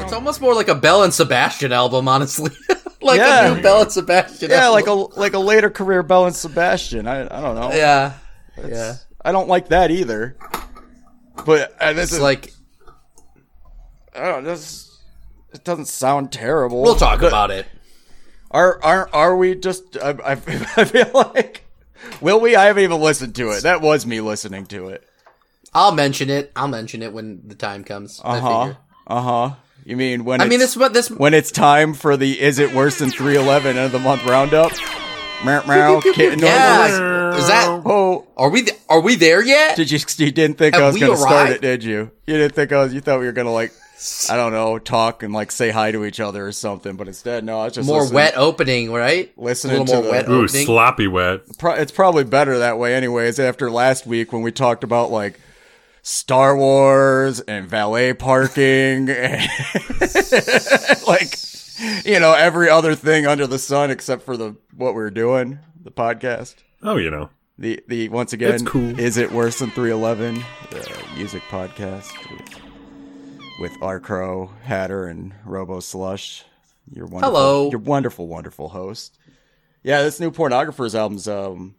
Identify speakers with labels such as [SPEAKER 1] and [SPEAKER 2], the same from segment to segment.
[SPEAKER 1] It's almost more like a Belle and Sebastian album, honestly. like
[SPEAKER 2] Yeah.
[SPEAKER 1] a new Belle and Sebastian.
[SPEAKER 2] yeah,
[SPEAKER 1] album.
[SPEAKER 2] like a like a later career Belle and Sebastian. I I don't know.
[SPEAKER 1] yeah, yeah.
[SPEAKER 2] I don't like that either. But uh, this
[SPEAKER 1] It's
[SPEAKER 2] is
[SPEAKER 1] like
[SPEAKER 2] I don't know, this it doesn't sound terrible.
[SPEAKER 1] we'll talk about it.
[SPEAKER 2] Are are are we just? I, I, I feel like will we? I haven't even listened to it. That was me listening to it.
[SPEAKER 1] I'll mention it. I'll mention it when the time comes.
[SPEAKER 2] Uh huh. Uh huh. You mean when?
[SPEAKER 1] I mean,
[SPEAKER 2] it's-
[SPEAKER 1] this what this.
[SPEAKER 2] when it's time for the is it worse than 311 end of the month roundup? Meow, meow, kitten
[SPEAKER 1] Yeah, is that?
[SPEAKER 2] Oh,
[SPEAKER 1] Are we? th- Are we there yet?
[SPEAKER 2] did you? You didn't think
[SPEAKER 1] Have
[SPEAKER 2] I was going to start it, did you? You didn't think I was. You thought we were going to like, I don't know, talk and like say hi to each other or something. But instead, no, it's just
[SPEAKER 1] More
[SPEAKER 2] listening.
[SPEAKER 1] wet opening, right?
[SPEAKER 2] Listening
[SPEAKER 1] a little
[SPEAKER 2] to
[SPEAKER 1] more
[SPEAKER 2] the-
[SPEAKER 1] wet
[SPEAKER 3] Ooh,
[SPEAKER 1] opening.
[SPEAKER 3] sloppy wet.
[SPEAKER 2] Pro- it's probably better that way, anyways. After last week when we talked about like Star Wars and valet parking, and like you know every other thing under the sun except for the what we are doing, the podcast.
[SPEAKER 3] Oh, you know.
[SPEAKER 2] The the once again,
[SPEAKER 3] It's cool.
[SPEAKER 2] is it worse than 311? The music podcast with, with R Crow, Hatter, and Robo Slush. Your wonderful,
[SPEAKER 1] Hello.
[SPEAKER 2] your wonderful, wonderful host. Yeah, this new pornographers album's um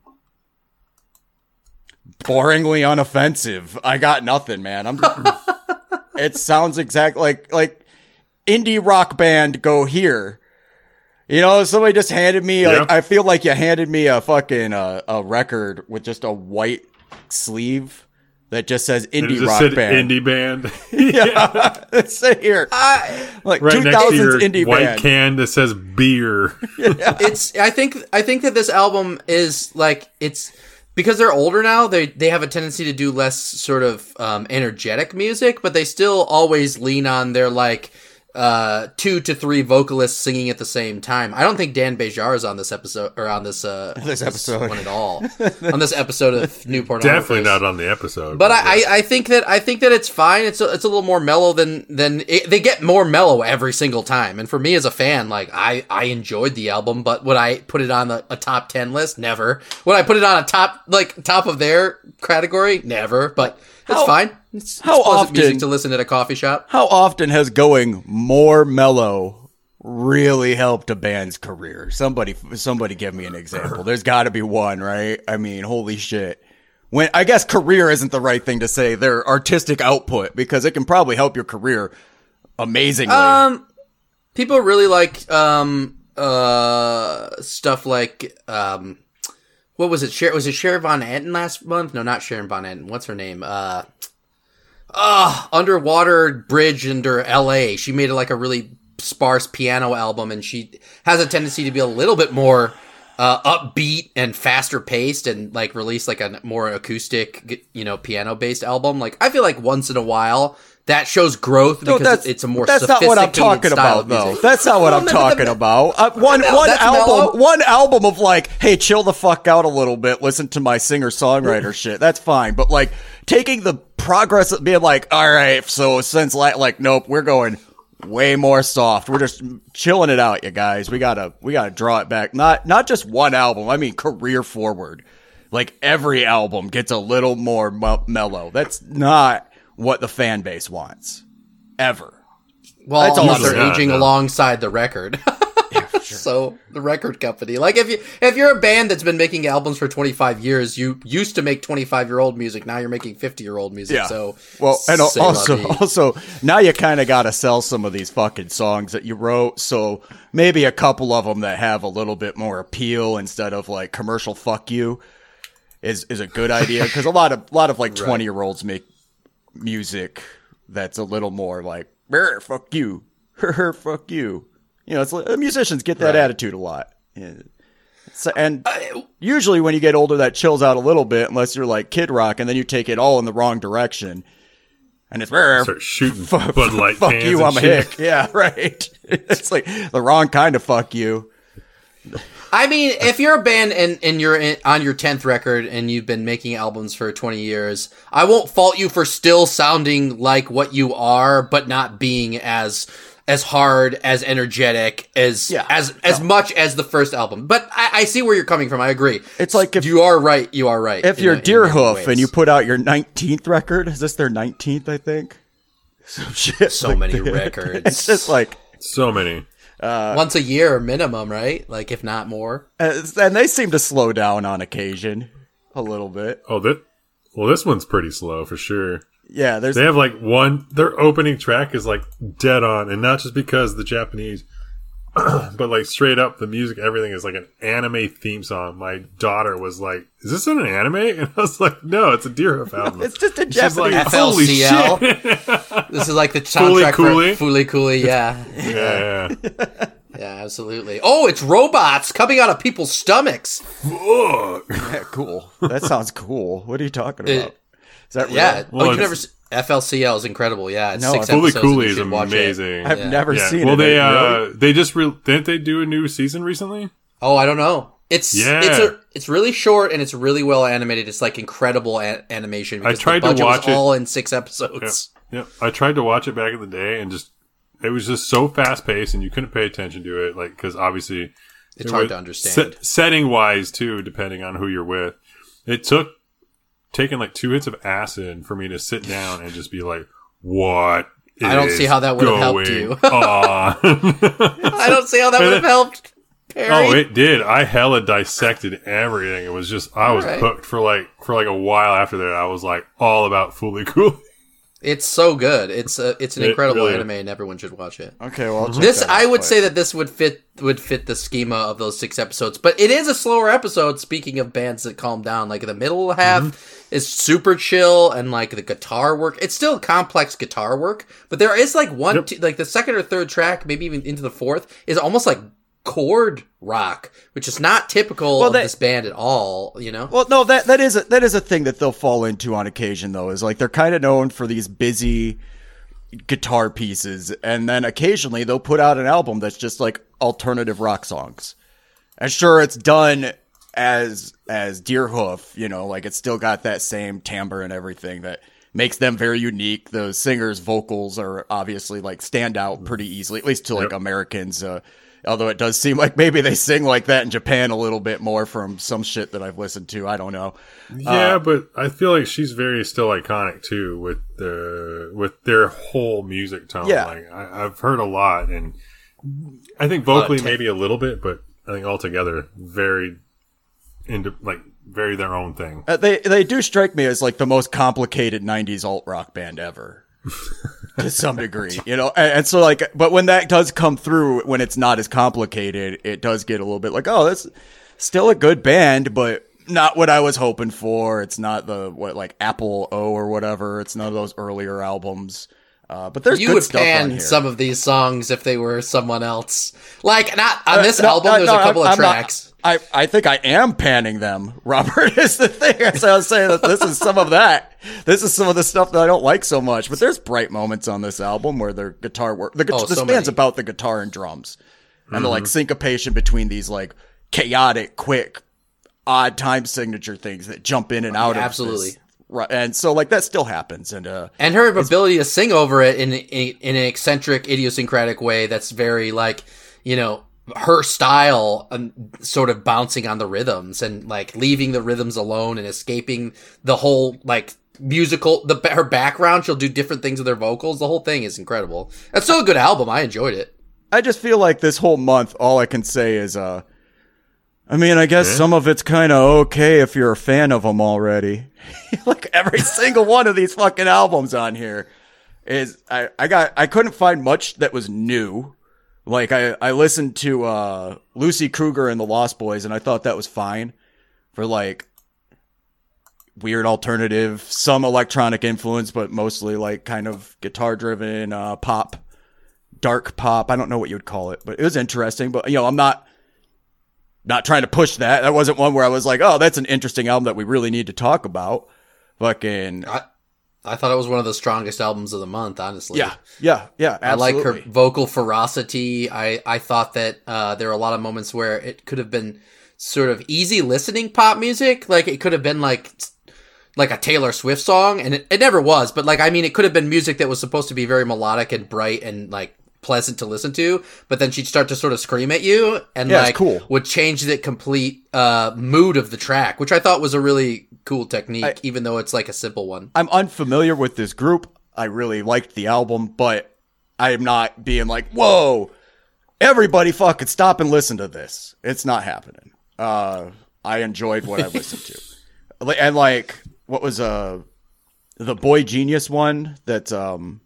[SPEAKER 2] boringly unoffensive. I got nothing, man. I'm. it sounds exact like like indie rock band go here. You know, somebody just handed me. Like, I feel like you handed me a fucking uh, a record with just a white sleeve that just says indie
[SPEAKER 3] just
[SPEAKER 2] rock
[SPEAKER 3] said
[SPEAKER 2] band.
[SPEAKER 3] indie band.
[SPEAKER 2] yeah, let's say here, like
[SPEAKER 3] right
[SPEAKER 2] two
[SPEAKER 3] next
[SPEAKER 2] thousands indie
[SPEAKER 3] white
[SPEAKER 2] band.
[SPEAKER 3] can that says beer.
[SPEAKER 1] it's I think I think that this album is like it's because they're older now they they have a tendency to do less sort of um, energetic music but they still always lean on their like uh two to three vocalists singing at the same time i don't think dan Bejar is on this episode or on this uh
[SPEAKER 2] This episode.
[SPEAKER 1] one at all on this episode of new pornographers
[SPEAKER 3] Definitely not on the episode.
[SPEAKER 1] but I, I, I think that I think that it's fine. It's a, it's a little more mellow than than it, they get more mellow every single time. And for me as a fan, like I I enjoyed the album, but would I put it on a, a top ten list? Never. Would I put it on a top like top of their category? Never. But it's
[SPEAKER 2] How-
[SPEAKER 1] fine. It's,
[SPEAKER 2] how
[SPEAKER 1] it's pleasant music
[SPEAKER 2] often-
[SPEAKER 1] to listen at a coffee shop?
[SPEAKER 2] How often has going more mellow really helped a band's career? Somebody, somebody, give me an example. There's got to be one, right? I mean, holy shit. When I guess career isn't the right thing to say. Their artistic output because it can probably help your career amazingly.
[SPEAKER 1] Um, people really like um uh stuff like um. What was it? Cher- was it Sharon Van Etten last month? No, not Sharon Van Etten. What's her name? Uh, uh, Underwater Bridge under L.A. She made like a really sparse piano album, and she has a tendency to be a little bit more uh, upbeat and faster paced, and like release like a more acoustic, you know, piano based album. Like I feel like once in a while that shows growth
[SPEAKER 2] No,
[SPEAKER 1] because it's a more
[SPEAKER 2] that's not what I'm talking about though.
[SPEAKER 1] music.
[SPEAKER 2] That's not what I'm
[SPEAKER 1] no,
[SPEAKER 2] talking
[SPEAKER 1] the-
[SPEAKER 2] about. Uh, one
[SPEAKER 1] Well,
[SPEAKER 2] one album,
[SPEAKER 1] mellow.
[SPEAKER 2] one album of like, hey, chill the fuck out a little bit. Listen to my singer songwriter shit. That's fine. But like taking the progress of being like, all right, so since like, like, nope, we're going way more soft. We're just chilling it out, you guys. We gotta we gotta draw it back. Not not just one album. I mean, career forward. Like every album gets a little more me- mellow. That's not what the fan base wants ever.
[SPEAKER 1] Well,
[SPEAKER 2] That's
[SPEAKER 1] unless
[SPEAKER 2] also-
[SPEAKER 1] they're
[SPEAKER 3] Yeah,
[SPEAKER 1] aging
[SPEAKER 3] no.
[SPEAKER 1] alongside the record. So the record company, like if you if you're a band that's been making albums for 25 years, you used to make 25 year old music. Now you're making 50 year old music. Yeah. So
[SPEAKER 2] well, and al-
[SPEAKER 1] c'est la
[SPEAKER 2] also,
[SPEAKER 1] vie.
[SPEAKER 2] also now you kind of got to sell some of these fucking songs that you wrote. So maybe a couple of them that have a little bit more appeal instead of like commercial fuck you is is a good idea because a lot of a lot of like twenty year olds make music that's a little more like fuck you, fuck you. You know, it's like, musicians get that
[SPEAKER 1] Right.
[SPEAKER 2] attitude a lot. Yeah. So, and usually when you get older, that chills out a little bit, unless you're like Kid Rock, and then you take it all in the wrong direction, and it's "Brr,
[SPEAKER 3] Start shooting
[SPEAKER 2] fuck,
[SPEAKER 3] Bud Light
[SPEAKER 2] fuck you, I'm a hick. Yeah, right. it's like the wrong kind of fuck you.
[SPEAKER 1] I mean, if you're a band and, and you're in, on your 10th record and you've been making albums for 20 years, I won't fault you for still sounding like what you are, but not being as as hard, as energetic, as
[SPEAKER 2] Yeah,
[SPEAKER 1] as as much as the first album. But I, I see where you're coming from. I agree.
[SPEAKER 2] It's like if-
[SPEAKER 1] you are right, you are right.
[SPEAKER 2] If you're
[SPEAKER 1] a- in
[SPEAKER 2] Deer
[SPEAKER 1] many
[SPEAKER 2] Hoof
[SPEAKER 1] ways.
[SPEAKER 2] and you put out your 19th record, is this their 19th? I think some shit.
[SPEAKER 1] So
[SPEAKER 2] like
[SPEAKER 1] many
[SPEAKER 2] that.
[SPEAKER 1] records.
[SPEAKER 2] It's just like,
[SPEAKER 3] So many.
[SPEAKER 1] Once a year minimum, right? Like if not more.
[SPEAKER 2] uh, and they seem to slow down on occasion a little bit.
[SPEAKER 3] Oh, that. Well, this one's pretty slow for sure.
[SPEAKER 2] Yeah, there's
[SPEAKER 3] They have like one. Their opening track is like dead on, and not just because the Japanese, but like straight up, the music, everything is like an anime theme song. My daughter was like, "Is this an anime?" And I was like, "No, it's a Deerhoof album."
[SPEAKER 2] it's just a
[SPEAKER 3] She's
[SPEAKER 2] Japanese.
[SPEAKER 3] like, "Holy
[SPEAKER 1] FLCL.
[SPEAKER 3] shit!"
[SPEAKER 1] This is like the
[SPEAKER 3] Fooly
[SPEAKER 1] soundtrack
[SPEAKER 3] Cooly.
[SPEAKER 1] for Fooly Cooly. Yeah.
[SPEAKER 3] yeah, yeah.
[SPEAKER 1] Yeah, absolutely. Oh, it's robots coming out of people's stomachs.
[SPEAKER 2] Yeah, cool. That sounds cool. What are you talking about? Is that real?
[SPEAKER 1] Yeah.
[SPEAKER 3] Well,
[SPEAKER 1] oh, you
[SPEAKER 3] it's-
[SPEAKER 1] never s- FLCL is incredible. Yeah, it's
[SPEAKER 2] No,
[SPEAKER 1] six
[SPEAKER 3] Fooly
[SPEAKER 1] episodes. you
[SPEAKER 3] is
[SPEAKER 1] should watch it.
[SPEAKER 3] amazing.
[SPEAKER 2] I've
[SPEAKER 1] Yeah.
[SPEAKER 2] never
[SPEAKER 3] Yeah.
[SPEAKER 2] seen
[SPEAKER 3] Well,
[SPEAKER 2] it.
[SPEAKER 3] they
[SPEAKER 2] Really?
[SPEAKER 3] uh they just re- didn't they do a new season recently?
[SPEAKER 1] Oh, I don't know. It's
[SPEAKER 3] Yeah.
[SPEAKER 1] it's a, it's really short and it's really well animated. It's like incredible a- animation. Because
[SPEAKER 3] tried to
[SPEAKER 1] the budget
[SPEAKER 3] watch
[SPEAKER 1] was
[SPEAKER 3] it.
[SPEAKER 1] all in six episodes.
[SPEAKER 3] Yeah, I tried to watch it back in the day, and just it was just so fast paced, and you couldn't pay attention to it, like because obviously
[SPEAKER 1] It's
[SPEAKER 3] it
[SPEAKER 1] hard
[SPEAKER 3] was-
[SPEAKER 1] to understand.
[SPEAKER 3] se- setting wise too, depending on who you're with. It took taking like two hits of acid for me to sit down and just be like, "What?"
[SPEAKER 1] I don't see how that would have helped you. I don't see how that would have helped. Perry.
[SPEAKER 3] Oh, it did. I hella dissected everything. It was just I was
[SPEAKER 1] Alright.
[SPEAKER 3] hooked for like for like a while after that. I was like all about Fully Cool.
[SPEAKER 1] It's so good. It's a, it's an
[SPEAKER 3] It
[SPEAKER 1] incredible
[SPEAKER 3] really is.
[SPEAKER 1] anime, and everyone should watch it.
[SPEAKER 2] Okay, well, I'll
[SPEAKER 1] This I would
[SPEAKER 2] but-
[SPEAKER 1] say that this would fit would fit the schema of those six episodes, but it is a slower episode. Speaking of bands that calm down, like the middle half
[SPEAKER 2] Mm-hmm.
[SPEAKER 1] is super chill, and like the guitar work, it's still complex guitar work, but there is like one,
[SPEAKER 3] Yep.
[SPEAKER 1] two, like the second or third track, maybe even into the fourth, is almost like chord rock, which is not typical
[SPEAKER 2] Well,
[SPEAKER 1] of this band at all. You know,
[SPEAKER 2] Well, no, that that is a, that is a thing that they'll fall into on occasion, though. Is like they're kind of known for these busy guitar pieces, and then occasionally they'll put out an album that's just like alternative rock songs. And sure, it's done as as Deerhoof, you know, like it's still got that same timbre and everything that makes them very unique. The singer's vocals are obviously like stand out pretty easily, at least to like
[SPEAKER 3] Yep.
[SPEAKER 2] Americans. Uh, although it does seem like maybe they sing like that in Japan a little bit more from some shit that I've listened to. I don't know.
[SPEAKER 3] Yeah, but I feel like she's very still iconic too with the with their whole music tone.
[SPEAKER 2] Yeah.
[SPEAKER 3] like I, I've heard a lot, and I think vocally
[SPEAKER 1] te-
[SPEAKER 3] maybe a little bit, but I think altogether very into like very their own thing.
[SPEAKER 2] Uh, they they do strike me as like the most complicated '90s alt rock band ever, to some degree, you know. And, and so like, but when that does come through, when it's not as complicated, it does get a little bit like, oh, that's still a good band, but not what I was hoping for. It's not the what like Apple O or whatever. It's none of those earlier albums. Uh, but there's
[SPEAKER 1] you
[SPEAKER 2] good
[SPEAKER 1] would pan some of these songs if they were someone else. Like not on
[SPEAKER 2] Uh,
[SPEAKER 1] this
[SPEAKER 2] no,
[SPEAKER 1] album.
[SPEAKER 2] no,
[SPEAKER 1] there's
[SPEAKER 2] no,
[SPEAKER 1] a couple
[SPEAKER 2] I'm-
[SPEAKER 1] of
[SPEAKER 2] I'm not-
[SPEAKER 1] tracks.
[SPEAKER 2] I, I think I am panning them, Robert, is the thing. So I was saying that this is some of that. This is some of the stuff that I don't like so much. But there's bright moments on this album where their guitar work. The,
[SPEAKER 1] Oh,
[SPEAKER 2] this
[SPEAKER 1] so
[SPEAKER 2] band's about the guitar and drums. And the like syncopation between these like chaotic, quick, odd time signature things that jump in and out of
[SPEAKER 1] absolutely.
[SPEAKER 2] this. Right. And so like that still happens. And uh
[SPEAKER 1] and her ability to sing over it in, in in an eccentric, idiosyncratic way that's very like you know her style, um, sort of bouncing on the rhythms and like leaving the rhythms alone and escaping the whole like musical. The her background, she'll do different things with her vocals. The whole thing is incredible. It's still a good album. I enjoyed it.
[SPEAKER 2] I just feel like this whole month, all I can say is, uh, I mean, I guess some of it's kind of okay if you're a fan of them already. like every single one of these fucking albums on here is, I, I got, I couldn't find much that was new. Like I, I listened to, uh, Lucy Kruger and the Lost Boys and I thought that was fine for like weird alternative, some electronic influence, but mostly like kind of guitar driven, uh, pop dark pop. I don't know what you would call it, but it was interesting. But you know, I'm not not trying to push that. That wasn't one where I was like, oh, that's an interesting album that we really need to talk about. Fucking
[SPEAKER 1] I I thought it was one of the strongest albums of the month. Honestly,
[SPEAKER 2] yeah, yeah, yeah.
[SPEAKER 1] I like her vocal ferocity. I, I thought that uh, there were a lot of moments where it could have been sort of easy listening pop music. Like it could have been like like a Taylor Swift song, and it, it never was. But like I mean, it could have been music that was supposed to be very melodic and bright and like pleasant to listen to. But then she'd start to sort of scream at you, and
[SPEAKER 2] Yeah,
[SPEAKER 1] like
[SPEAKER 2] cool.
[SPEAKER 1] would change the complete uh, mood of the track, which I thought was a really cool technique, even though it's like a simple one.
[SPEAKER 2] I'm unfamiliar with this group. I really liked the album, but I am not being like, whoa, everybody fucking stop and listen to this. It's not happening. Uh, I enjoyed what I listened to. And like, what was, uh, the Boy Genius one that, um,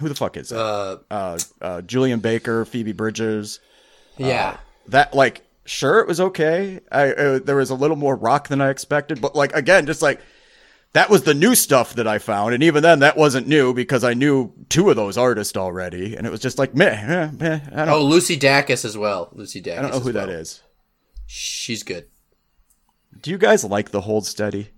[SPEAKER 2] who the fuck is it?
[SPEAKER 1] Uh,
[SPEAKER 2] Uh, uh, Julien Baker, Phoebe Bridgers.
[SPEAKER 1] yeah.
[SPEAKER 2] That, like, sure, it was okay. I, uh, there was a little more rock than I expected, but like, again, just like, that was the new stuff that I found, and even then, that wasn't new because I knew two of those artists already, and it was just like meh, eh, meh. I don't,
[SPEAKER 1] Oh, Lucy Dacus as well. Lucy Dacus.
[SPEAKER 2] I don't know who
[SPEAKER 1] as
[SPEAKER 2] that
[SPEAKER 1] well.
[SPEAKER 2] is.
[SPEAKER 1] She's good.
[SPEAKER 2] Do you guys like the Hold Steady?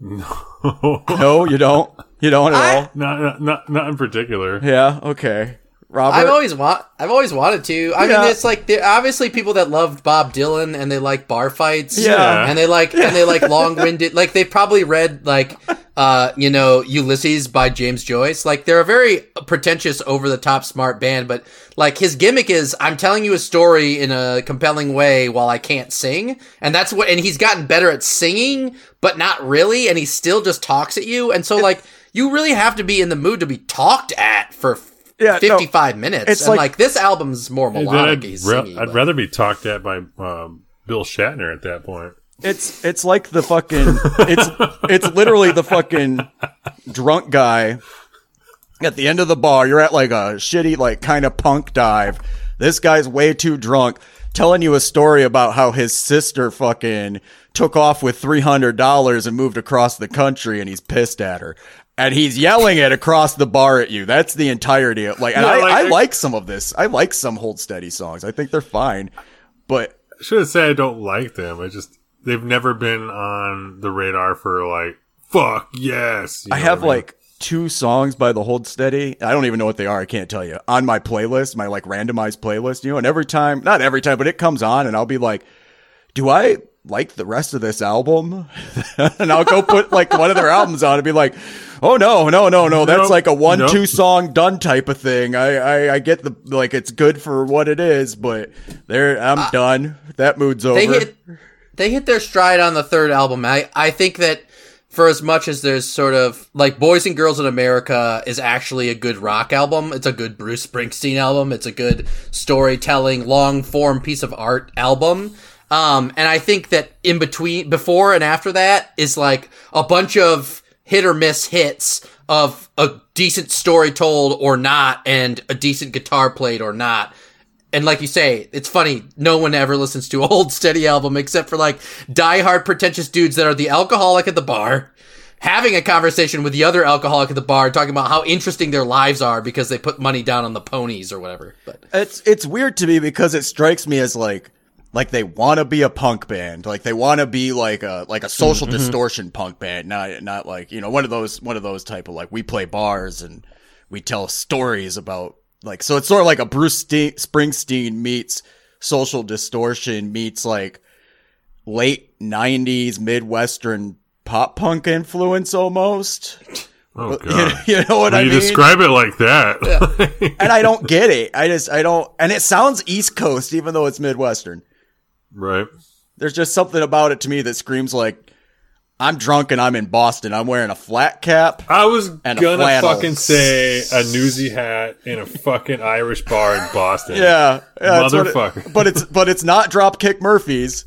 [SPEAKER 2] No, you don't. You don't at all.
[SPEAKER 3] not, not not not in particular.
[SPEAKER 2] Yeah. Okay. Robert.
[SPEAKER 1] I've always want. I've always wanted to. I
[SPEAKER 2] Yeah.
[SPEAKER 1] mean, it's like there obviously people that loved Bob Dylan and they like bar fights.
[SPEAKER 2] Yeah.
[SPEAKER 1] and they like and they like long winded. Like they probably read like uh you know Ulysses by James Joyce. Like they're a very pretentious, over the top, smart band. But like his gimmick is I'm telling you a story in a compelling way while I can't sing, and that's what. And he's gotten better at singing, but not really. And he still just talks at you. And so like you really have to be in the mood to be talked at for.
[SPEAKER 2] Yeah, no.
[SPEAKER 1] 55 minutes.
[SPEAKER 2] It's
[SPEAKER 1] and
[SPEAKER 2] like-
[SPEAKER 1] like, this album's more
[SPEAKER 3] Then
[SPEAKER 1] melodic.
[SPEAKER 3] I'd,
[SPEAKER 1] he's
[SPEAKER 3] ra-
[SPEAKER 1] singing,
[SPEAKER 3] I'd rather be talked at by um, Bill Shatner at that point.
[SPEAKER 2] It's it's like the fucking it's it's literally the fucking drunk guy at the end of the bar. You're at like a shitty like kind of punk dive. This guy's way too drunk telling you a story about how his sister fucking took off with $300 and moved across the country and he's pissed at her. And he's yelling it across the bar at you. That's the entirety of like, and I,
[SPEAKER 3] like-
[SPEAKER 2] I like some of this. I like some Hold Steady songs. I think they're fine, but
[SPEAKER 3] I should have said I don't like them. I just they've never been on the radar for like fuck yes. You
[SPEAKER 2] I have
[SPEAKER 3] what mean?
[SPEAKER 2] like two songs by the Hold Steady. I don't even know what they are. I can't tell you on my playlist, my like randomized playlist. You know, and every time, not every time, but it comes on, and I'll be like, "Do I like the rest of this album?" and I'll go put like one of their albums on and be like, "Oh no, no, no, no, that's
[SPEAKER 3] Nope,
[SPEAKER 2] like a one
[SPEAKER 3] nope.
[SPEAKER 2] two song done type of thing." I, I I get the like it's good for what it is, but there I'm uh, done. That mood's over.
[SPEAKER 1] they hit they hit their stride on the third album. I I think that for as much as there's sort of like Boys and Girls in America is actually a good rock album. It's a good Bruce Springsteen album. It's a good storytelling, long form piece of art album. Um, and I think that in between, before and after that is like a bunch of hit or miss hits of a decent story told or not, and a decent guitar played or not and like you say, it's funny. No one ever listens to a Hold Steady album except for like diehard pretentious dudes that are the alcoholic at the bar, having a conversation with the other alcoholic at the bar, talking about how interesting their lives are because they put money down on the ponies or whatever. But
[SPEAKER 2] It's it's weird to me because it strikes me as like like they want to be a punk band, like they want to be like a like a social mm-hmm. distortion punk band, not not like you know one of those one of those type of like we play bars and we tell stories about like so it's sort of like a Bruce Ste- Springsteen meets social distortion meets like late '90s midwestern pop punk influence almost.
[SPEAKER 3] oh
[SPEAKER 2] You,
[SPEAKER 3] god.
[SPEAKER 2] you know what
[SPEAKER 3] When
[SPEAKER 2] I
[SPEAKER 3] you
[SPEAKER 2] mean?
[SPEAKER 3] describe it like that.
[SPEAKER 2] and I don't get it. I just I don't and it sounds East Coast even though it's Midwestern.
[SPEAKER 3] Right.
[SPEAKER 2] There's just something about it to me that screams like I'm drunk and I'm in Boston. I'm wearing a flat cap.
[SPEAKER 3] I was
[SPEAKER 2] And
[SPEAKER 3] gonna
[SPEAKER 2] flannel.
[SPEAKER 3] fucking say a newsy hat in a fucking Irish bar in Boston.
[SPEAKER 2] Yeah, yeah that's what it-
[SPEAKER 3] Motherfucker.
[SPEAKER 2] but it's but it's not Dropkick Murphys.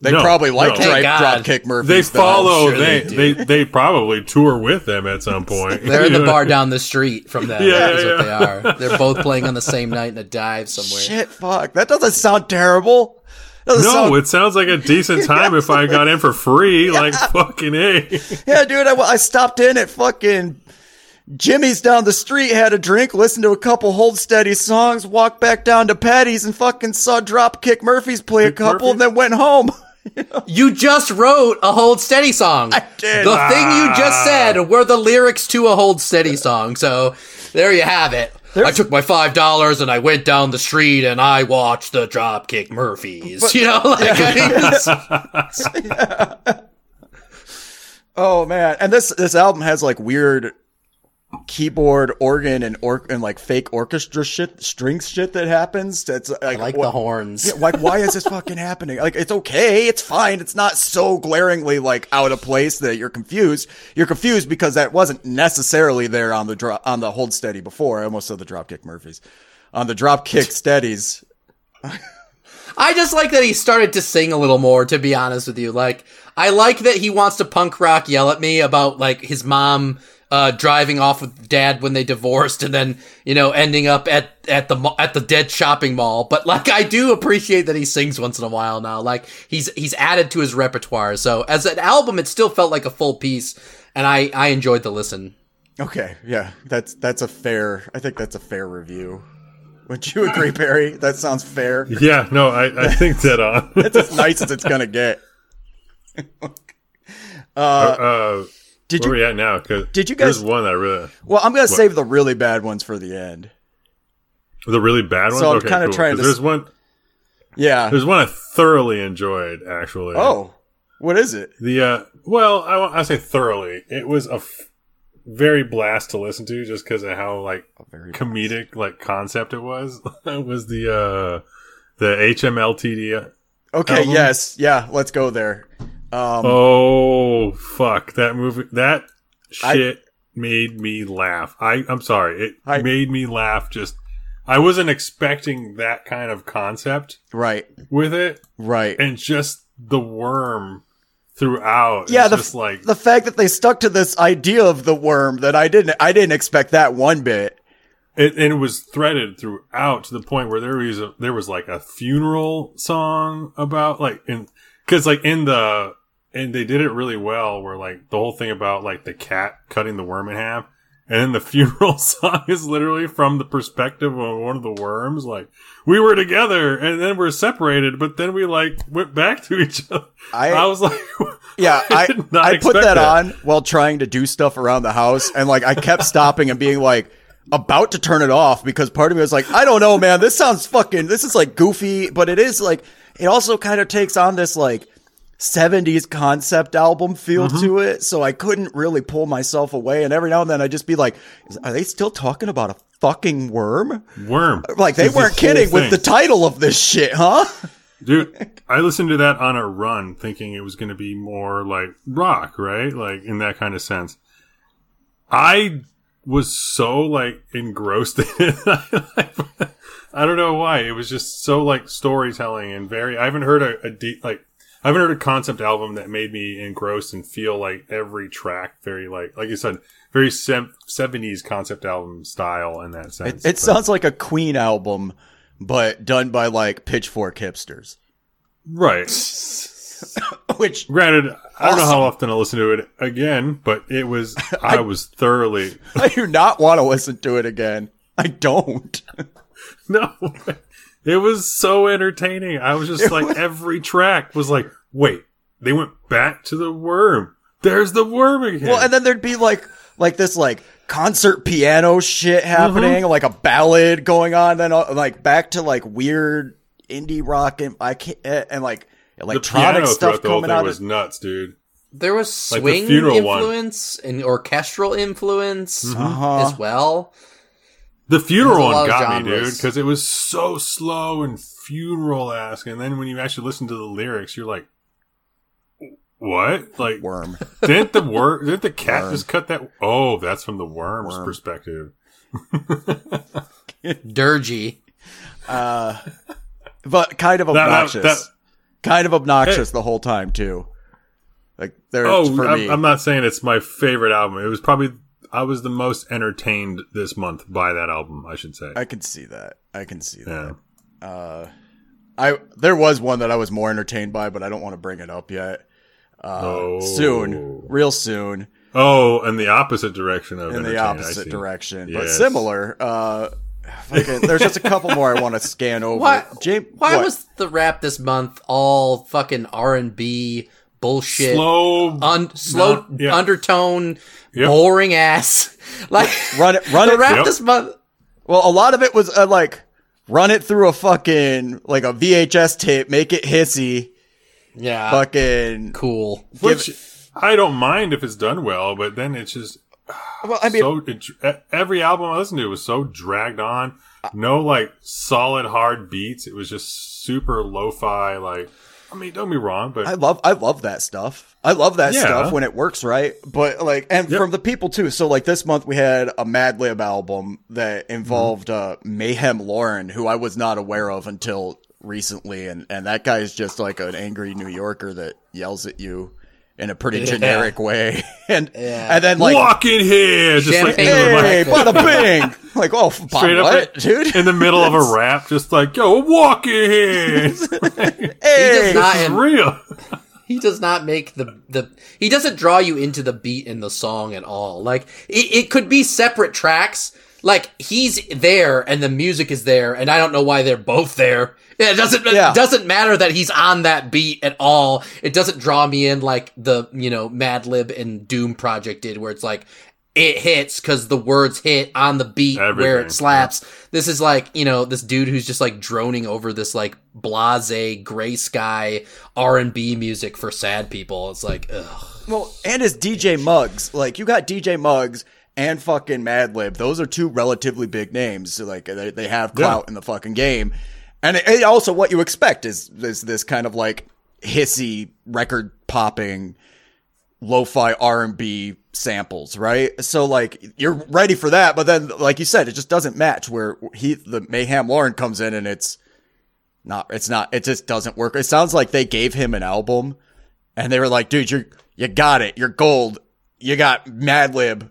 [SPEAKER 2] They
[SPEAKER 3] No,
[SPEAKER 2] probably like
[SPEAKER 3] no.
[SPEAKER 2] Dri- Dropkick Murphys.
[SPEAKER 3] They follow.
[SPEAKER 1] sure
[SPEAKER 3] they,
[SPEAKER 1] they
[SPEAKER 3] they, they probably tour with them at some point.
[SPEAKER 1] they're in the bar down the street from them.
[SPEAKER 3] Yeah,
[SPEAKER 1] that is
[SPEAKER 3] yeah,
[SPEAKER 1] what they are. They're both playing on the same night in a dive somewhere.
[SPEAKER 2] Shit, fuck. That doesn't sound terrible. Doesn't
[SPEAKER 3] No,
[SPEAKER 2] sound-
[SPEAKER 3] it sounds like a decent time if I got in for free. Like fucking a.
[SPEAKER 2] Yeah, dude, I, I stopped in at fucking Jimmy's down the street, had a drink, listened to a couple Hold Steady songs, walked back down to Patty's and fucking saw Dropkick Murphys play a couple,
[SPEAKER 3] Murphys?
[SPEAKER 2] and then went home.
[SPEAKER 1] You just wrote a Hold Steady song.
[SPEAKER 2] I did.
[SPEAKER 1] The thing you just ah. said were the lyrics to a Hold Steady song. So there you have it. I took my five dollars and I went down the street and I watched the Dropkick Murphys. you know, like mean,
[SPEAKER 2] Oh man, and this this album has like weird, keyboard organ and or and like fake orchestra shit, strings shit that happens. That's like,
[SPEAKER 1] I like
[SPEAKER 2] wha-
[SPEAKER 1] the horns.
[SPEAKER 2] Yeah, like why is this fucking happening? Like it's okay, it's fine. It's not so glaringly like out of place that you're confused. You're confused because that wasn't necessarily there on the drop on the hold steady before. I almost said the dropkick Murphys. On the dropkick steadies.
[SPEAKER 1] I just like that he started to sing a little more, to be honest with you. Like, I like that he wants to punk rock yell at me about, like, his mom, uh, driving off with dad when they divorced and then, you know, ending up at, at the, at the dead shopping mall. But, like, I do appreciate that he sings once in a while now. Like, he's, he's added to his repertoire. So, as an album, it still felt like a full piece, and I, I enjoyed the listen.
[SPEAKER 2] Okay, yeah, that's that's a fair. I think that's a fair review. Would you agree, Perry? That sounds fair.
[SPEAKER 3] Yeah, no, I, I think dead on.
[SPEAKER 2] It's as nice as it's gonna get.
[SPEAKER 3] uh,
[SPEAKER 2] Did
[SPEAKER 3] where
[SPEAKER 2] you?
[SPEAKER 3] we at now? Cause
[SPEAKER 2] Did you guys-
[SPEAKER 3] There's one that I really,
[SPEAKER 2] Well, I'm gonna save the really bad ones for the end.
[SPEAKER 3] the really bad ones.
[SPEAKER 2] So I'm
[SPEAKER 3] okay,
[SPEAKER 2] kinda
[SPEAKER 3] cool.
[SPEAKER 2] trying to
[SPEAKER 3] There's one.
[SPEAKER 2] Yeah.
[SPEAKER 3] There's one I thoroughly enjoyed. Actually.
[SPEAKER 2] Oh, what is it?
[SPEAKER 3] The uh, well, I, I say thoroughly. It was a f- very blast to listen to, just because of how like comedic like concept it was. it was the uh, the HMLTD.
[SPEAKER 2] Okay,
[SPEAKER 3] Album?
[SPEAKER 2] yes, yeah. Let's go there. Um,
[SPEAKER 3] Oh fuck that movie! That
[SPEAKER 2] I-
[SPEAKER 3] shit made me laugh. I I'm sorry, it
[SPEAKER 2] I-
[SPEAKER 3] made me laugh. Just I wasn't expecting that kind of concept
[SPEAKER 2] right,
[SPEAKER 3] with it,
[SPEAKER 2] right.
[SPEAKER 3] and just the worm throughout.
[SPEAKER 2] yeah, the
[SPEAKER 3] just like
[SPEAKER 2] the fact that they stuck to this idea of the worm that I didn't I didn't expect that one bit.
[SPEAKER 3] It, and it was threaded throughout to the point where there was a, there was like a funeral song about like in because like in the and they did it really well where like the whole thing about like the cat cutting the worm in half and then the funeral song is literally from the perspective of one of the worms like we were together and then we're separated but then we like went back to each other.
[SPEAKER 2] I-
[SPEAKER 3] I, was like
[SPEAKER 2] Yeah, I
[SPEAKER 3] did not
[SPEAKER 2] I put
[SPEAKER 3] expect
[SPEAKER 2] that, on while trying to do stuff around the house, and like I kept stopping and being like about to turn it off because part of me was like, I don't know, man, this sounds fucking, this is like goofy, but it is like, it also kind of takes on this like 70s concept album feel
[SPEAKER 3] Mm-hmm.
[SPEAKER 2] to it, so I couldn't really pull myself away, and every now and then I'd just be like, are they still talking about a fucking worm?
[SPEAKER 3] worm
[SPEAKER 2] Like they weren't kidding with the title of this shit, huh?
[SPEAKER 3] Dude, I listened to that on a run thinking it was going to be more like rock, right? Like in that kind of sense. I was so like engrossed in it. I don't know why. It was just so like storytelling and very, I haven't heard a, a deep, like, I haven't heard a concept album that made me engrossed and feel like every track very like, like you said, very 70s concept album style in that sense.
[SPEAKER 2] It
[SPEAKER 3] But-
[SPEAKER 2] sounds like a Queen album, but done by like pitchfork hipsters.
[SPEAKER 3] right.
[SPEAKER 2] Which
[SPEAKER 3] Granted, I don't know how often I listen to it again, but it was I was thoroughly
[SPEAKER 2] I do not want to listen to it again. I don't.
[SPEAKER 3] no. It was so entertaining. I was just like every track was like, wait, they went back to the worm. There's the worm again.
[SPEAKER 2] Well, and then there'd be like like this like concert piano shit happening, like a ballad going on, then uh, like back to like weird indie rock and I can't and like
[SPEAKER 3] the
[SPEAKER 2] electronic
[SPEAKER 3] piano
[SPEAKER 2] stuff
[SPEAKER 3] throughout the whole
[SPEAKER 2] coming
[SPEAKER 3] thing
[SPEAKER 2] out.
[SPEAKER 3] was
[SPEAKER 2] Of,
[SPEAKER 3] nuts, dude.
[SPEAKER 1] There was
[SPEAKER 3] Like the
[SPEAKER 1] swing
[SPEAKER 3] one.
[SPEAKER 1] influence and orchestral influence
[SPEAKER 2] Uh-huh.
[SPEAKER 1] as well.
[SPEAKER 3] The funeral
[SPEAKER 1] There's a lot
[SPEAKER 3] one
[SPEAKER 1] of
[SPEAKER 3] got me, dude, because it was so slow and funeral esque. And then when you actually listen to the lyrics, you're like, what? Like,
[SPEAKER 2] worm.
[SPEAKER 3] didn't the worm? didn't the cat
[SPEAKER 2] Worm.
[SPEAKER 3] just cut that? Oh, that's from the worm's
[SPEAKER 2] Worm.
[SPEAKER 3] perspective.
[SPEAKER 1] Dirgy.
[SPEAKER 2] Uh, but kind of
[SPEAKER 3] That- that-
[SPEAKER 2] obnoxious.
[SPEAKER 3] that-
[SPEAKER 2] kind of obnoxious the whole time too. Like there
[SPEAKER 3] Oh,
[SPEAKER 2] for
[SPEAKER 3] I'm,
[SPEAKER 2] me.
[SPEAKER 3] I'm not saying it's my favorite album. It was probably I was the most entertained this month by that album. I should say.
[SPEAKER 2] I can see that. I can see that.
[SPEAKER 3] yeah.
[SPEAKER 2] I there was one that I was more entertained by, but I don't want to bring it up yet. Uh,
[SPEAKER 3] Oh.
[SPEAKER 2] Soon, real soon,
[SPEAKER 3] Oh, in the opposite direction of
[SPEAKER 2] in the opposite
[SPEAKER 3] see.
[SPEAKER 2] direction, but
[SPEAKER 3] Yes.
[SPEAKER 2] similar. Uh, fucking- there's just a couple more I want to scan over.
[SPEAKER 1] Why?
[SPEAKER 2] James,
[SPEAKER 1] why
[SPEAKER 2] what?
[SPEAKER 1] was the rap this month all fucking R and B bullshit?
[SPEAKER 3] Slow,
[SPEAKER 1] un- slow
[SPEAKER 3] not- yeah.
[SPEAKER 1] undertone,
[SPEAKER 3] Yep.
[SPEAKER 1] boring ass. Like
[SPEAKER 2] run it? Run
[SPEAKER 1] the
[SPEAKER 2] it.
[SPEAKER 1] rap
[SPEAKER 3] Yep.
[SPEAKER 1] this month.
[SPEAKER 2] Well, a lot of it was uh, like run it through a fucking like a VHS tape, make it hissy,
[SPEAKER 1] Yeah,
[SPEAKER 2] fucking
[SPEAKER 1] cool.
[SPEAKER 3] which I don't mind if it's done well, but then it's just
[SPEAKER 2] Well, I mean,
[SPEAKER 3] so it, every album I listened to was so dragged on. No like solid hard beats. It was just super lo-fi. Like, I mean, don't be wrong, but
[SPEAKER 2] I love I love that stuff. I love that
[SPEAKER 3] Yeah.
[SPEAKER 2] stuff when it works right. But like and
[SPEAKER 3] Yep.
[SPEAKER 2] from the people too. So like this month we had a Madlib album that involved
[SPEAKER 3] Mm-hmm.
[SPEAKER 2] uh Mayhem Lauren, who I was not aware of until recently and and that guy is just like an angry New Yorker that yells at you in a pretty
[SPEAKER 1] Yeah.
[SPEAKER 2] generic way. and
[SPEAKER 1] Yeah.
[SPEAKER 2] and then like
[SPEAKER 3] walk in here, just like
[SPEAKER 1] Champagne
[SPEAKER 3] in the,
[SPEAKER 2] Hey, bada bing! Like, oh,
[SPEAKER 3] straight up
[SPEAKER 2] what, dude?
[SPEAKER 3] in the middle of a rap, just like yo, walk in here.
[SPEAKER 2] Hey,
[SPEAKER 1] does not-
[SPEAKER 3] It's
[SPEAKER 1] And-
[SPEAKER 3] real.
[SPEAKER 1] he does not make the the he doesn't draw you into the beat in the song at all like it, it could be separate tracks like he's there and the music is there and i don't know why they're both there it doesn't
[SPEAKER 2] Yeah.
[SPEAKER 1] it doesn't matter that he's on that beat at all it doesn't draw me in like the you know madlib and doom project did where it's like it hits because the words hit on the beat where it slaps this is like you know this dude who's just like droning over this like blase gray sky r&b music for sad people it's like ugh.
[SPEAKER 2] Well, and his DJ Muggs. Like, you got DJ Muggs and fucking Madlib. Those are two relatively big names. So, like, they, they have clout in the fucking game. And it, it also what you expect is, is this kind of like hissy record popping lo-fi R&B samples, right? So like you're ready for that, but then like you said, it just doesn't match where he the Mayhem Lauren comes in and it's not it's not it just doesn't work. It sounds like they gave him an album and they were like, dude, you you got it. You're gold. You got Madlib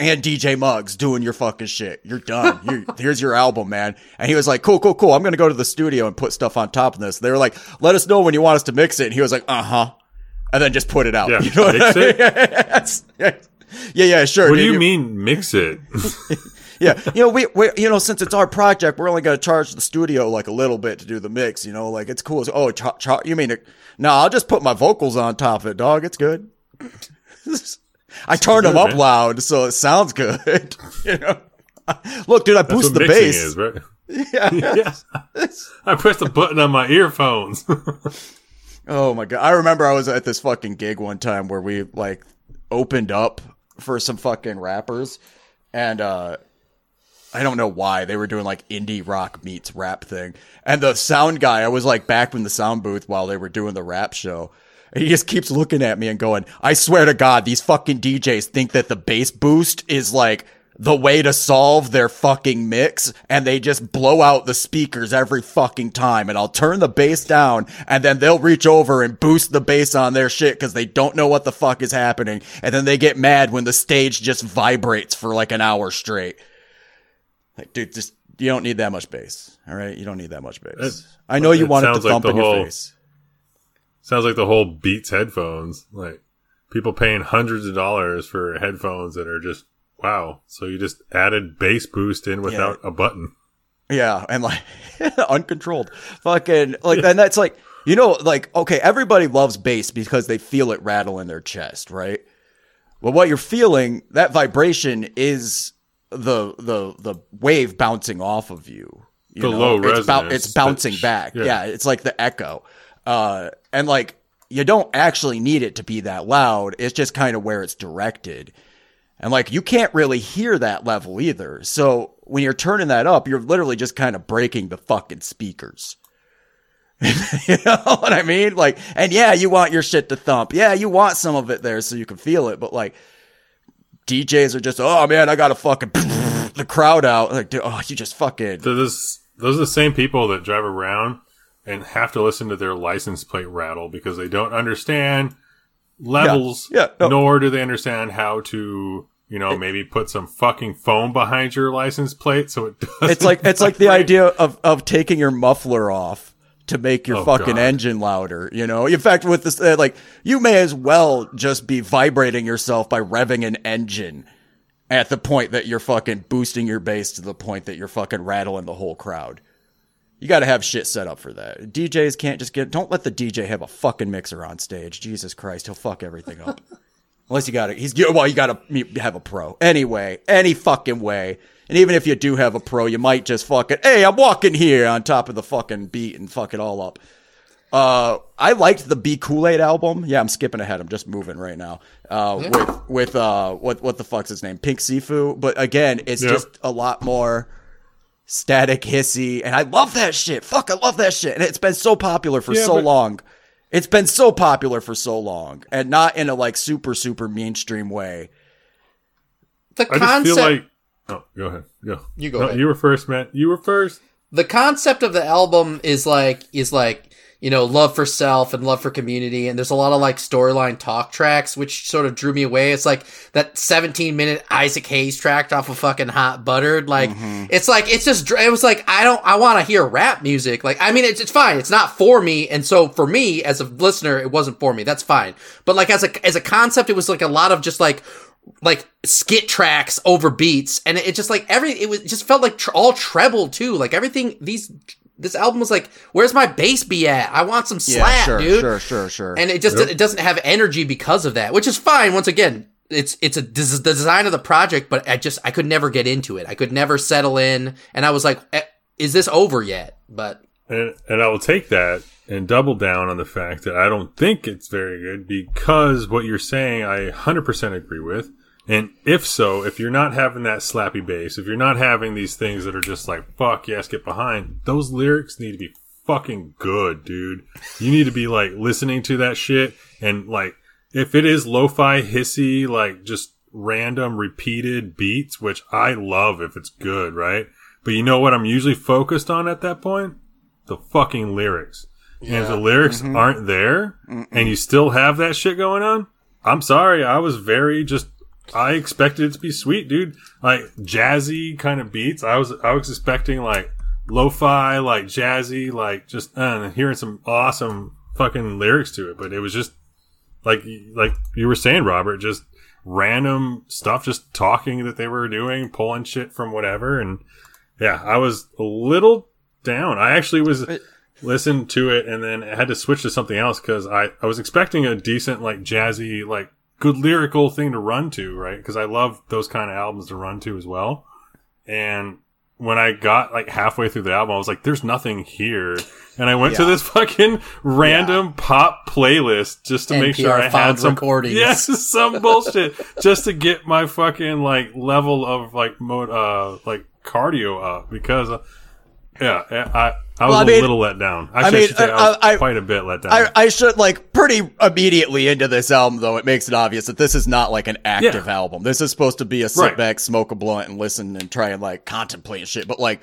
[SPEAKER 2] and DJ Muggs doing your fucking shit. You're done. you here's your album, man. And he was like, cool, cool, cool. I'm going to go to the studio and put stuff on top of this. They were like, let us know when you want us to mix it. And he was like, uh huh. And then just put it out.
[SPEAKER 3] Yeah,
[SPEAKER 2] you know what I mean? Yes. yeah, yeah, sure.
[SPEAKER 3] What do
[SPEAKER 2] dude.
[SPEAKER 3] you mean mix it?
[SPEAKER 2] Yeah, you know, we, we, you know, since it's our project, we're only going to charge the studio like a little bit to do the mix. You know, like it's cool. So, oh, cha- cha- you mean it? No, I'll just put my vocals on top of it, dog. It's good. I turn them up
[SPEAKER 3] man.
[SPEAKER 2] loud so it sounds good. you know, look, dude, I
[SPEAKER 3] That's
[SPEAKER 2] boost
[SPEAKER 3] what
[SPEAKER 2] the bass.
[SPEAKER 3] is, right?
[SPEAKER 2] Yeah.
[SPEAKER 3] yes. I pressed a button on my earphones.
[SPEAKER 2] Oh my god! I remember I was at this fucking gig one time where we like opened up for some fucking rappers, and uh I don't know why they were doing like indie rock meets rap thing, and the sound guy I was like back in the sound booth while they were doing the rap show. And he just keeps looking at me and going, "I swear to God, these fucking DJs think that the bass boost is like." The way to solve their fucking mix, and they just blow out the speakers every fucking time. And I'll turn the bass down, and then they'll reach over and boost the bass on their shit because they don't know what the fuck is happening. And then they get mad when the stage just vibrates for like an hour straight. Like, dude, just you don't need that much bass. All right, you don't need that much bass.
[SPEAKER 3] It-
[SPEAKER 2] I know you want it to
[SPEAKER 3] like
[SPEAKER 2] thump in your face.
[SPEAKER 3] Sounds like the whole Beats headphones. Like people paying hundreds of dollars for headphones that are just wow. So you just added bass boost in without a button.
[SPEAKER 2] Yeah, and like uncontrolled, fucking like, and that's like you know, like okay, everybody loves bass because they feel it rattle in their chest, right? Well, what you're feeling, that vibration is the the the wave bouncing off of you. you
[SPEAKER 3] The
[SPEAKER 2] know?
[SPEAKER 3] low
[SPEAKER 2] it's,
[SPEAKER 3] resonance
[SPEAKER 2] it's bouncing back.
[SPEAKER 3] yeah.
[SPEAKER 2] Yeah. it's like the echo, uh, and like you don't actually need it to be that loud. It's just kind of where it's directed. And like you can't really hear that level either. So when you're turning that up, you're literally just kind of breaking the fucking speakers. you know what I mean? Like, and yeah, you want your shit to thump. Yeah, you want some of it there so you can feel it. But like, DJs are just, oh man, I gotta fucking the crowd out. Like, dude, oh, you just fucking.
[SPEAKER 3] This, those are the same people that drive around and have to listen to their license plate rattle because they don't understand levels,
[SPEAKER 2] Yeah, no.
[SPEAKER 3] nor do they understand how to, you know, maybe put some fucking foam behind your license plate so it doesn't.
[SPEAKER 2] It's like it's like the idea of of taking your muffler off to make your
[SPEAKER 3] Oh,
[SPEAKER 2] fucking
[SPEAKER 3] God.
[SPEAKER 2] engine louder. You know, in fact, with this, uh, like you may as well just be vibrating yourself by revving an engine at the point that you're fucking boosting your bass to the point that you're fucking rattling the whole crowd. You got to have shit set up for that. DJs can't just get. Don't let the DJ have a fucking mixer on stage. Jesus Christ, he'll fuck everything up. Unless you got it, he's well. You got to have a pro anyway, any fucking way. And even if you do have a pro, you might just fucking hey, I'm walking here on top of the fucking beat and fuck it all up. Uh, I liked the B. Cool-Aid album. Yeah, I'm skipping ahead. I'm just moving right now. Uh, with with uh, what what the fuck's his name? Pink Siifu. But again, it's
[SPEAKER 3] Yep.
[SPEAKER 2] just a lot more static, hissy, and I love that shit. Fuck, I love that shit. And it's been so popular for
[SPEAKER 3] Yeah,
[SPEAKER 2] so
[SPEAKER 3] but-
[SPEAKER 2] long. It's been so popular for so long, and not in a like super super mainstream way.
[SPEAKER 1] The
[SPEAKER 3] I just
[SPEAKER 1] concept,
[SPEAKER 3] feel like. Oh, go ahead. Go.
[SPEAKER 1] You go
[SPEAKER 3] No,
[SPEAKER 1] ahead.
[SPEAKER 3] You were first, man. You were first.
[SPEAKER 1] the concept of the album is like is like you know love for self and love for community. And there's a lot of like storyline talk tracks which sort of drew me away. It's like that 17 minute isaac hayes track off of fucking hot buttered. Like mm-hmm. it's like it's just it was like i don't i want to hear rap music. Like i mean it's, it's fine. It's not for me. And so for me as a listener it wasn't for me. That's fine. But like as a as a concept it was like a lot of just like like skit tracks over beats. And it, it just like every it was it just felt like tr- all treble too. Like everything these this album was like where's my bass be at i want some
[SPEAKER 2] Yeah,
[SPEAKER 1] slap
[SPEAKER 2] sure,
[SPEAKER 1] dude
[SPEAKER 2] sure, sure, sure.
[SPEAKER 1] and it just
[SPEAKER 3] Yep.
[SPEAKER 1] it doesn't have energy because of that which is fine once again it's it's a this is the design of the project but i just i could never get into it i could never settle in and i was like eh, is this over yet but
[SPEAKER 3] And and I will take that and double down on the fact that I don't think it's very good because what you're saying I 100% agree with. And if so, if you're not having that slappy bass, if you're not having these things that are just like fuck yes, get behind, those lyrics need to be fucking good, dude. You need to be like listening to that shit and like if it is lo-fi hissy like just random repeated beats, which I love if it's good, right? But you know what I'm usually focused on at that point? the fucking lyrics. And if the lyrics mm-hmm. aren't there and you still have that shit going on, I'm sorry. I was very just, I expected it to be sweet, dude. Like jazzy kind of beats. I was, I was expecting like lo-fi, like jazzy, like just, uh, hearing some awesome fucking lyrics to it. But it was just like, like you were saying, Robert, just random stuff, just talking that they were doing, pulling shit from whatever. And yeah, I was a little down. I actually was listened to it and then had to switch to something else because I, I was expecting a decent, like jazzy, like good lyrical thing to run to, right? Because I love those kind of albums to run to as well. And when I got like halfway through the album, I was like, there's nothing here. And I went to this fucking random pop playlist just to make sure I had some
[SPEAKER 1] recordings.
[SPEAKER 3] Yes, some bullshit just to get my fucking like level of like mode, uh, like cardio up because, uh, yeah, I, I was
[SPEAKER 2] Well, I
[SPEAKER 3] a
[SPEAKER 2] mean-
[SPEAKER 3] little let down. I,
[SPEAKER 2] I
[SPEAKER 3] should
[SPEAKER 2] mean,
[SPEAKER 3] say I
[SPEAKER 2] uh,
[SPEAKER 3] was
[SPEAKER 2] I-
[SPEAKER 3] quite a bit let down.
[SPEAKER 2] I, I should like pretty immediately into this album though. It makes it obvious that this is not like an active
[SPEAKER 3] Yeah.
[SPEAKER 2] album. This is supposed to be a sit
[SPEAKER 3] Right.
[SPEAKER 2] back, smoke a blunt, and listen and try and like contemplate shit. But like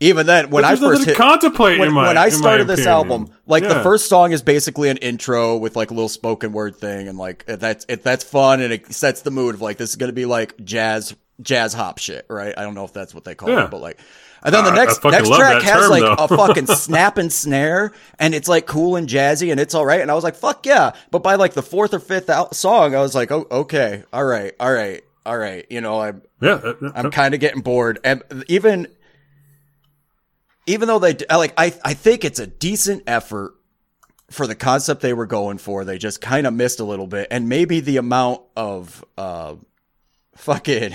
[SPEAKER 2] even then, when I first hit,
[SPEAKER 3] contemplate
[SPEAKER 2] when,
[SPEAKER 3] in my-
[SPEAKER 2] when I started this album, like the first song is basically an intro with like a little spoken word thing, and like that's it, that's fun and it sets the mood of like this is gonna be like jazz jazz hop shit, right? I don't know if that's what they call
[SPEAKER 3] Yeah.
[SPEAKER 2] it, but like. And then the
[SPEAKER 3] I
[SPEAKER 2] next next track has
[SPEAKER 3] term,
[SPEAKER 2] like
[SPEAKER 3] though.
[SPEAKER 2] a fucking snap and snare, and it's like cool and jazzy, and it's all right. And I was like, "Fuck yeah!" But by like the fourth or fifth out- song, I was like, "Oh, okay, all right, all right, all right." You know, I'm
[SPEAKER 3] yeah, uh, uh,
[SPEAKER 2] I'm kind of getting bored, and even even though they like, I I think it's a decent effort for the concept they were going for. They just kind of missed a little bit, and maybe the amount of uh fucking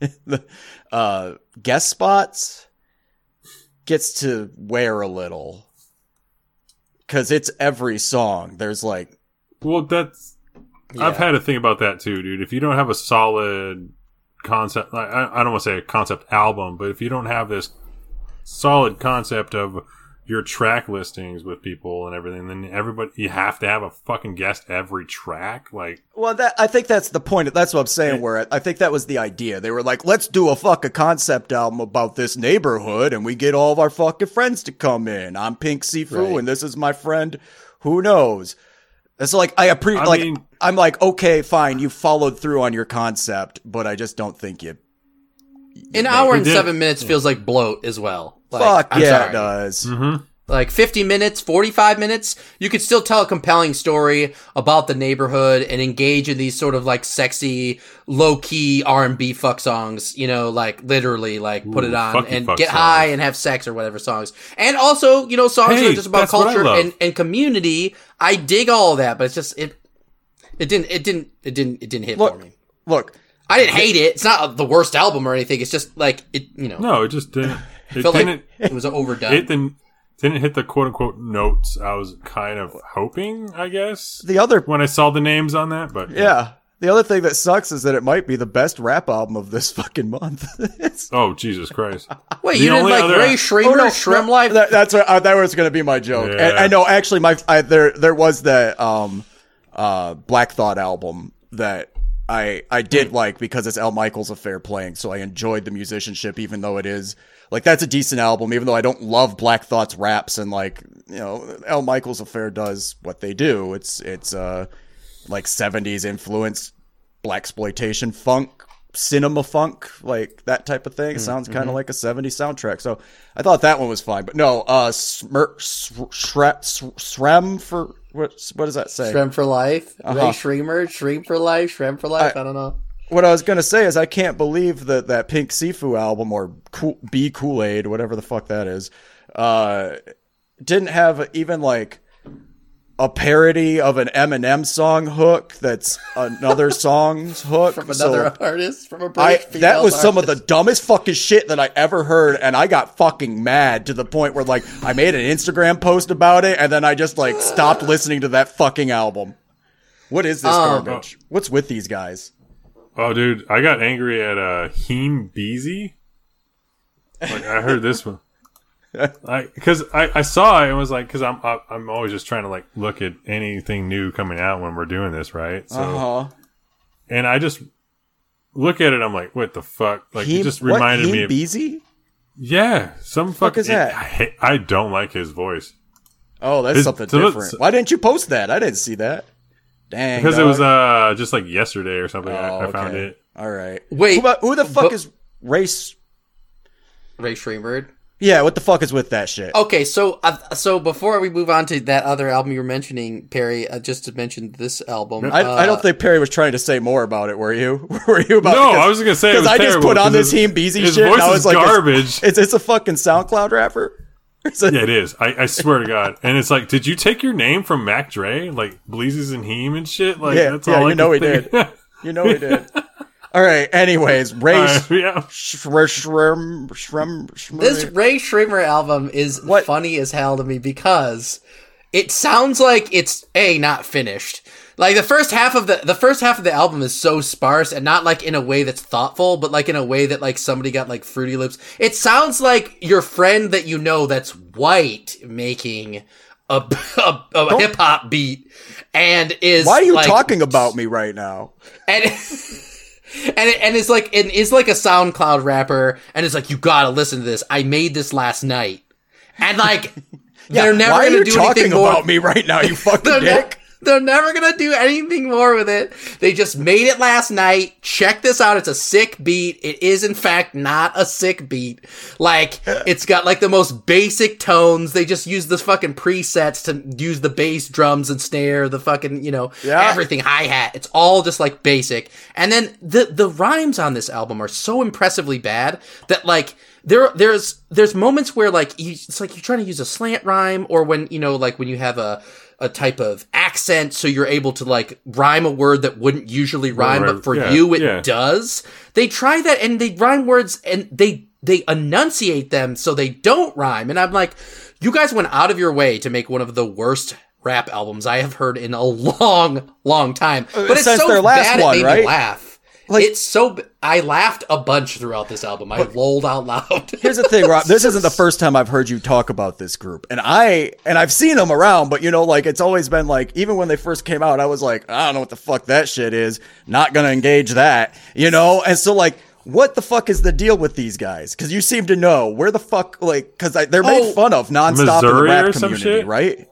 [SPEAKER 2] the uh guest spots gets to wear a little because it's every song. There's like
[SPEAKER 3] well, that's. I've had a thing about that too, dude. If you don't have a solid concept, I, I I don't want to say a concept album, but if you don't have this solid concept of your track listings with people and everything, then everybody you have to have a fucking guest every track. Like,
[SPEAKER 2] Well, that I think that's the point. That's what I'm saying. Where I think that was the idea. They were like, "Let's do a fucking concept album about this neighborhood, and we get all of our fucking friends to come in. I'm Pink Siifu,
[SPEAKER 1] Right.
[SPEAKER 2] and this is my friend. Who knows?" It's like I appreciate.
[SPEAKER 3] I
[SPEAKER 2] Like
[SPEAKER 3] mean-
[SPEAKER 2] I'm like, okay, fine, you followed through on your concept, but I just don't think you.
[SPEAKER 1] an hour and
[SPEAKER 3] did-
[SPEAKER 1] seven minutes feels like bloat as well like,
[SPEAKER 2] Fuck
[SPEAKER 1] I'm
[SPEAKER 2] yeah,
[SPEAKER 1] sorry.
[SPEAKER 2] it does. Mm-hmm.
[SPEAKER 1] like 50 minutes 45 minutes you could still tell a compelling story about the neighborhood and engage in these sort of like sexy low-key r&b fuck songs you know like literally like put it on and get
[SPEAKER 3] songs.
[SPEAKER 1] high and have sex or whatever songs. And also you know songs that
[SPEAKER 3] Hey,
[SPEAKER 1] are just about
[SPEAKER 3] that's what I
[SPEAKER 1] culture and, and community. I dig all of that but it's just it it didn't it didn't it didn't it didn't hit
[SPEAKER 2] Look,
[SPEAKER 1] for me.
[SPEAKER 2] look,
[SPEAKER 1] i didn't hate it. It's not the worst album or anything. It's just like it you know.
[SPEAKER 3] No, it just didn't. It
[SPEAKER 1] felt
[SPEAKER 3] didn't.
[SPEAKER 1] like it was overdone
[SPEAKER 3] it then didn't hit the quote unquote notes I was kind of hoping, I guess,
[SPEAKER 2] The other,
[SPEAKER 3] when I saw the names on that. But
[SPEAKER 2] yeah. The other thing that sucks is that it might be the best rap album of this fucking month.
[SPEAKER 3] Oh Jesus Christ!
[SPEAKER 1] Wait,
[SPEAKER 3] The
[SPEAKER 1] you didn't like
[SPEAKER 3] other-
[SPEAKER 1] Ray Schremer, Shrimp Life?
[SPEAKER 2] That, that's what, uh, that was going to be my joke. And
[SPEAKER 3] Yeah.
[SPEAKER 2] I know actually my I, there there was the um uh Black Thought album that I I did like because it's El Michels affair playing, so I enjoyed the musicianship even though it is like that's a decent album even though I don't love Black Thought's raps and like you know El Michels affair does what they do. It's it's uh like 70s influence black exploitation funk cinema funk like that type of thing it sounds kind of like a 70s soundtrack so i thought that one was fine but no uh Smir- Shre- Shre- shrem for what what does that say
[SPEAKER 1] Shrimp for Life?
[SPEAKER 2] Uh-huh.
[SPEAKER 1] Shrimp for Life, Shrimp for Life? I, don't know.
[SPEAKER 2] What i was gonna say is i can't believe that that Pink Siifu album or cool, B. Cool-Aid whatever the fuck that is uh didn't have even like a parody of an Eminem song hook that's another song's hook
[SPEAKER 1] From
[SPEAKER 2] So-
[SPEAKER 1] another artist, from a British
[SPEAKER 2] that
[SPEAKER 1] female
[SPEAKER 2] was some of the dumbest fucking shit that I ever heard, and I got fucking mad to the point where like I made an Instagram post about it, and then I just like stopped listening to that fucking album. What is this
[SPEAKER 1] Um,
[SPEAKER 2] garbage? What's with these guys?
[SPEAKER 3] Oh, dude, I got angry at uh, Heem Beezy. Like I heard this one. I because I, I saw it and was like because I'm I- I'm always just trying to like look at anything new coming out when we're doing this right so
[SPEAKER 2] Uh huh.
[SPEAKER 3] and I just look at it I'm like what the fuck like it just reminded me of
[SPEAKER 2] Beezy.
[SPEAKER 3] yeah some
[SPEAKER 2] fuck
[SPEAKER 3] fucking
[SPEAKER 2] is that?
[SPEAKER 3] I, hate- I don't like his voice
[SPEAKER 2] Oh, that's
[SPEAKER 3] Is-
[SPEAKER 2] something
[SPEAKER 3] so
[SPEAKER 2] different. Why didn't you post that? I didn't see that. Dang.
[SPEAKER 3] because it was uh just like yesterday or something I,
[SPEAKER 2] Oh,
[SPEAKER 3] I found
[SPEAKER 2] okay.
[SPEAKER 3] it
[SPEAKER 2] All right.
[SPEAKER 1] Wait,
[SPEAKER 2] who, about- who the fuck
[SPEAKER 1] but-
[SPEAKER 2] is race?
[SPEAKER 1] Rae Sremmurd.
[SPEAKER 2] Yeah, what the fuck is with that shit?
[SPEAKER 1] Okay, so uh, so before we move on to that other album you were mentioning, Perry, uh, just to mention this album.
[SPEAKER 2] I,
[SPEAKER 1] uh,
[SPEAKER 2] I don't think Perry was trying to say more about it. Were you? Were you about?
[SPEAKER 3] no
[SPEAKER 2] because-
[SPEAKER 3] I was gonna say
[SPEAKER 2] because I just put on this
[SPEAKER 3] his-
[SPEAKER 2] Heem Beezy
[SPEAKER 3] his
[SPEAKER 2] shit. and
[SPEAKER 3] voice
[SPEAKER 2] I was
[SPEAKER 3] is
[SPEAKER 2] like, it's-
[SPEAKER 3] garbage.
[SPEAKER 2] It's, it's a fucking SoundCloud rapper. It's
[SPEAKER 3] Yeah, it is. I, I swear to God. And it's like, did you take your name from Mac Dre? Like Bleezes and Heem and shit? Like
[SPEAKER 2] Yeah,
[SPEAKER 3] that's
[SPEAKER 2] yeah,
[SPEAKER 3] all I
[SPEAKER 2] you know
[SPEAKER 3] can
[SPEAKER 2] he
[SPEAKER 3] think.
[SPEAKER 2] did. You know he did. All right. Anyways, Ray uh,
[SPEAKER 3] All right, yeah.
[SPEAKER 2] Shrim Shrim Shrim
[SPEAKER 1] this Rae Sremmurd album is
[SPEAKER 2] What?
[SPEAKER 1] funny as hell to me because it sounds like it's a not finished. Like the first half of the the first half of the album is so sparse and not like in a way that's thoughtful, but like in a way that like somebody got like Fruity Loops. It sounds like your friend that you know that's white making a, a, a hip hop beat and is
[SPEAKER 2] Why are you
[SPEAKER 1] like,
[SPEAKER 2] talking about me right now?
[SPEAKER 1] and and it, and it's like and is like a SoundCloud rapper, and it's like you gotta listen to this. I made this last night, and like they're never
[SPEAKER 2] Why
[SPEAKER 1] gonna
[SPEAKER 2] you
[SPEAKER 1] do
[SPEAKER 2] talking
[SPEAKER 1] anything more.
[SPEAKER 2] about me right now? You fucking dick.
[SPEAKER 1] They're never gonna do anything more with it. They just made it last night. Check this out. It's a sick beat. It is in fact not a sick beat. Like it's got like the most basic tones. They just use the fucking presets to use the bass, drums, and snare. The fucking you know
[SPEAKER 2] Yeah.
[SPEAKER 1] everything hi hat. It's all just like basic. And then the the rhymes on this album are so impressively bad that like there there's there's moments where like you, it's like you're trying to use a slant rhyme or when you know like when you have a a type of accent so you're able to like rhyme a word that wouldn't usually rhyme
[SPEAKER 3] Right,
[SPEAKER 1] but for
[SPEAKER 3] yeah,
[SPEAKER 1] you it
[SPEAKER 3] yeah.
[SPEAKER 1] does. They try that and they rhyme words and they they enunciate them so they don't rhyme. And i'm like you guys went out of your way to make one of the worst rap albums i have heard in a long long time. But it's
[SPEAKER 2] Uh, since
[SPEAKER 1] so
[SPEAKER 2] their last
[SPEAKER 1] bad
[SPEAKER 2] one,
[SPEAKER 1] it made
[SPEAKER 2] right?
[SPEAKER 1] me laugh
[SPEAKER 2] Like-
[SPEAKER 1] it's so I laughed a bunch throughout this album i lolled out loud
[SPEAKER 2] Here's the thing, Rob. This isn't the first time I've heard you talk about this group, and I and I've seen them around, but you know, like it's always been like, even when they first came out, I was like, I don't know what the fuck that shit is. Not gonna engage that, you know. And so, like, what the fuck is the deal with these guys? Because you seem to know where the fuck, like, because they're made
[SPEAKER 1] Oh,
[SPEAKER 2] fun of nonstop in the rap
[SPEAKER 3] or some
[SPEAKER 2] community,
[SPEAKER 3] shit?
[SPEAKER 2] right?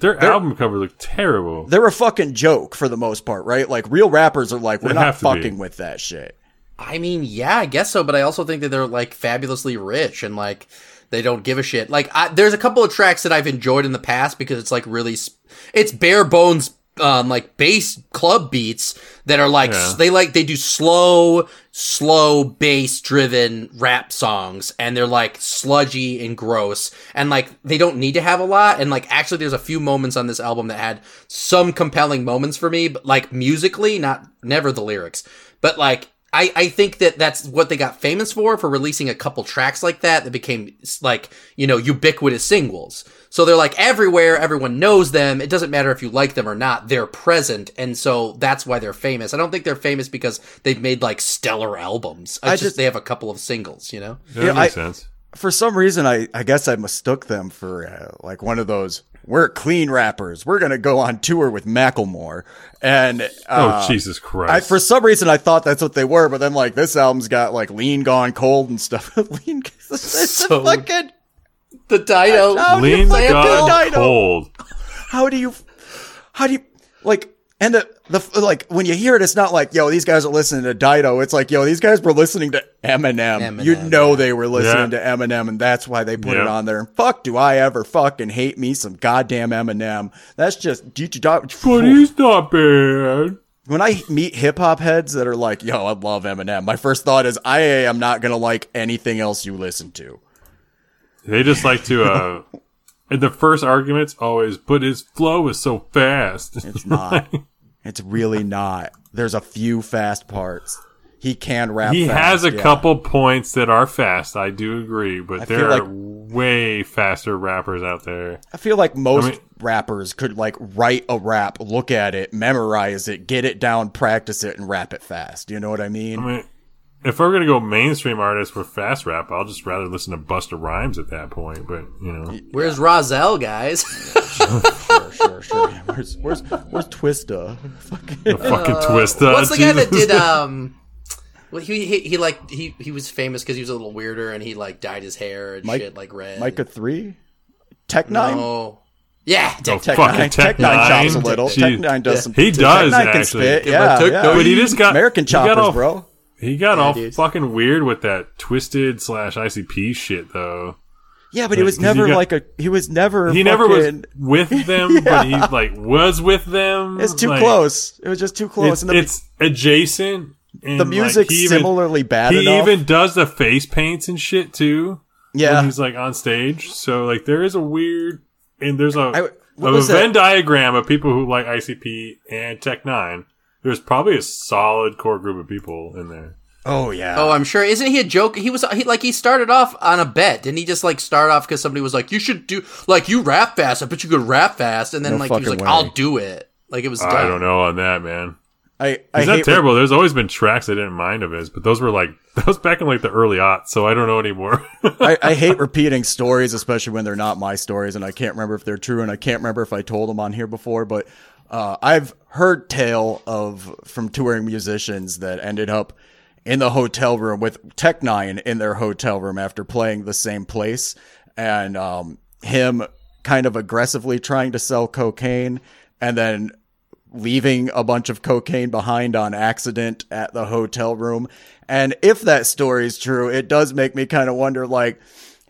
[SPEAKER 3] Their album cover looked terrible.
[SPEAKER 2] They're a fucking joke for the most part, right? Like, real rappers are like, we're
[SPEAKER 3] They
[SPEAKER 2] not
[SPEAKER 3] have to be.
[SPEAKER 2] fucking with that shit.
[SPEAKER 1] I mean, yeah, I guess so, but I also think that they're like fabulously rich and like they don't give a shit. Like, I, there's a couple of tracks that I've enjoyed in the past because it's like really, sp- it's bare bones, um, like bass club beats that are like
[SPEAKER 3] Yeah.
[SPEAKER 1] they like they do slow, slow bass driven rap songs, and they're like sludgy and gross, and like they don't need to have a lot. And like actually, there's a few moments on this album that had some compelling moments for me, but like musically, not never the lyrics, but like I, I think that that's what they got famous for, for releasing a couple tracks like that that became like, you know, ubiquitous singles. So they're like everywhere, everyone knows them. It doesn't matter if you like them or not, they're present. And so that's why they're famous. I don't think they're famous because they've made like stellar albums. I,
[SPEAKER 2] I
[SPEAKER 1] just,
[SPEAKER 2] just-
[SPEAKER 1] they have a couple of singles, you know?
[SPEAKER 3] Yeah, that
[SPEAKER 2] Yeah,
[SPEAKER 3] makes
[SPEAKER 2] I-
[SPEAKER 3] sense.
[SPEAKER 2] For some reason, I, I guess I mistook them for uh, like one of those. We're clean rappers. We're gonna go on tour with Macklemore, and
[SPEAKER 3] Oh
[SPEAKER 2] uh,
[SPEAKER 3] Jesus Christ!
[SPEAKER 2] I, for some reason, I thought that's what they were, but then like this album's got like Lean Gone Cold and stuff. lean, it's
[SPEAKER 1] So-
[SPEAKER 2] a fucking.
[SPEAKER 1] The Dido.
[SPEAKER 2] How
[SPEAKER 3] Lean gone
[SPEAKER 2] Dino?
[SPEAKER 3] cold.
[SPEAKER 2] How do you? How do you like? And the the like when you hear it, it's not like yo, these guys are listening to Dido. It's like yo, these guys were listening to Eminem.
[SPEAKER 1] Eminem,
[SPEAKER 2] you know they were listening
[SPEAKER 3] Yeah.
[SPEAKER 2] to Eminem, and that's why they put it on there. And fuck, do I ever fucking hate me some goddamn Eminem? That's just
[SPEAKER 3] But he's not bad.
[SPEAKER 2] when I meet hip hop heads that are like, yo, I love Eminem. My first thought is I am not gonna like anything else you listen to.
[SPEAKER 3] They just like to. uh And the first argument's always, but his flow is so fast.
[SPEAKER 2] It's not. it's really not. There's a few fast parts. He can rap.
[SPEAKER 3] he
[SPEAKER 2] fast,
[SPEAKER 3] has a
[SPEAKER 2] yeah.
[SPEAKER 3] couple points that are fast. I do agree, but
[SPEAKER 2] feel
[SPEAKER 3] there are
[SPEAKER 2] like-
[SPEAKER 3] way faster rappers out there.
[SPEAKER 2] I feel like most
[SPEAKER 3] I mean-
[SPEAKER 2] rappers could like write a rap, look at it, memorize it, get it down, practice it, and rap it fast. You know what I mean?
[SPEAKER 3] I mean, if we're gonna go mainstream artists with fast rap, I'll just rather listen to Busta Rhymes at that point. But you know,
[SPEAKER 1] Where's Rozelle, guys?
[SPEAKER 2] sure, sure, sure. Where's where's where's Twista? Fucking-
[SPEAKER 3] the fucking twist. Uh,
[SPEAKER 1] What's the guy that did um? Well, he he, he like he he was famous because he was a little weirder and he like dyed his hair and
[SPEAKER 2] Mike-
[SPEAKER 1] shit like red.
[SPEAKER 2] Micah three, Tech Nine.
[SPEAKER 1] Oh, yeah.
[SPEAKER 3] Oh,
[SPEAKER 1] Tech-
[SPEAKER 2] Tech
[SPEAKER 3] fucking
[SPEAKER 2] Nine,
[SPEAKER 3] Tech
[SPEAKER 2] Tech Nine
[SPEAKER 3] Nine.
[SPEAKER 2] chops a little.
[SPEAKER 3] Gee.
[SPEAKER 2] Tech Nine does some.
[SPEAKER 3] He
[SPEAKER 2] Tech
[SPEAKER 3] does,
[SPEAKER 2] Nine can
[SPEAKER 3] actually.
[SPEAKER 2] spit.
[SPEAKER 1] Give him a
[SPEAKER 2] Yeah, yeah.
[SPEAKER 3] But he just got
[SPEAKER 2] American
[SPEAKER 3] he got
[SPEAKER 2] choppers,
[SPEAKER 3] all-
[SPEAKER 2] bro.
[SPEAKER 3] He got all
[SPEAKER 1] dude.
[SPEAKER 3] fucking weird with that twisted slash ICP shit though.
[SPEAKER 2] Yeah, but he was
[SPEAKER 3] 'cause he
[SPEAKER 2] never
[SPEAKER 3] got-
[SPEAKER 2] like a. He was never.
[SPEAKER 3] He never was with them, but he like was with them.
[SPEAKER 2] It's too
[SPEAKER 3] Like,
[SPEAKER 2] close. It was just too close.
[SPEAKER 3] It's,
[SPEAKER 2] and the,
[SPEAKER 3] it's adjacent. And
[SPEAKER 2] the
[SPEAKER 3] like,
[SPEAKER 2] music's
[SPEAKER 3] even-
[SPEAKER 2] similarly bad
[SPEAKER 3] He
[SPEAKER 2] enough.
[SPEAKER 3] even does the face paints and shit too.
[SPEAKER 2] yeah.
[SPEAKER 3] when he's like on stage. So like there is a weird and there's a,
[SPEAKER 2] I-
[SPEAKER 3] a? Venn diagram of people who like ICP and Tech Nine. There's probably a solid core group of people in there.
[SPEAKER 2] oh yeah.
[SPEAKER 1] Oh, I'm sure. Isn't he a joke? He was he, like he started off on a bet. Didn't he just like start off because somebody was like, "You should do like you rap fast." I bet you could rap fast, and then
[SPEAKER 2] No
[SPEAKER 1] like he was like,
[SPEAKER 2] way.
[SPEAKER 1] "I'll do it." Like it was.
[SPEAKER 3] I
[SPEAKER 1] dumb.
[SPEAKER 3] don't know on that man.
[SPEAKER 2] I, I
[SPEAKER 3] He's
[SPEAKER 2] hate
[SPEAKER 3] not terrible. There's always been tracks I didn't mind of his, but those were like that was back in like the early aughts, so I don't know anymore.
[SPEAKER 2] I, I hate repeating stories, especially when they're not my stories, and I can't remember if they're true, and I can't remember if I told them on here before. But uh, I've heard tale of from touring musicians that ended up in the hotel room with Tech Nine in their hotel room after playing the same place, and um, him kind of aggressively trying to sell cocaine, and then leaving a bunch of cocaine behind on accident at the hotel room. And if that story is true, it does make me kind of wonder like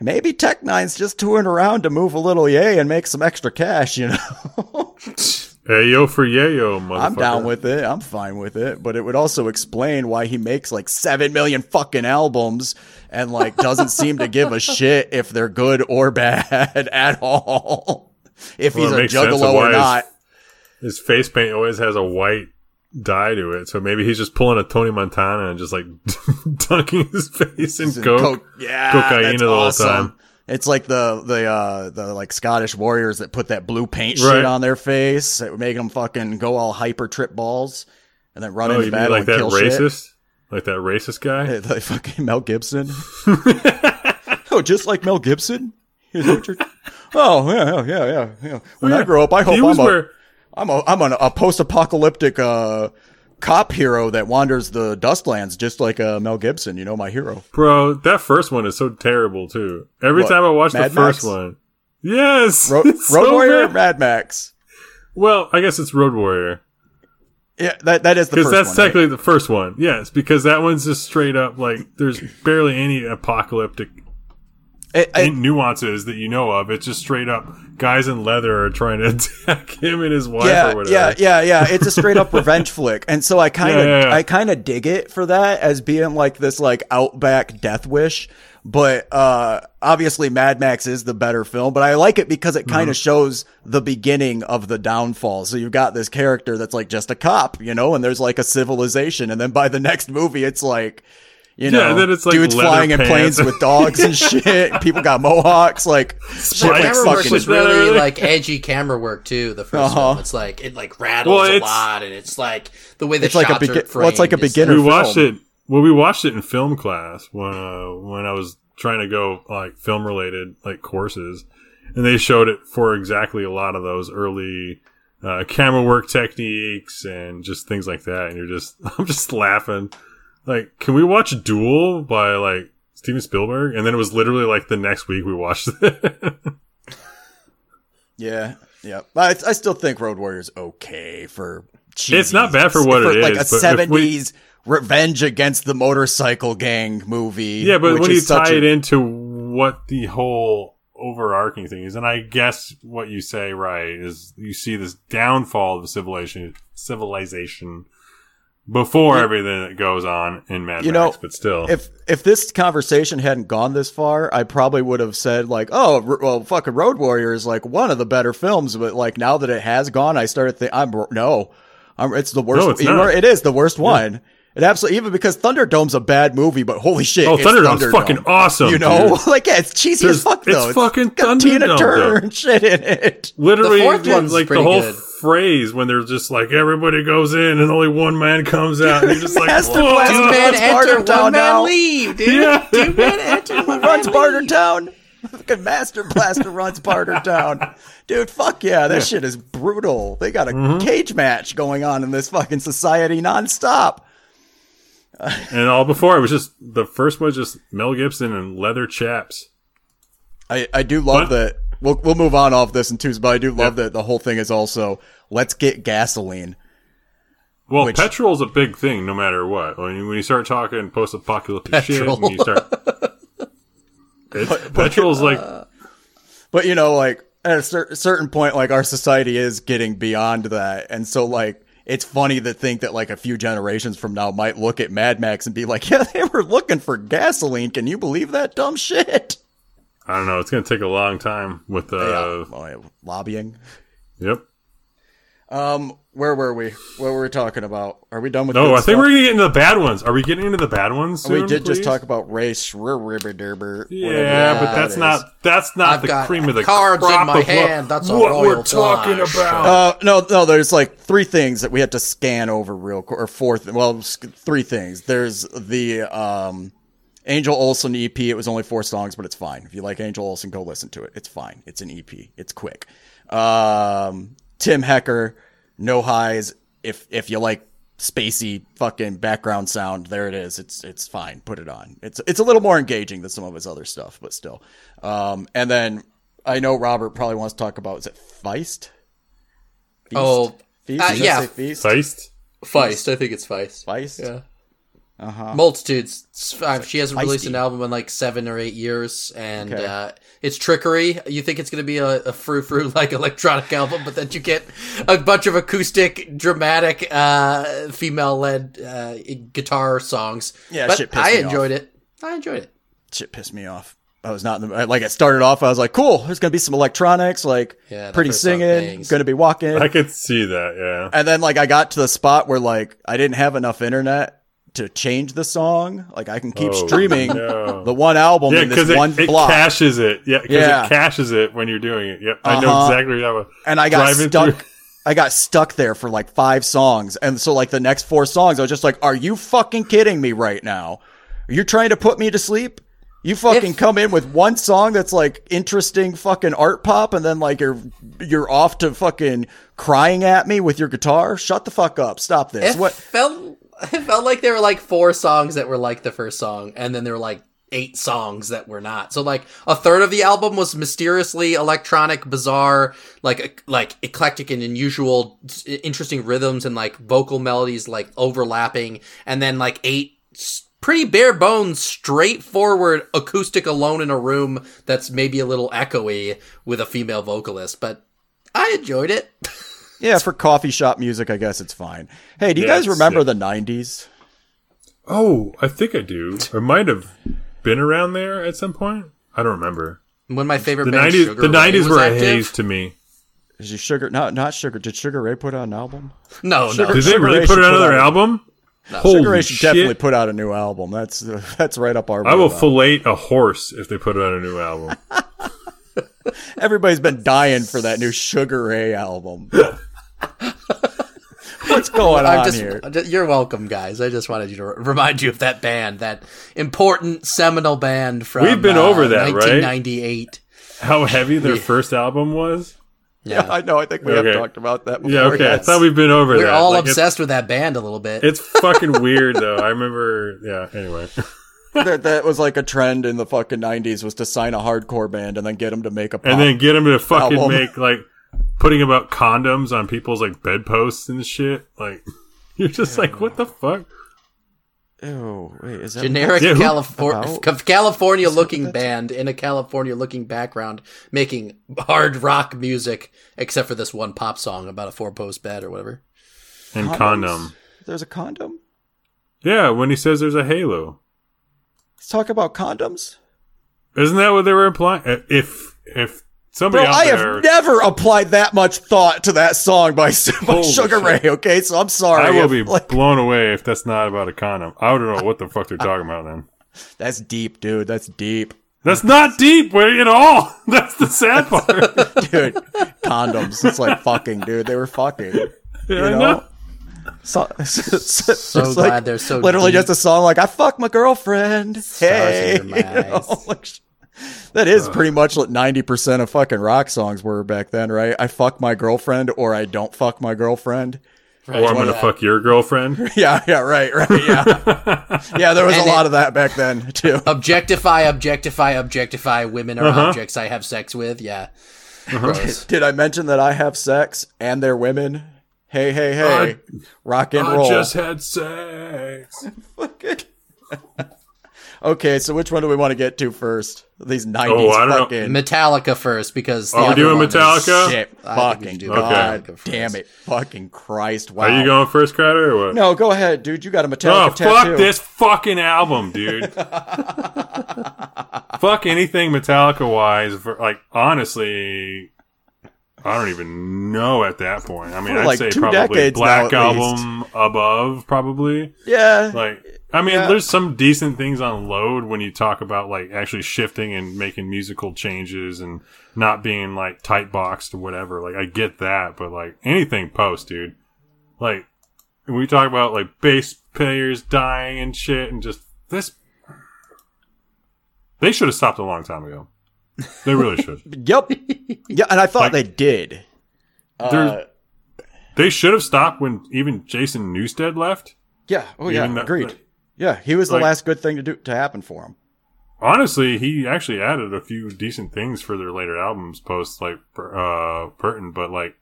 [SPEAKER 2] maybe Tech Nine's just touring around to move a little yay and make some extra cash, you know.
[SPEAKER 3] hey yo for yayo, motherfucker.
[SPEAKER 2] I'm down with it. I'm fine with it, but it would also explain why he makes like 7 million fucking albums and like doesn't seem to give a shit if they're good or bad at all. If
[SPEAKER 3] Well,
[SPEAKER 2] he's a juggalo or not.
[SPEAKER 3] His face paint always has a white dye to it, so maybe he's just pulling a Tony Montana and just like dunking his face in coke.
[SPEAKER 2] coke. Yeah,
[SPEAKER 3] cocaine
[SPEAKER 2] that's
[SPEAKER 3] the whole
[SPEAKER 2] awesome.
[SPEAKER 3] time.
[SPEAKER 2] It's like the the uh the like Scottish warriors that put that blue paint
[SPEAKER 3] Right.
[SPEAKER 2] shit on their face, that would make them fucking go all hyper trip balls, and then run
[SPEAKER 3] Oh,
[SPEAKER 2] into
[SPEAKER 3] you
[SPEAKER 2] battle
[SPEAKER 3] like
[SPEAKER 2] and
[SPEAKER 3] that
[SPEAKER 2] kill shit.
[SPEAKER 3] racist? Like that racist guy?
[SPEAKER 2] Like fucking Mel Gibson. oh, just like Mel Gibson. What you're- oh yeah, yeah, yeah, yeah. yeah. When I grow up, I hope I'm a,
[SPEAKER 3] where
[SPEAKER 2] I'm a I'm an, a post-apocalyptic uh, cop hero that wanders the dustlands, just like uh, Mel Gibson. You know, my hero.
[SPEAKER 3] Bro, that first one is so terrible too. Every
[SPEAKER 2] What,
[SPEAKER 3] time I watch
[SPEAKER 2] Mad
[SPEAKER 3] the first one. Yes.
[SPEAKER 2] Road, Road
[SPEAKER 3] so
[SPEAKER 2] Warrior,
[SPEAKER 3] bad.
[SPEAKER 2] Mad Max.
[SPEAKER 3] Well, I guess it's Road Warrior.
[SPEAKER 2] Yeah, that that is the
[SPEAKER 3] Because that's
[SPEAKER 2] one. right?
[SPEAKER 3] technically the first one. Yes, because that one's just straight up like there's barely any apocalyptic
[SPEAKER 2] It-
[SPEAKER 3] nuances that you know of. It's just straight up guys in leather are trying to attack him and his wife
[SPEAKER 2] yeah,
[SPEAKER 3] or whatever.
[SPEAKER 2] yeah, yeah, yeah. It's a straight up revenge flick, and so I kind of,
[SPEAKER 3] Yeah, yeah, yeah.
[SPEAKER 2] I kind of dig it for that as being like this like outback death wish. But uh obviously, Mad Max is the better film. But I like it because it kind of
[SPEAKER 3] Mm-hmm.
[SPEAKER 2] shows the beginning of the downfall. So you've got this character that's like just a cop, you know, and there's like a civilization, and then by the next movie, it's like. You know,
[SPEAKER 3] and then it's, like,
[SPEAKER 2] dudes
[SPEAKER 3] leather
[SPEAKER 2] flying in planes with dogs and shit. People got mohawks, like shit, like
[SPEAKER 1] camera work
[SPEAKER 2] fucking
[SPEAKER 1] was really like edgy camera work too. The 1st
[SPEAKER 2] Uh-huh.
[SPEAKER 1] one, it's like it like rattles
[SPEAKER 3] Well,
[SPEAKER 1] a lot, and it's like the way the
[SPEAKER 2] It's like a
[SPEAKER 1] shots
[SPEAKER 2] begi-
[SPEAKER 1] are framed.
[SPEAKER 2] well, it's like a
[SPEAKER 1] is,
[SPEAKER 2] beginner
[SPEAKER 3] we watched
[SPEAKER 2] film.
[SPEAKER 3] it. Well, we watched it in film class when uh, when I was trying to go like film related like courses, and they showed it for exactly a lot of those early uh, camera work techniques and just things like that. And you're just I'm just laughing. Like, can we watch Duel by like Steven Spielberg? And then it was literally like the next week we watched it.
[SPEAKER 2] Yeah, yeah. I, I still think Road Warrior's okay for. Cheesy,
[SPEAKER 3] It's not bad for what it
[SPEAKER 2] like
[SPEAKER 3] is,
[SPEAKER 2] a
[SPEAKER 3] but if we-
[SPEAKER 2] seventies revenge against the motorcycle gang movie.
[SPEAKER 3] Yeah, but when you tie it into what the whole overarching thing is, and I guess what you say right is you see this downfall of civilization, civilization before everything that goes on in Mad
[SPEAKER 2] You
[SPEAKER 3] Max,
[SPEAKER 2] know,
[SPEAKER 3] but still,
[SPEAKER 2] if if this conversation hadn't gone this far, I probably would have said like, "Oh, r- well, fucking Road Warrior is like one of the better films." But like now that it has gone, I started thinking, "I'm no, I'm, it's the worst.
[SPEAKER 3] No, it's not.
[SPEAKER 2] it is the worst one." It absolutely even because Thunderdome's a bad movie, but holy shit,
[SPEAKER 3] Oh,
[SPEAKER 2] it's
[SPEAKER 3] Thunderdome's
[SPEAKER 2] Thunderdome.
[SPEAKER 3] fucking awesome,
[SPEAKER 2] You know,
[SPEAKER 3] dude.
[SPEAKER 2] like yeah, it's cheesy
[SPEAKER 3] There's-
[SPEAKER 2] as fuck Though.
[SPEAKER 3] it's
[SPEAKER 2] though.
[SPEAKER 3] fucking
[SPEAKER 2] got Tina
[SPEAKER 3] Thunderdome,
[SPEAKER 2] Turner
[SPEAKER 3] though.
[SPEAKER 2] and shit in it.
[SPEAKER 3] literally,
[SPEAKER 1] The fourth one's
[SPEAKER 3] like the
[SPEAKER 1] pretty
[SPEAKER 3] whole
[SPEAKER 1] good.
[SPEAKER 3] Phrase when they're just like everybody goes in and only one man comes out, and you're just like,
[SPEAKER 2] Master
[SPEAKER 3] "Whoa."
[SPEAKER 2] Blaster
[SPEAKER 1] Two
[SPEAKER 2] Runs
[SPEAKER 1] men enter,
[SPEAKER 2] Bartertown
[SPEAKER 1] one man
[SPEAKER 2] now.
[SPEAKER 1] leave, dude.
[SPEAKER 3] Yeah.
[SPEAKER 1] Two men enter, one
[SPEAKER 2] runs
[SPEAKER 1] man
[SPEAKER 2] Barter. Town. Fucking Master Blaster runs Barter Town. Dude, fuck yeah, that shit is brutal. They got a
[SPEAKER 3] Mm-hmm.
[SPEAKER 2] cage match going on in this fucking society nonstop.
[SPEAKER 3] and all before it was just the first was just Mel Gibson and leather chaps.
[SPEAKER 2] I, I do love
[SPEAKER 3] What?
[SPEAKER 2] that. We'll we'll move on off this in twos, but I do love that the whole thing is also let's get gasoline.
[SPEAKER 3] Well,
[SPEAKER 2] Which-
[SPEAKER 3] petrol's a big thing, no matter what. When you, when you start talking post-apocalyptic shit, when you start, petrol's like
[SPEAKER 2] But you know, like at a cer- certain point, like our society is getting beyond that, and so like it's funny to think that like a few generations from now might look at Mad Max and be like, yeah, they were looking for gasoline. Can you believe that dumb shit?
[SPEAKER 3] I don't know. It's going to take a long time with uh,
[SPEAKER 2] yeah. Oh, yeah, lobbying.
[SPEAKER 3] yep.
[SPEAKER 2] Um, where were we? What were we talking about? Are we done with?
[SPEAKER 3] No,
[SPEAKER 2] good
[SPEAKER 3] I think
[SPEAKER 2] stuff?
[SPEAKER 3] we're going to get into the bad ones. Are we getting into the bad ones?
[SPEAKER 2] we
[SPEAKER 3] soon,
[SPEAKER 2] did just talk about race. Ribber
[SPEAKER 3] Yeah, but that's not that's not
[SPEAKER 1] I've
[SPEAKER 3] the
[SPEAKER 1] got
[SPEAKER 3] cream of the
[SPEAKER 1] cards in my
[SPEAKER 3] of what-
[SPEAKER 1] hand. That's a
[SPEAKER 3] what we're
[SPEAKER 1] royal
[SPEAKER 3] talking
[SPEAKER 1] flush.
[SPEAKER 3] about.
[SPEAKER 2] Uh, no, no. There's like three things that we had to scan over real quick, or four. Th- well, three things. There's the um, Angel Olsen EP. It was only four songs, but it's fine. If you like Angel Olsen, go listen to it. It's fine. It's an EP. It's quick. Um, Tim Hecker, No Highs. If if you like spacey fucking background sound, there it is. It's it's fine. Put it on. It's it's a little more engaging than some of his other stuff, but still. Um, and then I know Robert probably wants to talk about is it Feist? Feast?
[SPEAKER 1] Oh,
[SPEAKER 2] Feast?
[SPEAKER 1] uh, yeah.
[SPEAKER 2] say Feast?
[SPEAKER 3] Feist.
[SPEAKER 1] Feist. I think it's Feist.
[SPEAKER 2] Feist?
[SPEAKER 1] Yeah.
[SPEAKER 2] Uh-huh.
[SPEAKER 1] Multitudes. It's- uh, She hasn't released an album in like seven or eight years, and
[SPEAKER 2] Okay.
[SPEAKER 1] uh, it's trickery. You think it's going to be a, a frou frou like electronic album, but then you get a bunch of acoustic, dramatic, uh, female led uh, guitar songs.
[SPEAKER 2] Yeah,
[SPEAKER 1] but
[SPEAKER 2] shit pissed
[SPEAKER 1] I
[SPEAKER 2] me
[SPEAKER 1] enjoyed it. I enjoyed it.
[SPEAKER 2] Shit pissed me off. I was not in the like. It started off. I was like, "Cool, there's gonna be some electronics, like
[SPEAKER 1] Yeah,
[SPEAKER 2] pretty singing,
[SPEAKER 1] bangs.
[SPEAKER 2] gonna be walking."
[SPEAKER 3] I could see that. Yeah.
[SPEAKER 2] and then like I got to the spot where like I didn't have enough internet to change the song. Like I can keep
[SPEAKER 3] Oh,
[SPEAKER 2] streaming
[SPEAKER 3] no.
[SPEAKER 2] the one album
[SPEAKER 3] Yeah,
[SPEAKER 2] in this
[SPEAKER 3] because it,
[SPEAKER 2] one
[SPEAKER 3] it
[SPEAKER 2] block,
[SPEAKER 3] caches it. Yeah, because
[SPEAKER 2] Yeah.
[SPEAKER 3] it caches it when you're doing it. Yep, I know
[SPEAKER 2] Uh-huh.
[SPEAKER 3] exactly what you're talking
[SPEAKER 2] and I got
[SPEAKER 3] Driving
[SPEAKER 2] stuck.
[SPEAKER 3] through-
[SPEAKER 2] I got stuck there for like five songs, and so like the next four songs, I was just like, "Are you fucking kidding me right now? You're you trying to put me to sleep?" You fucking
[SPEAKER 1] If-
[SPEAKER 2] come in with one song that's like interesting fucking art pop, and then like you're you're off to fucking crying at me with your guitar. Shut the fuck up. Stop this.
[SPEAKER 1] It
[SPEAKER 2] What?
[SPEAKER 1] felt it felt like there were like four songs that were like the first song, and then there were like eight songs that were not. So like a third of the album was mysteriously electronic, bizarre, like like eclectic and unusual, interesting rhythms and like vocal melodies like overlapping, and then like eight pretty bare bones, straightforward acoustic alone in a room that's maybe a little echoey with a female vocalist, but I enjoyed it.
[SPEAKER 2] Yeah, for coffee shop music, I guess it's fine. Hey, do you
[SPEAKER 3] Yeah,
[SPEAKER 2] guys remember
[SPEAKER 3] sick.
[SPEAKER 2] the '90s?
[SPEAKER 3] Oh, I think I do. I might have been around there at some point. I don't remember.
[SPEAKER 1] One of my favorite
[SPEAKER 3] The
[SPEAKER 1] bands,
[SPEAKER 3] nineties,
[SPEAKER 1] Sugar
[SPEAKER 3] the
[SPEAKER 1] Ray,
[SPEAKER 3] nineties
[SPEAKER 1] was
[SPEAKER 3] were a haze to me.
[SPEAKER 2] Is you Sugar? Not not Sugar. Did Sugar Ray put out an album?
[SPEAKER 1] No, no.
[SPEAKER 3] Did they
[SPEAKER 2] Sugar
[SPEAKER 3] really
[SPEAKER 2] Ray
[SPEAKER 3] put
[SPEAKER 2] should
[SPEAKER 3] out
[SPEAKER 2] put
[SPEAKER 3] another
[SPEAKER 2] out a-
[SPEAKER 3] album?
[SPEAKER 2] Sugar
[SPEAKER 3] Holy
[SPEAKER 2] Ray should
[SPEAKER 3] shit!
[SPEAKER 2] definitely put out a new album. That's uh, that's right up our.
[SPEAKER 3] I will fillet a horse if they put out a new album.
[SPEAKER 2] Everybody's been dying for that new Sugar Ray album. What's going
[SPEAKER 1] I'm
[SPEAKER 2] on
[SPEAKER 1] just,
[SPEAKER 2] here?
[SPEAKER 1] you're welcome, guys. I just wanted you to remind you of that band, that important seminal band from
[SPEAKER 3] We've been
[SPEAKER 1] uh,
[SPEAKER 3] over that, right?
[SPEAKER 1] 1998.
[SPEAKER 3] How heavy their first album was?
[SPEAKER 1] Yeah,
[SPEAKER 2] I know. I think we have talked about that before.
[SPEAKER 3] Yeah, okay. I thought we've been over that.
[SPEAKER 1] we're
[SPEAKER 3] that.
[SPEAKER 1] all
[SPEAKER 3] Like,
[SPEAKER 1] obsessed with that band a little bit.
[SPEAKER 3] It's fucking weird though. I remember. Yeah. Anyway,
[SPEAKER 2] that, that was like a trend in the fucking '90s was to sign a hardcore band and then get them to make a pop.
[SPEAKER 3] and then get them to fucking
[SPEAKER 2] Album.
[SPEAKER 3] make like putting about condoms on people's like bedposts and shit. Like you're just like, what the fuck?
[SPEAKER 2] Ew, wait, is that
[SPEAKER 1] Generic
[SPEAKER 3] Yeah, who-
[SPEAKER 1] California California looking band in a California looking background making hard rock music, except for this one pop song about a four post bed or whatever.
[SPEAKER 3] And
[SPEAKER 2] Condoms?
[SPEAKER 3] condom.
[SPEAKER 2] There's a condom.
[SPEAKER 3] Yeah, when he says there's a halo,
[SPEAKER 2] Let's talk about condoms.
[SPEAKER 3] isn't that what they were implying? If if somebody
[SPEAKER 2] Bro,
[SPEAKER 3] out
[SPEAKER 2] I
[SPEAKER 3] there,
[SPEAKER 2] have never applied that much thought to that song by, by Sugar
[SPEAKER 3] shit.
[SPEAKER 2] Ray. Okay, so I'm sorry.
[SPEAKER 3] I will
[SPEAKER 2] if,
[SPEAKER 3] be
[SPEAKER 2] like,
[SPEAKER 3] blown away if that's not about a condom. I don't know what the fuck they're talking about then.
[SPEAKER 2] that's deep, dude. That's deep,
[SPEAKER 3] That's not deep way at all. That's the sad part.
[SPEAKER 2] dude. condoms. It's like fucking, dude. They were fucking.
[SPEAKER 3] Yeah,
[SPEAKER 2] You
[SPEAKER 3] I
[SPEAKER 2] know?
[SPEAKER 3] know.
[SPEAKER 2] So, so,
[SPEAKER 1] So glad they're so
[SPEAKER 2] literally
[SPEAKER 1] deep.
[SPEAKER 2] just a song like "I fuck my girlfriend." hey,
[SPEAKER 1] in your
[SPEAKER 2] you know, like, sh- that is pretty much what ninety percent of fucking rock songs were back then, right? I fuck my girlfriend, or I don't fuck my girlfriend.
[SPEAKER 3] Or I'm gonna fuck your girlfriend.
[SPEAKER 2] Yeah, yeah, right, right, yeah, yeah. There was
[SPEAKER 1] And
[SPEAKER 2] a lot
[SPEAKER 1] it-
[SPEAKER 2] of that back then too.
[SPEAKER 1] Objectify, objectify, objectify. Women are
[SPEAKER 3] Uh-huh.
[SPEAKER 1] objects I have sex with. Yeah. Gross.
[SPEAKER 2] Did I mention that I have sex and they're women? Hey, hey, hey, rock and
[SPEAKER 3] I
[SPEAKER 2] roll.
[SPEAKER 3] just had sex.
[SPEAKER 2] okay, so which one do we want to get to first? These nineties
[SPEAKER 3] Oh, I don't know.
[SPEAKER 2] fucking
[SPEAKER 1] Metallica first because the
[SPEAKER 3] Oh, we're doing Metallica?
[SPEAKER 2] shit.
[SPEAKER 1] I think we
[SPEAKER 2] Fucking
[SPEAKER 1] should do
[SPEAKER 2] god, damn it, fucking Christ! Wow.
[SPEAKER 3] Are you going first, Crider, or what?
[SPEAKER 2] No, go ahead, dude. You got a
[SPEAKER 3] Oh,
[SPEAKER 2] Metallica tattoo.
[SPEAKER 3] fuck this fucking album, dude. fuck anything Metallica wise. For, like, honestly, I don't even know at that point. I mean,
[SPEAKER 2] For
[SPEAKER 3] I'd say probably
[SPEAKER 2] decades
[SPEAKER 3] Black
[SPEAKER 2] now, at
[SPEAKER 3] Album above, probably.
[SPEAKER 2] Yeah,
[SPEAKER 3] Like, I mean,
[SPEAKER 2] Yeah.
[SPEAKER 3] there's some decent things on Load when you talk about like actually shifting and making musical changes and not being like tight boxed or whatever. Like, I get that, but like anything post, dude. Like, we talk about like bass players dying and shit and just this. They should have stopped a long time ago. They really should.
[SPEAKER 2] yep, yeah. And I thought
[SPEAKER 3] Like-
[SPEAKER 2] they did. Uh,
[SPEAKER 3] They're- should have stopped when even Jason Newsted left.
[SPEAKER 2] yeah. Oh yeah.
[SPEAKER 3] That-
[SPEAKER 2] agreed. Yeah, he was the last good thing to do to happen for him.
[SPEAKER 3] Honestly, he actually added a few decent things for their later albums post like uh Burton, but like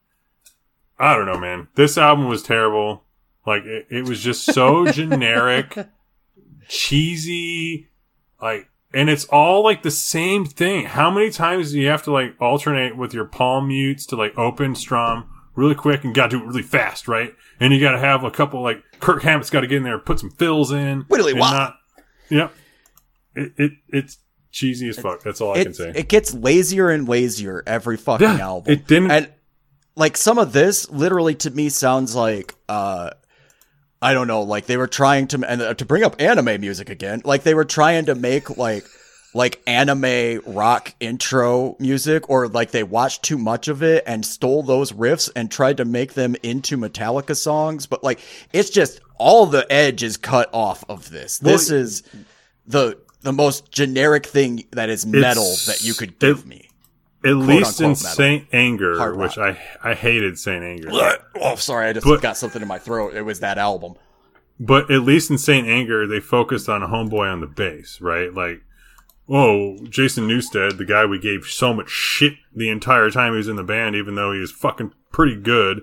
[SPEAKER 3] I don't know, man. This album was terrible. Like it, it was just so generic, cheesy, like and it's all like the same thing. How many times do you have to like alternate with your palm mutes to like open strum really quick and gotta do it really fast, right? And you gotta have a couple like Kirk Hammett's gotta get in there and put some fills in.
[SPEAKER 2] Widdly
[SPEAKER 3] and not- Yep. It, it it's cheesy as fuck. That's all I can say.
[SPEAKER 2] it gets lazier and lazier every fucking
[SPEAKER 3] yeah,
[SPEAKER 2] album.
[SPEAKER 3] it didn't.
[SPEAKER 2] and like some of this literally to me sounds like uh i don't know like they were trying to and uh, to bring up anime music again like they were trying to make like like anime rock intro music or like they watched too much of it and stole those riffs and tried to make them into metallica songs but like it's just all the edge is cut off of this this is the the most generic thing that is metal that you could
[SPEAKER 3] it-
[SPEAKER 2] give me
[SPEAKER 3] At least in
[SPEAKER 2] metal.
[SPEAKER 3] Saint Anger, which I I hated Saint Anger.
[SPEAKER 2] Oh, sorry, I just
[SPEAKER 3] But-
[SPEAKER 2] got something in my throat. It was that album.
[SPEAKER 3] But at least in Saint Anger, they focused on Homeboy on the bass, right? Like, oh, Jason Newsted, the guy we gave so much shit the entire time he was in the band, even though he was fucking pretty good,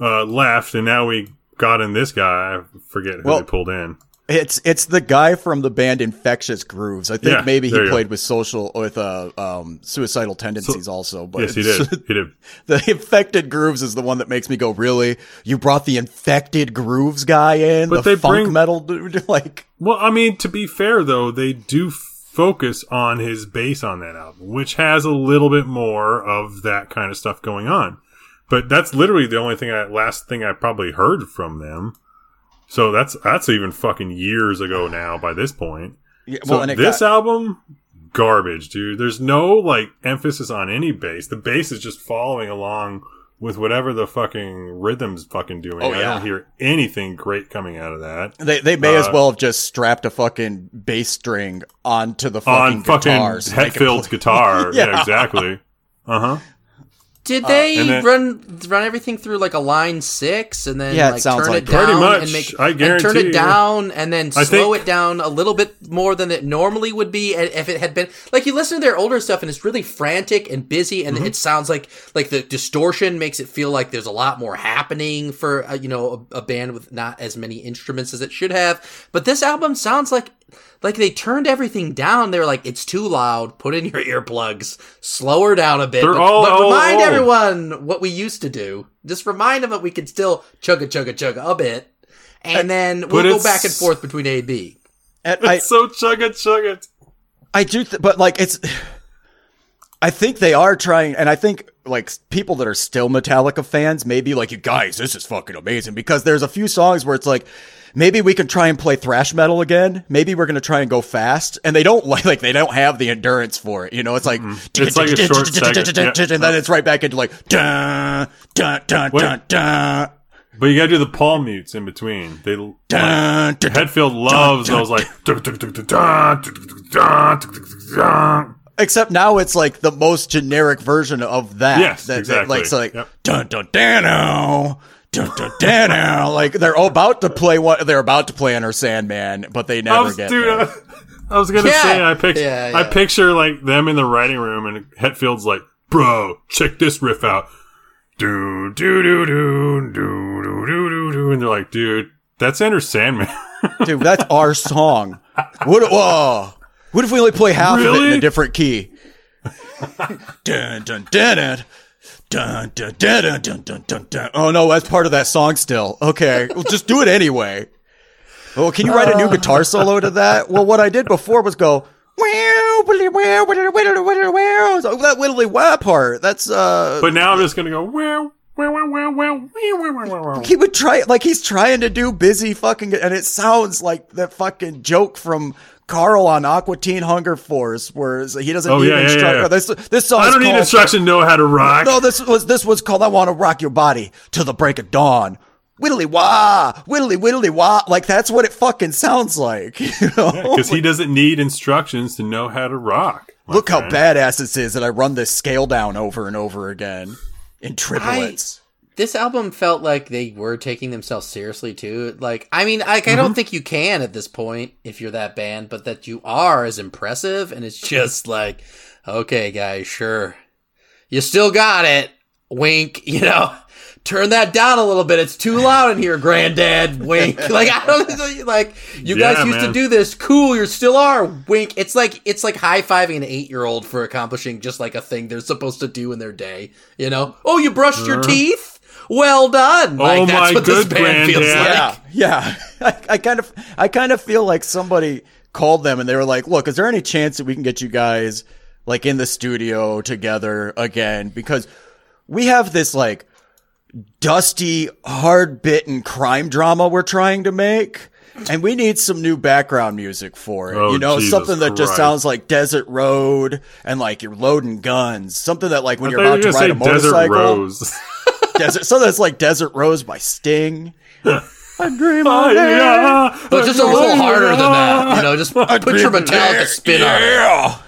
[SPEAKER 3] uh, left, and now we got in this guy. I forget who
[SPEAKER 2] Well-
[SPEAKER 3] they pulled in.
[SPEAKER 2] It's it's the guy from the band Infectious Grooves. I think
[SPEAKER 3] Yeah,
[SPEAKER 2] maybe he
[SPEAKER 3] you go.
[SPEAKER 2] played with social with uh um suicidal tendencies also. But
[SPEAKER 3] yes, he did. He did.
[SPEAKER 2] The infected grooves is the one that makes me go, really? You brought the infected grooves guy in,
[SPEAKER 3] But
[SPEAKER 2] the
[SPEAKER 3] they
[SPEAKER 2] funk
[SPEAKER 3] bring-
[SPEAKER 2] metal dude, like
[SPEAKER 3] Well, I mean, to be fair though, they do focus on his bass on that album, which has a little bit more of that kind of stuff going on. But that's literally the only thing I last thing I probably heard from them. So that's that's even fucking years ago now by this point.
[SPEAKER 2] yeah,
[SPEAKER 3] So
[SPEAKER 2] well, it
[SPEAKER 3] this
[SPEAKER 2] got,
[SPEAKER 3] album, garbage, dude. There's no like emphasis on any bass. The bass is just following along with whatever the fucking rhythm's fucking doing.
[SPEAKER 2] Oh,
[SPEAKER 3] I don't hear anything great coming out of that.
[SPEAKER 2] they they may as
[SPEAKER 3] uh,
[SPEAKER 2] well have just strapped a fucking bass string onto the fucking
[SPEAKER 3] on fucking
[SPEAKER 2] guitar so they
[SPEAKER 3] Hetfield's guitar. yeah.
[SPEAKER 2] Yeah.
[SPEAKER 3] exactly. Uh huh.
[SPEAKER 1] Did they
[SPEAKER 3] and then-
[SPEAKER 1] run run everything through like a line six and then
[SPEAKER 2] Yeah, it
[SPEAKER 1] like
[SPEAKER 2] sounds
[SPEAKER 1] turn
[SPEAKER 2] like
[SPEAKER 1] it
[SPEAKER 2] that.
[SPEAKER 1] down
[SPEAKER 3] Pretty much.
[SPEAKER 1] and make
[SPEAKER 3] I
[SPEAKER 1] and turn it
[SPEAKER 3] you.
[SPEAKER 1] down and then
[SPEAKER 3] I
[SPEAKER 1] slow
[SPEAKER 3] think-
[SPEAKER 1] it down a little bit more than it normally would be if it had been like you listen to their older stuff and it's really frantic and busy and
[SPEAKER 3] Mm-hmm.
[SPEAKER 1] it sounds like like the distortion makes it feel like there's a lot more happening for uh, you know a, a band with not as many instruments as it should have but this album sounds like like they turned everything down. They were like, "It's too loud. Put in your earplugs. Slow her down a bit."
[SPEAKER 3] They're
[SPEAKER 1] but,
[SPEAKER 3] all-
[SPEAKER 1] but
[SPEAKER 3] all
[SPEAKER 1] remind
[SPEAKER 3] old.
[SPEAKER 1] everyone what we used to do. Just remind them that we could still chugga chugga chugga a bit, and then we'll go back and forth between A and B.
[SPEAKER 2] And I,
[SPEAKER 3] It's so chugga chugga.
[SPEAKER 2] I do, th- but like it's. I think they are trying, and I think like people that are still Metallica fans may be like, "You guys, this is fucking amazing." Because there's a few songs where it's like, maybe we can try and play thrash metal again. Maybe we're gonna try and go fast, and they don't like like they don't have the endurance for it. You know, it's like
[SPEAKER 3] It's like a short
[SPEAKER 2] and then it's right back into like dun dun dun dun dun.
[SPEAKER 3] But you gotta do the palm mutes in between. They like,
[SPEAKER 2] Dun, dun, dun.
[SPEAKER 3] Hetfield loves those like.
[SPEAKER 2] Except now it's like the most generic version of that.
[SPEAKER 3] Yes,
[SPEAKER 2] that,
[SPEAKER 3] exactly.
[SPEAKER 2] That, like, so like
[SPEAKER 3] yep.
[SPEAKER 2] dun dun dano. Dun, dun, dun, dun, like they're about to play what they're about to play Enter Sandman, but they never I
[SPEAKER 3] was,
[SPEAKER 2] get.
[SPEAKER 3] Dude,
[SPEAKER 2] there.
[SPEAKER 3] I, was gonna
[SPEAKER 1] yeah.
[SPEAKER 3] say I picture
[SPEAKER 1] yeah, yeah.
[SPEAKER 3] I picture like them in the writing room, and Hetfield's like, "Bro, check this riff out." Do do do do do do do do, and they're like, "Dude, that's Enter Sandman."
[SPEAKER 2] dude, that's our song. What? Whoa. What if we only play half of it in a different key? dun, dun, dun, dun. Dun, dun, dun, dun, dun, dun, dun, dun. Oh no, that's part of that song still. Okay, well, just do it anyway. Well, can you write a new guitar solo to that? Well, what I did before was go, wow, widdly, wow, widdly, widdly, widdly, wow. So that widdly wow part, that's, uh.
[SPEAKER 3] But now I'm just gonna go, wow. Wow, wow, wow, wow, wow, wow, wow.
[SPEAKER 2] He would try, like, he's trying to do busy fucking, and it sounds like the fucking joke from Carl on Aqua Teen Hunger Force where he doesn't
[SPEAKER 3] Oh,
[SPEAKER 2] need
[SPEAKER 3] yeah, yeah,
[SPEAKER 2] instruction.
[SPEAKER 3] yeah.
[SPEAKER 2] This this song
[SPEAKER 3] I don't need
[SPEAKER 2] called-
[SPEAKER 3] instruction to know how to rock.
[SPEAKER 2] No, this was this was called I Want to Rock Your Body Till the Break of Dawn. Whittly wah, whittly whittly wah. Like that's what it fucking sounds like. You know?
[SPEAKER 3] Because he doesn't need instructions to know how to rock. my
[SPEAKER 2] Look how badass this is that I run this scale down over and over again in triplets.
[SPEAKER 1] This album felt like they were taking themselves seriously too. Like, I mean, like, I don't mm-hmm. think you can at this point if you're that band, but that you are is impressive. And it's just like, okay, guys, sure, you still got it. Wink, you know. Turn that down a little bit. It's too loud in here, granddad. Wink. Like I don't like you
[SPEAKER 3] Yeah,
[SPEAKER 1] guys used to do this. Cool, you still are. Wink. It's like it's like high fiving an eight year old for accomplishing just like a thing they're supposed to do in their day. You know? Oh, you brushed your uh-huh. teeth? Well done. Oh like
[SPEAKER 3] Oh,
[SPEAKER 1] that's
[SPEAKER 3] my
[SPEAKER 1] what this
[SPEAKER 3] good
[SPEAKER 1] band feels like.
[SPEAKER 2] Yeah, yeah. I, I kind of, I kind of feel like somebody called them and they were like, "Look, is there any chance that we can get you guys like in the studio together again? Because we have this like dusty, hard bitten crime drama we're trying to make." And we need some new background music for it.
[SPEAKER 3] Oh,
[SPEAKER 2] you know,
[SPEAKER 3] Jesus
[SPEAKER 2] something that just sounds like Desert Road and like you're loading guns. Something that like when
[SPEAKER 3] I
[SPEAKER 2] you're about
[SPEAKER 3] you
[SPEAKER 2] to
[SPEAKER 3] were
[SPEAKER 2] ride a
[SPEAKER 3] gonna Desert
[SPEAKER 2] motorcycle.
[SPEAKER 3] Rose.
[SPEAKER 2] Desert, something that's like Desert Rose by Sting. I dream of
[SPEAKER 3] yeah.
[SPEAKER 1] But just a little harder than that. You know, just put your Metallica spin on it.
[SPEAKER 2] Yeah.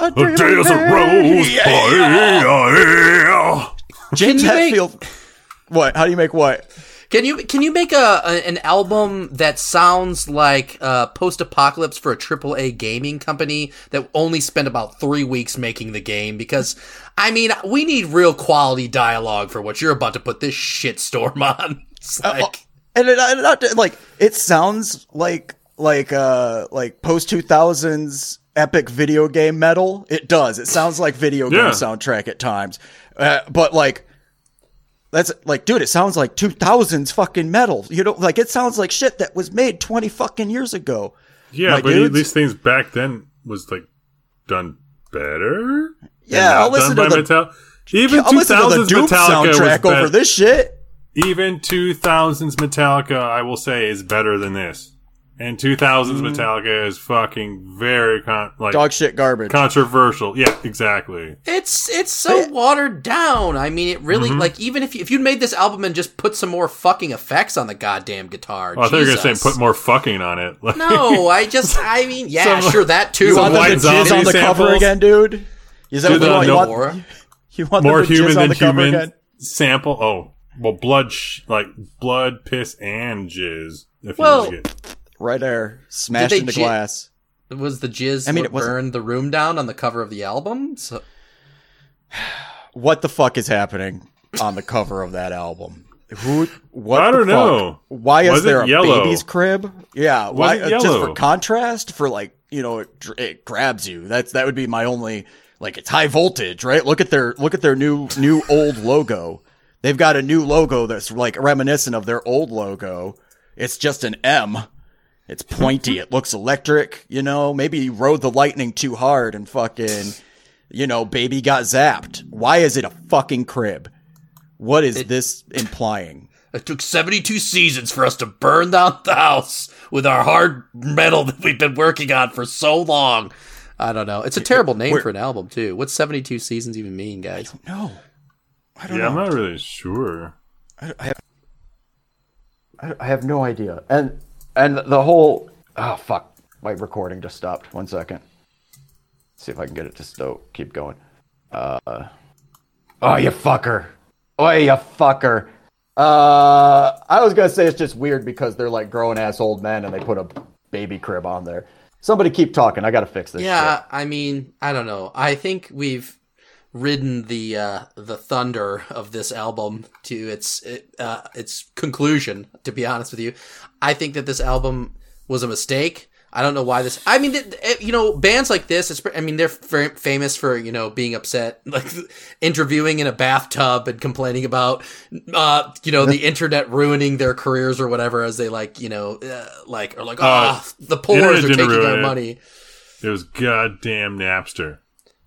[SPEAKER 2] I
[SPEAKER 3] A
[SPEAKER 2] dream of
[SPEAKER 3] Desert. Rose.
[SPEAKER 2] Yeah.
[SPEAKER 3] Yeah, yeah.
[SPEAKER 2] James
[SPEAKER 1] Can you make-
[SPEAKER 2] Hetfield. What? How do you make what?
[SPEAKER 1] Can you can you make a, a an album that sounds like uh, post apocalypse for a AAA gaming company that only spent about three weeks making the game? Because I mean, we need real quality dialogue for what you're about to put this shitstorm on. It's like
[SPEAKER 2] And it, and not, like it sounds like like uh like post two thousands epic video game metal? It does. It sounds like video game
[SPEAKER 3] Yeah.
[SPEAKER 2] soundtrack at times, uh, but like. That's like, dude, it sounds like 2000s fucking metal. You know, like it sounds like shit that was made 20 fucking years ago.
[SPEAKER 3] Yeah,
[SPEAKER 2] My
[SPEAKER 3] but
[SPEAKER 2] dudes?
[SPEAKER 3] these things back then was like done better.
[SPEAKER 2] Yeah, I'll listen to
[SPEAKER 3] by
[SPEAKER 2] the-
[SPEAKER 3] Metal- even
[SPEAKER 2] I'll listen to the
[SPEAKER 3] 2000s
[SPEAKER 2] Doom
[SPEAKER 3] Metallica was
[SPEAKER 2] soundtrack over this shit.
[SPEAKER 3] Even 2000s Metallica, I will say, is better than this. And 2000s
[SPEAKER 2] Mm.
[SPEAKER 3] Metallica is fucking very con- like
[SPEAKER 2] Dog shit garbage.
[SPEAKER 3] controversial. Yeah, exactly.
[SPEAKER 1] It's it's so watered down. I mean, it really
[SPEAKER 3] Mm-hmm.
[SPEAKER 1] like even if you, if you'd made this album and just put some more fucking effects on the goddamn guitar.
[SPEAKER 3] Oh, I thought you were gonna say put more fucking on it. Like,
[SPEAKER 1] No, I just I mean, yeah,
[SPEAKER 3] Some-
[SPEAKER 1] sure that too.
[SPEAKER 2] you want them
[SPEAKER 3] white
[SPEAKER 2] to jizz
[SPEAKER 3] zombie
[SPEAKER 2] on the cover again, dude? Is that
[SPEAKER 3] Do
[SPEAKER 2] what you
[SPEAKER 3] the
[SPEAKER 2] want? You want,
[SPEAKER 1] Nora.
[SPEAKER 2] you want
[SPEAKER 3] more
[SPEAKER 2] them
[SPEAKER 3] human
[SPEAKER 2] on
[SPEAKER 3] than
[SPEAKER 2] the
[SPEAKER 3] human
[SPEAKER 2] again?
[SPEAKER 3] sample. Oh, well, blood, sh- like blood, piss, and jizz. If
[SPEAKER 1] Well,
[SPEAKER 3] you use it.
[SPEAKER 2] Right there, smashed
[SPEAKER 1] they
[SPEAKER 2] into
[SPEAKER 1] ji-
[SPEAKER 2] glass.
[SPEAKER 1] Was the jizz
[SPEAKER 2] I mean,
[SPEAKER 1] what
[SPEAKER 2] it
[SPEAKER 1] burned the room down on the cover of the album? So,
[SPEAKER 2] What the fuck is happening on the cover of that album? Who? What?
[SPEAKER 3] I don't
[SPEAKER 2] fuck?
[SPEAKER 3] know.
[SPEAKER 2] Why is
[SPEAKER 3] Was it
[SPEAKER 2] there a
[SPEAKER 3] yellow?
[SPEAKER 2] baby's crib? Yeah. Why? uh, Just for contrast, for like you know, it, it grabs you. That's that would be my only like it's high voltage, right? Look at their look at their new new old logo. They've got a new logo that's like reminiscent of their old logo. It's just an M. It's pointy. it looks electric. You know, maybe you rode the lightning too hard and fucking, you know, baby got zapped. Why is it a fucking crib? What is this implying?
[SPEAKER 1] it took 72 seasons for us to burn down the house with our hard metal that we've been working on for so long. I don't know. It's a terrible name
[SPEAKER 2] Where-
[SPEAKER 1] for an album too. What's 72 seasons even mean, guys?
[SPEAKER 2] No, I don't
[SPEAKER 3] yeah, I'm not really sure.
[SPEAKER 2] I, I have, I, I have no idea. And and the whole oh fuck, my recording just stopped. One second. see if I can get it to sto- keep going. Uh, oh, you fucker! Oh, you fucker! Uh, I was gonna say it's just weird because they're like grown ass old men and they put a baby crib on there. Somebody keep talking. I gotta fix this.
[SPEAKER 1] Yeah, I mean, I don't know. I think we've ridden the uh, the thunder of this album to its uh, its conclusion. To be honest with you, I think that this album was a mistake. I don't know why this. I mean, th- you know, bands like this. It's, I mean, they're famous for you know being upset, like interviewing in a bathtub and complaining about, uh, you know, the internet ruining their careers or whatever, as they like, you know, uh, like or like,
[SPEAKER 3] Uh,
[SPEAKER 1] oh, the
[SPEAKER 3] poor
[SPEAKER 1] are taking our
[SPEAKER 3] it.
[SPEAKER 1] money.
[SPEAKER 3] It was goddamn Napster.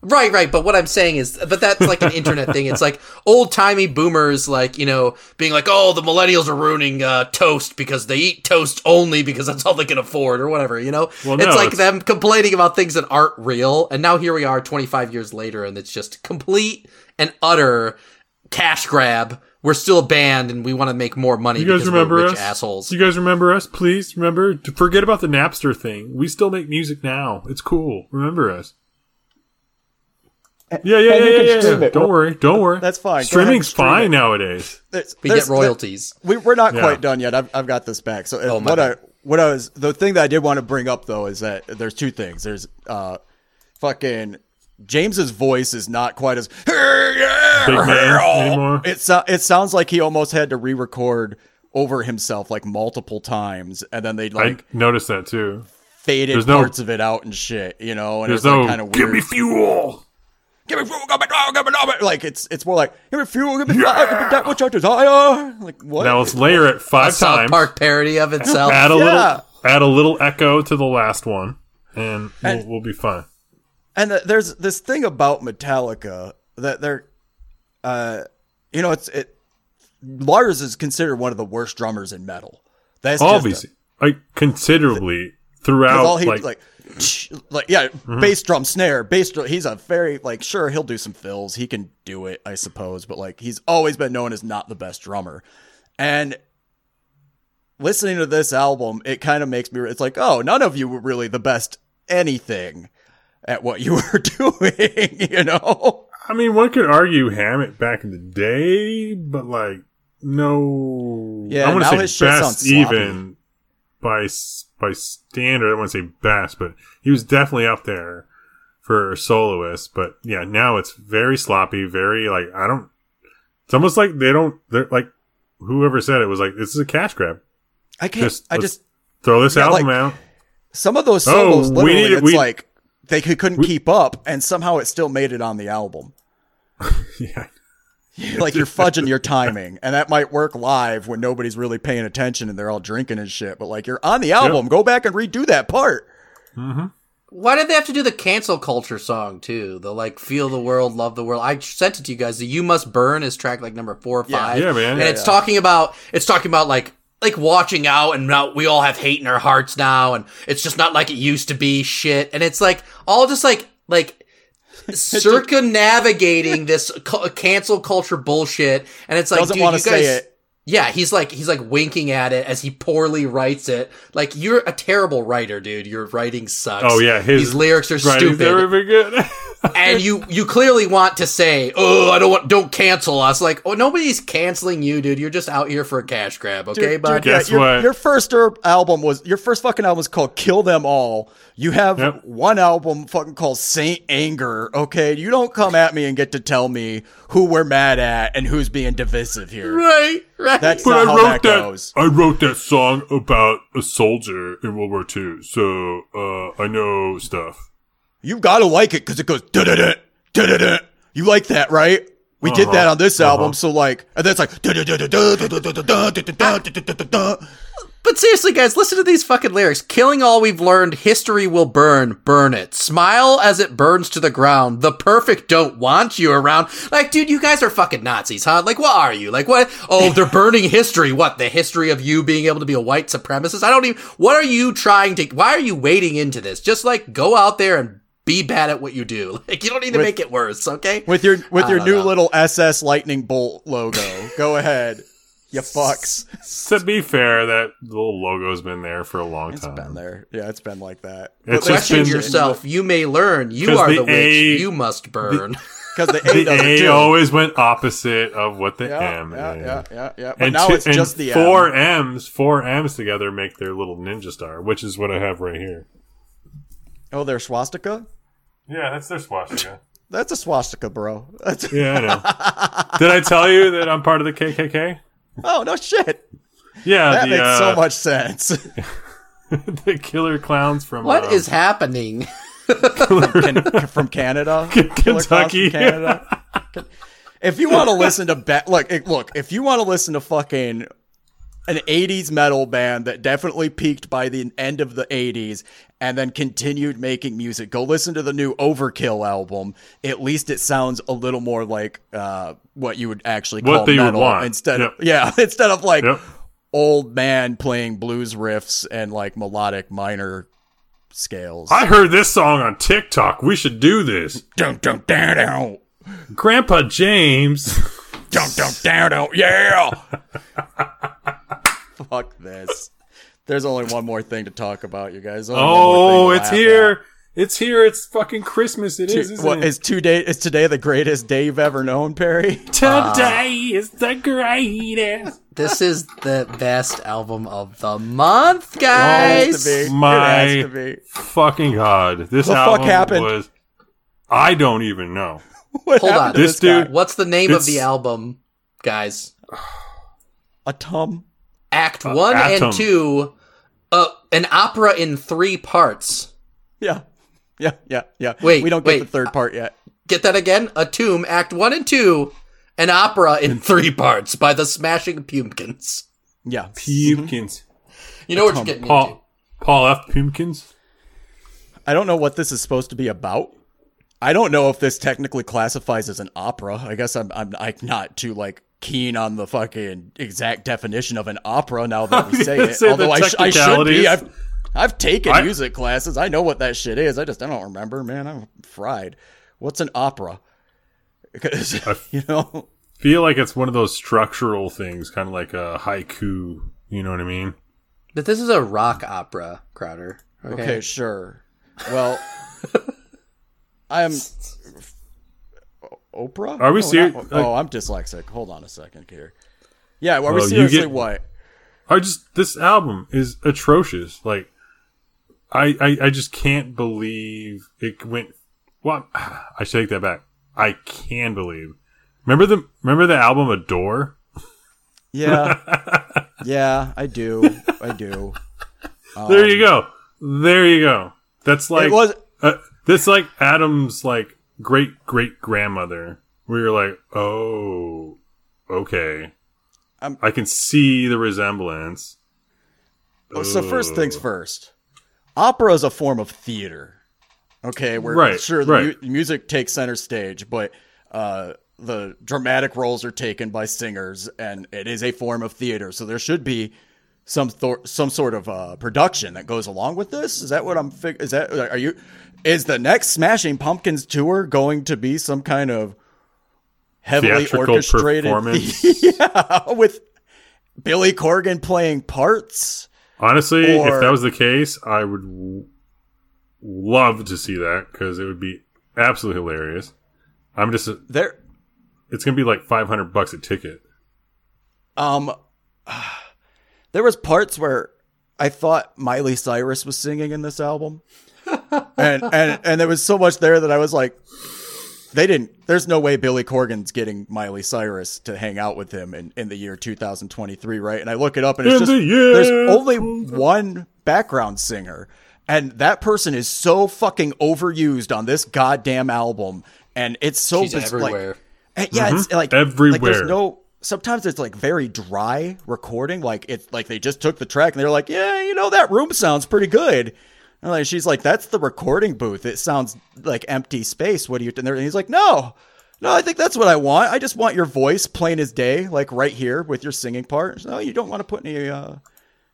[SPEAKER 1] Right, right. But what I'm saying is, but that's like an internet thing. It's like old timey boomers, like, you know, being like, oh, the millennials are ruining uh, toast because they eat toast only because that's all they can afford or whatever, you know?
[SPEAKER 3] Well,
[SPEAKER 1] it's like
[SPEAKER 3] it's-
[SPEAKER 1] them complaining about things that aren't real. And now here we are 25 years later and it's just complete and utter cash grab. We're still a band and we want to make more money
[SPEAKER 3] You guys remember us?
[SPEAKER 1] assholes.
[SPEAKER 3] You guys remember us? Please remember. to Forget about the Napster thing. We still make music now. It's cool. Remember us. Yeah, yeah,
[SPEAKER 2] and
[SPEAKER 3] yeah,
[SPEAKER 2] you can
[SPEAKER 3] yeah,
[SPEAKER 2] stream
[SPEAKER 3] yeah.
[SPEAKER 2] it.
[SPEAKER 3] Don't worry. Don't worry.
[SPEAKER 2] That's fine.
[SPEAKER 3] Streaming's
[SPEAKER 2] stream
[SPEAKER 3] fine
[SPEAKER 2] it.
[SPEAKER 3] nowadays.
[SPEAKER 2] There's-
[SPEAKER 1] we
[SPEAKER 2] there's-
[SPEAKER 1] get royalties.
[SPEAKER 2] We, we're not
[SPEAKER 3] Yeah.
[SPEAKER 2] quite done yet. I've, I've got this back. So uh,
[SPEAKER 1] Oh,
[SPEAKER 2] what I what I was the thing that I did want to bring up though is that there's two things. There's uh fucking James's voice is not quite as
[SPEAKER 3] Big man anymore.
[SPEAKER 2] it so, it sounds like he almost had to re-record over himself like multiple times and then they like
[SPEAKER 3] I noticed that too.
[SPEAKER 2] faded
[SPEAKER 3] there's no-
[SPEAKER 2] parts of it out and shit, you know, and
[SPEAKER 3] There's
[SPEAKER 2] it's like
[SPEAKER 3] no
[SPEAKER 2] kind of weird.
[SPEAKER 3] give me fuel.
[SPEAKER 2] Give me fuel, give me fuel, give me fuel. Like it's it's more like give me fuel, give me fire, give me that which I desire. Like what?
[SPEAKER 3] Now let's layer it five
[SPEAKER 1] South
[SPEAKER 3] times.
[SPEAKER 1] Park parody of itself.
[SPEAKER 3] Add a
[SPEAKER 2] Yeah.
[SPEAKER 3] little. Add a little echo to the last one, and we'll,
[SPEAKER 2] And-
[SPEAKER 3] we'll be fine.
[SPEAKER 2] And th- there's this thing about Metallica that they're, uh, you know, it's it. Lars is considered one of the worst drummers in metal. That's just a-
[SPEAKER 3] Obviously, like considerably
[SPEAKER 2] 'cause
[SPEAKER 3] throughout.
[SPEAKER 2] all he
[SPEAKER 3] like,
[SPEAKER 2] like, like yeah,
[SPEAKER 3] Mm-hmm.
[SPEAKER 2] bass drum snare, bass drum. He's a very like sure he'll do some fills. He can do it, I suppose, but like he's always been known as not the best drummer. And listening to this album, it kind of makes me. It's like, oh, none of you were really the best anything at what you were doing. You know.
[SPEAKER 3] I mean, one could argue Hammett back in the day, but like, no.
[SPEAKER 2] Yeah,
[SPEAKER 3] I want to say best even by by standard. I to say best, but he was definitely up there for soloist. But yeah, now it's very sloppy. Very like I don't. It's almost like they don't. They're like whoever said it was like this is a cash grab.
[SPEAKER 2] I can't.
[SPEAKER 3] Just
[SPEAKER 2] I just
[SPEAKER 3] throw this
[SPEAKER 2] Yeah,
[SPEAKER 3] album
[SPEAKER 2] like-
[SPEAKER 3] out.
[SPEAKER 2] Some of those
[SPEAKER 3] Oh,
[SPEAKER 2] solos,
[SPEAKER 3] we
[SPEAKER 2] literally, it's
[SPEAKER 3] we-
[SPEAKER 2] like they could, couldn't keep up, and somehow it still made it on the album.
[SPEAKER 3] Yeah.
[SPEAKER 2] like you're fudging your timing, and that might work live when nobody's really paying attention and they're all drinking and shit. But like you're on the album, go back and redo that part. Mm-hmm.
[SPEAKER 1] Why did they have to do the cancel culture song too? The like feel the world, love the world. I sent it to you guys. The "You Must Burn" is track like number four or five.
[SPEAKER 3] Yeah, man.
[SPEAKER 1] And
[SPEAKER 3] Yeah,
[SPEAKER 1] it's
[SPEAKER 2] yeah.
[SPEAKER 1] talking about it's talking about like like watching out and now we all have hate in our hearts now, and it's just not like it used to be. Shit, and it's like all just like like circumnavigating this cu- cancel culture bullshit, and it's like
[SPEAKER 2] Doesn't
[SPEAKER 1] dude,
[SPEAKER 2] want
[SPEAKER 1] you
[SPEAKER 2] to
[SPEAKER 1] guys,
[SPEAKER 2] say it.
[SPEAKER 1] yeah, he's like he's like winking at it as he poorly writes it. Like you're a terrible writer, dude. Your writing sucks.
[SPEAKER 3] Oh yeah, his
[SPEAKER 1] these lyrics are stupid,
[SPEAKER 3] never been good.
[SPEAKER 1] and you you clearly want to say, "Oh, I don't want, don't cancel us." Like, oh, nobody's canceling you, dude. You're just out here for a cash grab, okay,
[SPEAKER 2] Dude,
[SPEAKER 1] bud?
[SPEAKER 2] dude,
[SPEAKER 3] Guess
[SPEAKER 2] your,
[SPEAKER 3] what?
[SPEAKER 2] Your first er- album was your first fucking album was called "Kill Them All." You have
[SPEAKER 3] Yep.
[SPEAKER 2] one album fucking called "Saint Anger." Okay, you don't come at me and get to tell me who we're mad at and who's being divisive here.
[SPEAKER 1] Right, right.
[SPEAKER 2] That's
[SPEAKER 3] but
[SPEAKER 2] not
[SPEAKER 3] I
[SPEAKER 2] how
[SPEAKER 3] wrote
[SPEAKER 2] that,
[SPEAKER 3] that.
[SPEAKER 2] goes.
[SPEAKER 3] I wrote that song about a soldier in World War II, so uh, I know stuff
[SPEAKER 2] you gotta like it because it goes da da da da da. You like that, right? We did that uh-huh. on this album, uh-huh. so like, and that's like. da da da da da da
[SPEAKER 1] But seriously, guys, listen to these fucking lyrics. Killing all we've learned, history will burn. Burn it. Smile as it burns to the ground. The perfect don't want you around. Like, dude, you guys are fucking Nazis, huh? Like, what are you? Like, what? Oh, they're burning history. What? The history of you being able to be a white supremacist? I don't even, what are you trying to, why are you wading into this? Just like, go out there and be bad at what you do. Like, you don't need to
[SPEAKER 2] With-
[SPEAKER 1] make it worse, okay?
[SPEAKER 2] with your with
[SPEAKER 1] I
[SPEAKER 2] your new
[SPEAKER 1] know.
[SPEAKER 2] little SS lightning bolt logo. Go ahead, you fucks.
[SPEAKER 3] To be fair, that little logo's been there for a long
[SPEAKER 2] It's
[SPEAKER 3] time.
[SPEAKER 2] It's been there. Yeah, it's been like that.
[SPEAKER 3] It's
[SPEAKER 2] But
[SPEAKER 1] Question
[SPEAKER 3] been-
[SPEAKER 1] yourself. You may learn. You
[SPEAKER 3] 'Cause
[SPEAKER 1] are
[SPEAKER 3] the
[SPEAKER 1] the, witch.
[SPEAKER 3] A-
[SPEAKER 1] you must burn.
[SPEAKER 2] because the A
[SPEAKER 3] The
[SPEAKER 2] does
[SPEAKER 3] A always went opposite of what the
[SPEAKER 2] yeah,
[SPEAKER 3] M
[SPEAKER 2] yeah,
[SPEAKER 3] is.
[SPEAKER 2] yeah, yeah, yeah. But
[SPEAKER 3] And
[SPEAKER 2] now
[SPEAKER 3] two-
[SPEAKER 2] it's just the
[SPEAKER 3] four
[SPEAKER 2] M.
[SPEAKER 3] M's. Four M's together make their little ninja star, which is what I have right here.
[SPEAKER 2] Oh, there's swastika.
[SPEAKER 3] Yeah, that's their swastika.
[SPEAKER 2] That's a swastika, bro. That's
[SPEAKER 3] yeah, I know. Did I tell you that I'm part of the KKK?
[SPEAKER 2] oh no shit.
[SPEAKER 3] Yeah,
[SPEAKER 2] That
[SPEAKER 3] the,
[SPEAKER 2] makes
[SPEAKER 3] uh,
[SPEAKER 2] so much sense.
[SPEAKER 3] the killer clowns from
[SPEAKER 1] What
[SPEAKER 3] uh,
[SPEAKER 1] is happening?
[SPEAKER 2] Can- from Canada, Killer Clowns from Canada. if you want to listen to ba- look, look, if you want to listen to fucking an 80s metal band that definitely peaked by the end of the 80s and then continued making music, go listen to the new Overkill album. At least it sounds a little more like uh, what you would actually
[SPEAKER 3] What
[SPEAKER 2] call
[SPEAKER 3] they would
[SPEAKER 2] metal
[SPEAKER 3] want.
[SPEAKER 2] instead of yeah, instead of like
[SPEAKER 3] Yep.
[SPEAKER 2] old man playing blues riffs and like melodic minor scales.
[SPEAKER 3] I heard this song on TikTok. We should do this.
[SPEAKER 2] Dun, dun, dun, dun.
[SPEAKER 3] Grandpa James.
[SPEAKER 2] Dun, dun, dun, dun. Yeah. Fuck this. There's only one more thing to talk about, you guys. Only
[SPEAKER 3] Oh, it's
[SPEAKER 2] laugh
[SPEAKER 3] here. It's here. It's fucking Christmas. It
[SPEAKER 2] at.
[SPEAKER 3] is, isn't
[SPEAKER 2] What,
[SPEAKER 3] it?
[SPEAKER 2] is today? Is today the greatest day you've ever known, Perry?
[SPEAKER 3] Today is the greatest.
[SPEAKER 1] This is the best album of the month,
[SPEAKER 2] It
[SPEAKER 1] guys.
[SPEAKER 2] has to be.
[SPEAKER 3] My-
[SPEAKER 2] It has to be.
[SPEAKER 3] Fucking God. This
[SPEAKER 2] The fuck happened?
[SPEAKER 3] was. I don't even know.
[SPEAKER 2] What
[SPEAKER 1] Hold on.
[SPEAKER 2] to
[SPEAKER 3] This
[SPEAKER 2] guy?
[SPEAKER 3] dude-
[SPEAKER 1] What's the name of the album, guys?
[SPEAKER 2] a tum.
[SPEAKER 1] Act one
[SPEAKER 3] Atum.
[SPEAKER 1] and two, uh, an opera in three parts.
[SPEAKER 2] Yeah. Yeah, yeah, yeah.
[SPEAKER 1] Wait,
[SPEAKER 2] we don't
[SPEAKER 1] wait.
[SPEAKER 2] get the third part yet.
[SPEAKER 1] Get that again? Atum, Act one and two, an opera in three parts by the Smashing Pumpkins.
[SPEAKER 2] Yeah.
[SPEAKER 3] Pumpkins.
[SPEAKER 1] You know what you're getting into.
[SPEAKER 3] Paul, Paul F. Pumpkins.
[SPEAKER 2] I don't know what this is supposed to be about. I don't know if this technically classifies as an opera. I guess I'm I'm, I'm not too like keen on the fucking exact definition of an opera now that we say it.
[SPEAKER 3] say
[SPEAKER 2] Although I, sh- I should be. I've I've taken
[SPEAKER 3] I-
[SPEAKER 2] music classes. I know what that shit is. I just I don't remember, man. I'm fried. What's an opera? Because you know,
[SPEAKER 3] Feel like it's one of those structural things, kind of like a haiku. You know what I mean?
[SPEAKER 1] But this is a rock opera, Crowder. Okay.
[SPEAKER 2] Okay, sure. Well, I'm Oprah.
[SPEAKER 3] Are we
[SPEAKER 2] No,
[SPEAKER 3] seri-
[SPEAKER 2] not- oh, I'm dyslexic. Hold on a second here. Yeah, are we
[SPEAKER 3] Well,
[SPEAKER 2] seriously
[SPEAKER 3] get-
[SPEAKER 2] what?
[SPEAKER 3] I just this album is atrocious. Like, I I, I just can't believe it went. Well, I should take that back. I can believe. Remember the remember the album Adore?
[SPEAKER 2] Yeah, yeah, I do. I do.
[SPEAKER 3] there you go. There you go. That's like
[SPEAKER 2] it was
[SPEAKER 3] uh, this like Atum's like great great grandmother. Where you're like, oh, okay,
[SPEAKER 2] I'm-
[SPEAKER 3] I can see the resemblance.
[SPEAKER 2] so first things first. Opera is a form of theater. Okay, where
[SPEAKER 3] Right,
[SPEAKER 2] sure the
[SPEAKER 3] right.
[SPEAKER 2] mu- music takes center stage, but uh, the dramatic roles are taken by singers, and it is a form of theater. So there should be some some sort of uh, production that goes along with this. Is that what I'm? Fig- is that are you? Is the next Smashing Pumpkins tour going to be some kind of heavily
[SPEAKER 3] Theatrical
[SPEAKER 2] orchestrated
[SPEAKER 3] performance.
[SPEAKER 2] yeah, with Billy Corgan playing parts?
[SPEAKER 3] Honestly,
[SPEAKER 2] Or-
[SPEAKER 3] if that was the case, I would love to see that because it would be absolutely hilarious. I'm just,
[SPEAKER 2] There,
[SPEAKER 3] it's gonna be like 500 bucks a ticket.
[SPEAKER 2] um, there was parts where I thought Miley Cyrus was singing in this album, and and and there was so much there that I was like, they didn't. There's no way Billy Corgan's getting Miley Cyrus to hang out with him in, in the year 2023, right? And I look it up, and it's
[SPEAKER 3] In
[SPEAKER 2] just
[SPEAKER 3] the year
[SPEAKER 2] there's only one background singer, and that person is so fucking overused on this goddamn album, and it's so
[SPEAKER 1] She's
[SPEAKER 2] it's like-
[SPEAKER 1] everywhere.
[SPEAKER 2] and yeah, it's like
[SPEAKER 3] Mm-hmm. Everywhere.
[SPEAKER 2] Like there's no. Sometimes it's like very dry recording. Like it's like they just took the track and they're like, yeah, you know that room sounds pretty good. And like she's like, that's the recording booth. It sounds like empty space. What do you? And there- and he's like, no, no, I think that's what I want. I just want your voice plain as day, like right here with your singing part. No, you don't want to put any. uh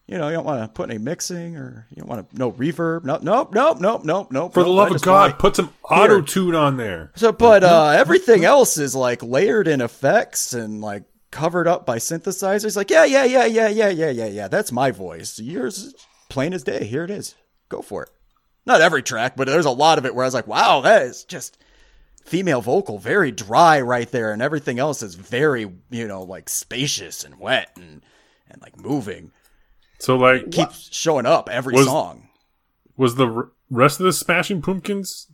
[SPEAKER 2] you know, you don't want to put any mixing or you don't want to no reverb. No, nope, nope, nope, nope, nope.
[SPEAKER 3] For the
[SPEAKER 2] nope.
[SPEAKER 3] love of God, put some auto tune on there.
[SPEAKER 2] so, but uh, everything else is like layered in effects and like covered up by synthesizers. Like, yeah, yeah, yeah, yeah, yeah, yeah, yeah, yeah. That's my voice. Yours plain as day. Here it is. Go for it. Not every track, but there's a lot of it where I was like, wow, that is just female vocal, very dry right there, and everything else is very, you know, like spacious and wet and and like moving.
[SPEAKER 3] So, like,
[SPEAKER 2] Keeps showing up every
[SPEAKER 3] Was-
[SPEAKER 2] song.
[SPEAKER 3] was the r- rest of the Smashing Pumpkins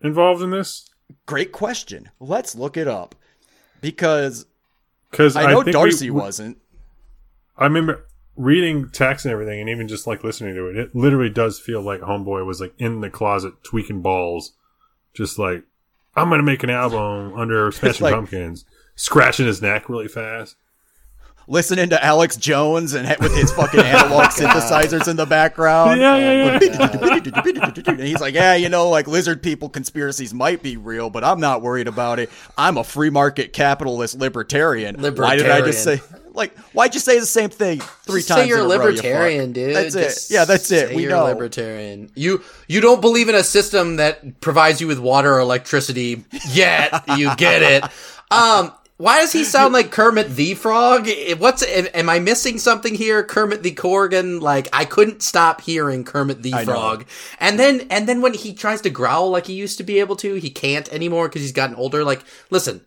[SPEAKER 3] involved in this?
[SPEAKER 2] Great question. Let's look it up because
[SPEAKER 3] Because
[SPEAKER 2] I know
[SPEAKER 3] think
[SPEAKER 2] Darcy
[SPEAKER 3] we,
[SPEAKER 2] wasn't.
[SPEAKER 3] I remember reading text and everything, and even just like listening to it. It literally does feel like Homeboy was like in the closet tweaking balls, just like I'm gonna make an album under Smashing
[SPEAKER 2] like-
[SPEAKER 3] Pumpkins, scratching his neck really fast.
[SPEAKER 2] listening to Alex Jones and with his fucking analog synthesizers in the background.
[SPEAKER 3] Yeah, yeah, yeah.
[SPEAKER 2] and he's like, yeah, you know, like lizard people conspiracies might be real, but I'm not worried about it. I'm a free market capitalist libertarian. Why did I just say
[SPEAKER 1] Libertarian.
[SPEAKER 2] Like why'd you say the same thing three
[SPEAKER 1] Just
[SPEAKER 2] times?
[SPEAKER 1] say you're a
[SPEAKER 2] in a row,
[SPEAKER 1] libertarian,
[SPEAKER 2] fuck?
[SPEAKER 1] dude.
[SPEAKER 2] That's
[SPEAKER 1] Just
[SPEAKER 2] it. Yeah, that's it. We
[SPEAKER 1] you're
[SPEAKER 2] know.
[SPEAKER 1] a libertarian. You you don't believe in a system that provides you with water or electricity yet. you get it. Um, why does he sound like Kermit the Frog? What's am, I missing something here? Kermit the Corgan? Like I couldn't stop hearing Kermit the
[SPEAKER 2] I know.
[SPEAKER 1] Frog. And then and then when he tries to growl like he used to be able to, he can't anymore because he's gotten older. Like, listen,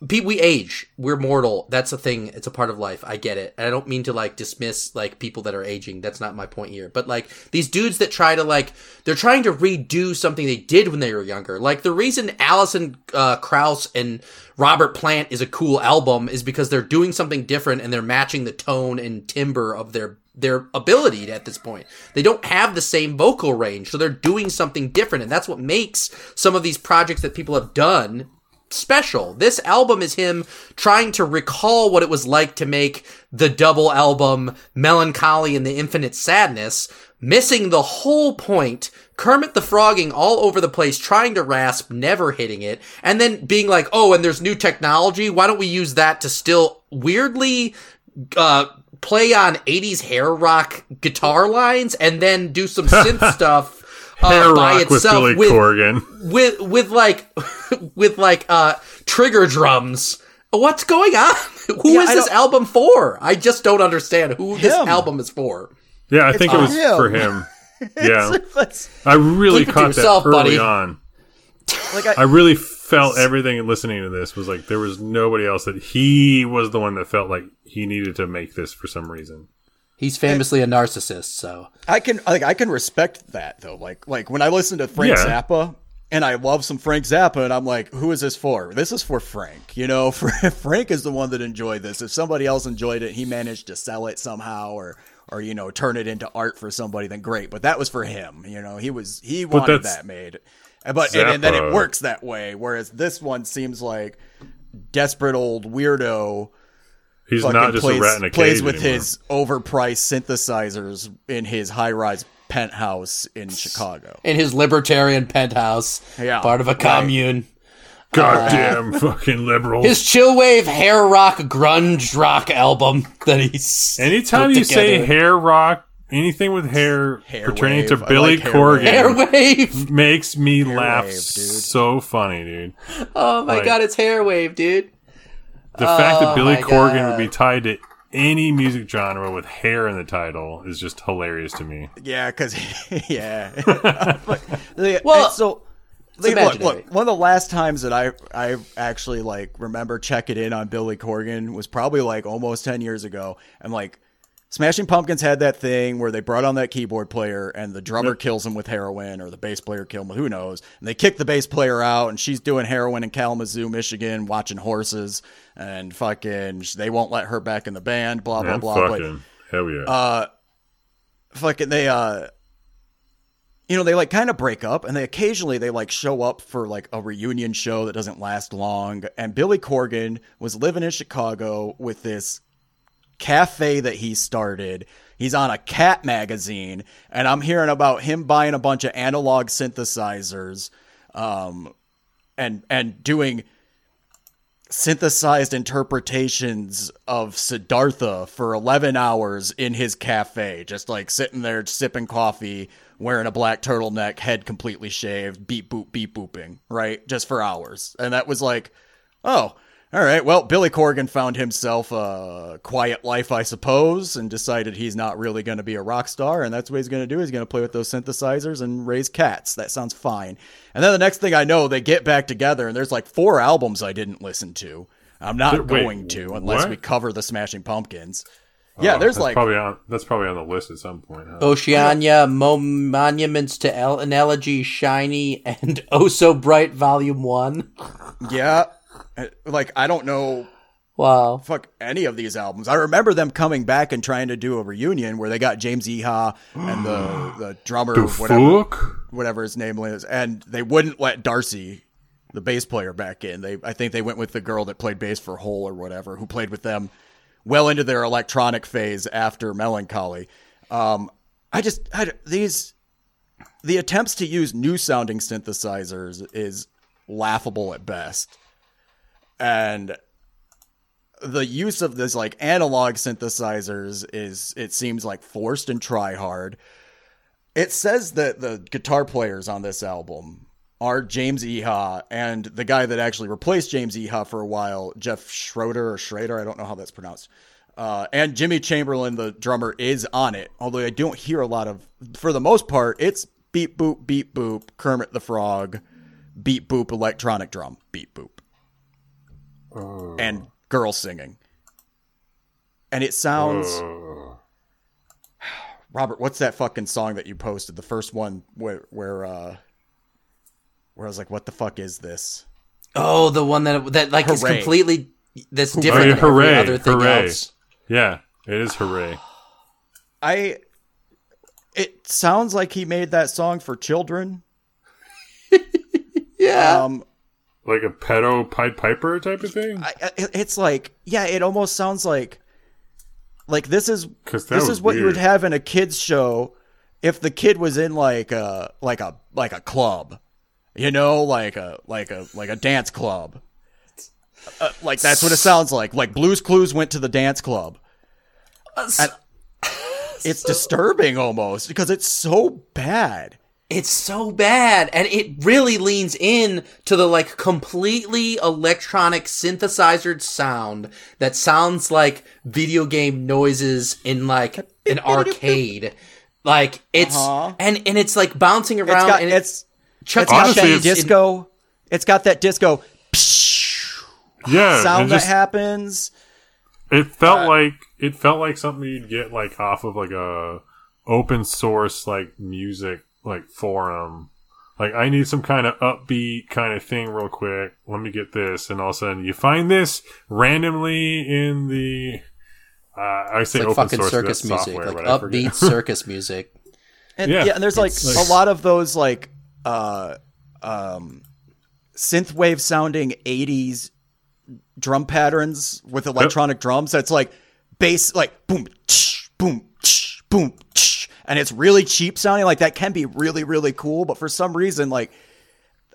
[SPEAKER 1] we age. We're mortal. That's a thing. It's a part of life. I get it. And I don't mean to like dismiss like people that are aging. That's not my point here. But like these dudes that try to like they're trying to redo something they did when they were younger. Like the reason Alison uh, Krauss and Robert Plant is a cool album is because they're doing something different and they're matching the tone and timbre of their their ability at this point. They don't have the same vocal range, so they're doing something different, and that's what makes some of these projects that people have done special. This album is him trying to recall what it was like to make the double album Mellon Collie and the Infinite Sadness, missing the whole point. Kermit the Frogging all over the place, trying to rasp, never hitting it, and then being like, oh, and there's new technology. Why don't we use that to still weirdly, uh, play on 80s hair rock guitar lines and then do some synth stuff uh,
[SPEAKER 3] Hair
[SPEAKER 1] by
[SPEAKER 3] rock with
[SPEAKER 1] itself
[SPEAKER 3] Billy
[SPEAKER 1] with,
[SPEAKER 3] Corgan.
[SPEAKER 1] with with like with like uh trigger drums. What's going on? Who is
[SPEAKER 2] Yeah, I
[SPEAKER 1] this
[SPEAKER 2] don't-
[SPEAKER 1] album for? I just don't understand who this album is for.
[SPEAKER 3] Yeah, I think it was
[SPEAKER 2] him.
[SPEAKER 3] for him. Yeah, I really
[SPEAKER 1] Keep
[SPEAKER 3] caught
[SPEAKER 1] yourself,
[SPEAKER 3] that early
[SPEAKER 1] buddy.
[SPEAKER 3] on.
[SPEAKER 2] like I,
[SPEAKER 3] I really felt everything listening to this was like there was nobody else that he was the one that felt like he needed to make this for some reason.
[SPEAKER 1] He's famously a narcissist, so
[SPEAKER 2] I can like I can respect that though. Like like when I listen to Frank
[SPEAKER 3] Yeah.
[SPEAKER 2] Zappa and I love some Frank Zappa and I'm like, who is this for? This is for Frank. You know, Frank is the one that enjoyed this. If somebody else enjoyed it, he managed to sell it somehow or or you know turn it into art for somebody, then great. But that was for him. You know, he was he wanted that made. But and, and then it works that way. Whereas this one seems like desperate old weirdo
[SPEAKER 3] He's not just
[SPEAKER 2] plays,
[SPEAKER 3] a rat in a cage plays
[SPEAKER 2] with
[SPEAKER 3] anymore.
[SPEAKER 2] his overpriced synthesizers in his high rise penthouse in Chicago.
[SPEAKER 1] in his libertarian penthouse,
[SPEAKER 2] Yeah,
[SPEAKER 1] part of a
[SPEAKER 2] right.
[SPEAKER 1] commune.
[SPEAKER 3] goddamn uh, fucking liberals.
[SPEAKER 1] His chillwave hair rock grunge rock album that he's
[SPEAKER 3] Anytime
[SPEAKER 1] put
[SPEAKER 3] you say hair rock, anything with hair,
[SPEAKER 2] Hair
[SPEAKER 3] pertaining
[SPEAKER 2] wave.
[SPEAKER 3] to
[SPEAKER 2] I
[SPEAKER 3] Billy
[SPEAKER 2] like hair
[SPEAKER 3] Corgan
[SPEAKER 1] Hairwave.
[SPEAKER 3] makes me laugh
[SPEAKER 2] wave,
[SPEAKER 3] so funny, dude.
[SPEAKER 1] Oh my
[SPEAKER 3] Like-
[SPEAKER 1] god, it's Hairwave, dude.
[SPEAKER 3] The fact that
[SPEAKER 1] Oh
[SPEAKER 3] Billy Corgan
[SPEAKER 1] God.
[SPEAKER 3] would be tied to any music genre with hair in the title is just hilarious to me.
[SPEAKER 2] Yeah, because yeah. But the-
[SPEAKER 1] Well,
[SPEAKER 2] so
[SPEAKER 1] it's
[SPEAKER 2] the- look, look, one of the last times that I I actually like remember checking in on Billy Corgan was probably like almost ten years ago, and like. Smashing Pumpkins had that thing where they brought on that keyboard player and the drummer kills him with heroin or the bass player kills him with who knows. And they kick the bass player out and she's doing heroin in Kalamazoo, Michigan, watching horses and fucking they won't let her back in the band, blah, blah,
[SPEAKER 3] Man,
[SPEAKER 2] blah. But
[SPEAKER 3] fucking hell yeah.
[SPEAKER 2] uh fucking they uh you know they like kind of break up and they occasionally they like show up for like a reunion show that doesn't last long and billy corgan was living in chicago with this cafe that he started he's on a cat magazine and i'm hearing about him buying a bunch of analog synthesizers um and and doing synthesized interpretations of Siddhartha for 11 hours in his cafe, just like sitting there sipping coffee, wearing a black turtleneck, head completely shaved, beep boop, beep booping, right? Just for hours. And that was like, oh, all right. Well, Billy Corgan found himself a quiet life, I suppose, and decided he's not really going to be a rock star. And that's what he's going to do. He's going to play with those synthesizers and raise cats. That sounds fine. And then the next thing I know, they get back together, and there's like four albums I didn't listen to. I'm not
[SPEAKER 3] Wait,
[SPEAKER 2] going to unless
[SPEAKER 3] what?
[SPEAKER 2] we cover the Smashing Pumpkins. Oh, yeah,
[SPEAKER 3] Oh,
[SPEAKER 2] there's
[SPEAKER 3] that's
[SPEAKER 2] like
[SPEAKER 3] probably on that's probably on the list at some point. Huh?
[SPEAKER 1] Oceania, Mo- Monuments to El- Analogy, Shiny, and Oh So Bright Volume 1.
[SPEAKER 2] yeah, like I don't know
[SPEAKER 1] Wow.
[SPEAKER 2] fuck any of these albums. I remember them coming back and trying to do a reunion where they got James Iha and the the drummer
[SPEAKER 3] the
[SPEAKER 2] whatever
[SPEAKER 3] fuck?
[SPEAKER 2] whatever his name is, and they wouldn't let Darcy, the bass player, back in. They I think they went with the girl that played bass for Hole or whatever, who played with them well into their electronic phase after Mellon Collie. Um, I just I, these the attempts to use new sounding synthesizers is laughable at best, and the use of this like analog synthesizers is it seems like forced and try hard. It says that the guitar players on this album are James Iha and the guy that actually replaced James Iha for a while, Jeff Schroeder or Schrader, I don't know how that's pronounced. Uh, and Jimmy Chamberlin, the drummer, is on it. Although I don't hear a lot of, for the most part, it's beep boop beep boop Kermit the Frog, beep boop electronic drum, beep boop, and girl singing. And it sounds. Robert, what's that fucking song that you posted? The first one where where uh where I was like, what the fuck is this?
[SPEAKER 1] Oh, the one that that like is completely that's
[SPEAKER 3] Oh,
[SPEAKER 1] different
[SPEAKER 3] yeah,
[SPEAKER 1] than every
[SPEAKER 3] hooray,
[SPEAKER 1] other thing
[SPEAKER 3] hooray.
[SPEAKER 1] else.
[SPEAKER 3] Yeah, it is hooray.
[SPEAKER 2] I it sounds like he made that song for children.
[SPEAKER 1] Yeah.
[SPEAKER 2] Um
[SPEAKER 3] Like a pedo Pied Piper type of thing.
[SPEAKER 2] I, I- it's like yeah, it almost sounds like like this is
[SPEAKER 3] 'Cause that
[SPEAKER 2] this is what you would have in a kids show if the kid was in like a like a like a club. You know, like a like a like a dance club. Uh, like that's what it sounds like. Like Blues Clues went to the dance club. And it's disturbing almost because it's so bad.
[SPEAKER 1] It's so bad, and it really leans in to the like completely electronic synthesizer sound that sounds like video game noises in like an arcade. Like it's
[SPEAKER 2] Uh-huh.
[SPEAKER 1] and and it's like bouncing
[SPEAKER 2] It's
[SPEAKER 1] around
[SPEAKER 2] got
[SPEAKER 1] and
[SPEAKER 2] it's
[SPEAKER 1] Chuck
[SPEAKER 2] it's got
[SPEAKER 3] Honestly,
[SPEAKER 2] that
[SPEAKER 3] it's-
[SPEAKER 2] disco. It's got that disco
[SPEAKER 3] yeah,
[SPEAKER 2] sound
[SPEAKER 3] and
[SPEAKER 2] that happens.
[SPEAKER 3] it felt
[SPEAKER 2] uh,
[SPEAKER 3] like it felt like something you'd get like off of like a open source like music like forum. Like I need some kind of upbeat kind of thing real quick. Let me get this, and all of a sudden you find this randomly in the uh, I say
[SPEAKER 1] like
[SPEAKER 3] open
[SPEAKER 1] fucking
[SPEAKER 3] source
[SPEAKER 1] circus
[SPEAKER 3] for
[SPEAKER 1] music,
[SPEAKER 3] software,
[SPEAKER 1] like
[SPEAKER 3] but I
[SPEAKER 1] upbeat circus music.
[SPEAKER 2] And yeah,
[SPEAKER 3] Yeah.
[SPEAKER 2] and there's like
[SPEAKER 1] It's
[SPEAKER 2] a lot of those like uh um synthwave sounding 80s drum patterns with electronic drums that's like bass like boom tsh, boom tsh, boom tsh, and it's really cheap sounding like that can be really really cool but for some reason like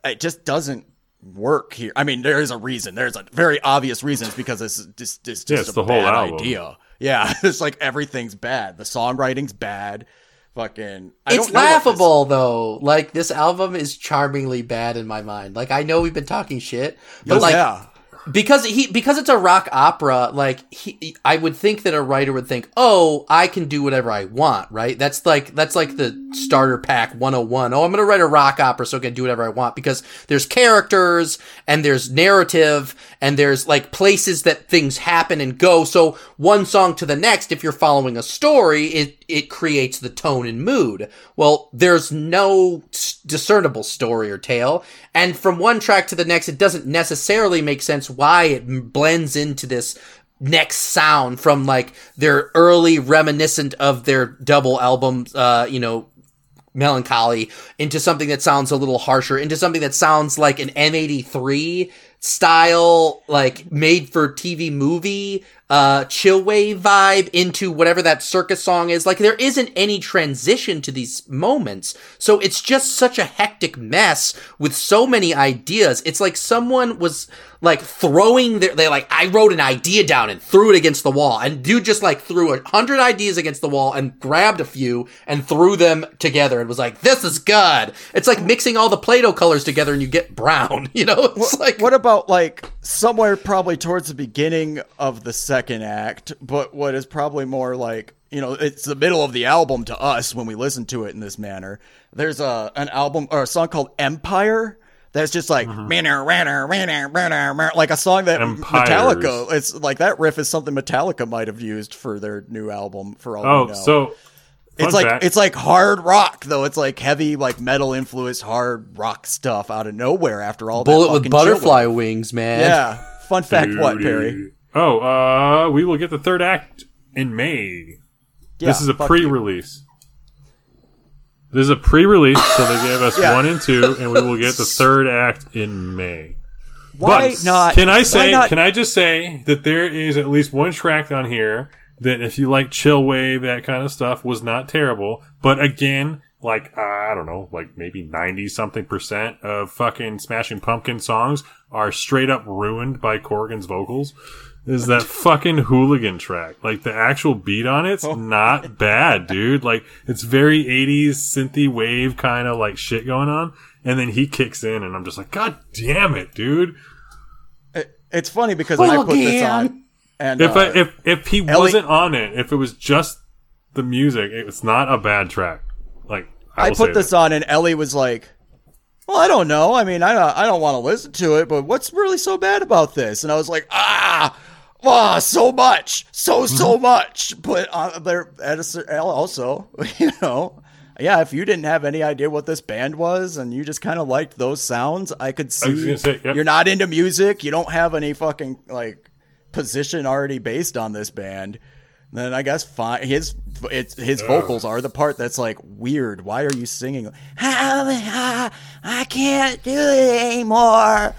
[SPEAKER 2] it just doesn't work here. I mean, there is a reason. There's a very obvious reason. It's because it's just, it's just
[SPEAKER 3] Yeah, it's
[SPEAKER 2] a
[SPEAKER 3] the whole
[SPEAKER 2] bad
[SPEAKER 3] album.
[SPEAKER 2] idea. Yeah, it's like everything's bad. The songwriting's bad. Fucking, I
[SPEAKER 1] It's
[SPEAKER 2] don't know this-
[SPEAKER 1] laughable though. Like this album is charmingly bad in my mind. Like I know we've been talking shit, but
[SPEAKER 2] Oh,
[SPEAKER 1] like
[SPEAKER 2] yeah,
[SPEAKER 1] because he because it's a rock opera like he i would think that a writer would think oh i can do whatever i want right? That's like that's like the starter pack 101 oh i'm gonna write a rock opera so i can do whatever i want because there's characters and there's narrative and there's like places that things happen and go. So one song to the next if you're following a story it it creates the tone and mood. Well there's no discernible story or tale. And from one track to the next it doesn't necessarily make sense why it blends into this next sound from like their early reminiscent of their double album uh you know Mellon Collie into something that sounds a little harsher into something that sounds like an M83 style like made for TV movie uh chill wave vibe into whatever that circus song is. Like there isn't any transition to these moments. So it's just such a hectic mess with so many ideas. It's like someone was like throwing their they like I wrote an idea down and threw it against the wall and dude just like threw a hundred ideas against the wall and grabbed a few and threw them together and was like this is good it's like mixing all the Play-Doh colors together and you get brown you know it's like
[SPEAKER 2] what about like somewhere probably towards the beginning of the second act, but what is probably more like you know it's the middle of the album to us when we listen to it in this manner. There's a an album or a song called Empire. That's just like "Ranner, ranner, ranner, ranner, ranner," like a song that
[SPEAKER 3] Empires.
[SPEAKER 2] Metallica. It's like that riff is something Metallica might have used for their new album. For all
[SPEAKER 3] Oh,
[SPEAKER 2] we know.
[SPEAKER 3] so
[SPEAKER 2] it's like
[SPEAKER 3] fact,
[SPEAKER 2] it's like hard rock though. It's like heavy, like metal influenced hard rock stuff out of nowhere. After all, that
[SPEAKER 1] bullet with butterfly
[SPEAKER 2] chilling.
[SPEAKER 1] wings man
[SPEAKER 2] Yeah. Fun fact, what Perry?
[SPEAKER 3] Oh, uh, we will get the third act in May.
[SPEAKER 2] Yeah,
[SPEAKER 3] this is a pre-release. This is a pre-release, so they gave us
[SPEAKER 2] Yeah.
[SPEAKER 3] one and two, and we will get the third act in May.
[SPEAKER 2] Why
[SPEAKER 3] But
[SPEAKER 2] not?
[SPEAKER 3] Can I
[SPEAKER 2] why
[SPEAKER 3] say?
[SPEAKER 2] not-
[SPEAKER 3] Can I just say that there is at least one track on here that, if you like chill wave, that kind of stuff, was not terrible. But again, like uh, I don't know, like maybe ninety something percent of fucking Smashing Pumpkin songs are straight up ruined by Corgan's vocals. Is that fucking hooligan track? Like the actual beat on it's
[SPEAKER 2] Oh.
[SPEAKER 3] not bad, dude. Like it's very 80s synthy wave kind of like shit going on. And then he kicks in and I'm just like, God damn it, dude.
[SPEAKER 2] It- it's funny because I put this on, and
[SPEAKER 3] If
[SPEAKER 2] uh,
[SPEAKER 3] I, if if he
[SPEAKER 2] Ellie-
[SPEAKER 3] wasn't on it, if it was just the music, it's not a bad track. Like I,
[SPEAKER 2] I put this
[SPEAKER 3] that.
[SPEAKER 2] on, and Ellie was like, "Well, I don't know. I mean, I don't, I don't want to listen to it, but what's really so bad about this?" And I was like, "Ah." Ah, so much, so so much. But uh, there, cer- also, you know, yeah. If you didn't have any idea what this band was, and you just kind of liked those sounds, I could see
[SPEAKER 3] gonna say, yep.
[SPEAKER 2] you're not into music. You don't have any fucking like position already based on this band. Then I guess fine. His it's his vocals are the part that's like weird. Why are you singing? I can't do it anymore.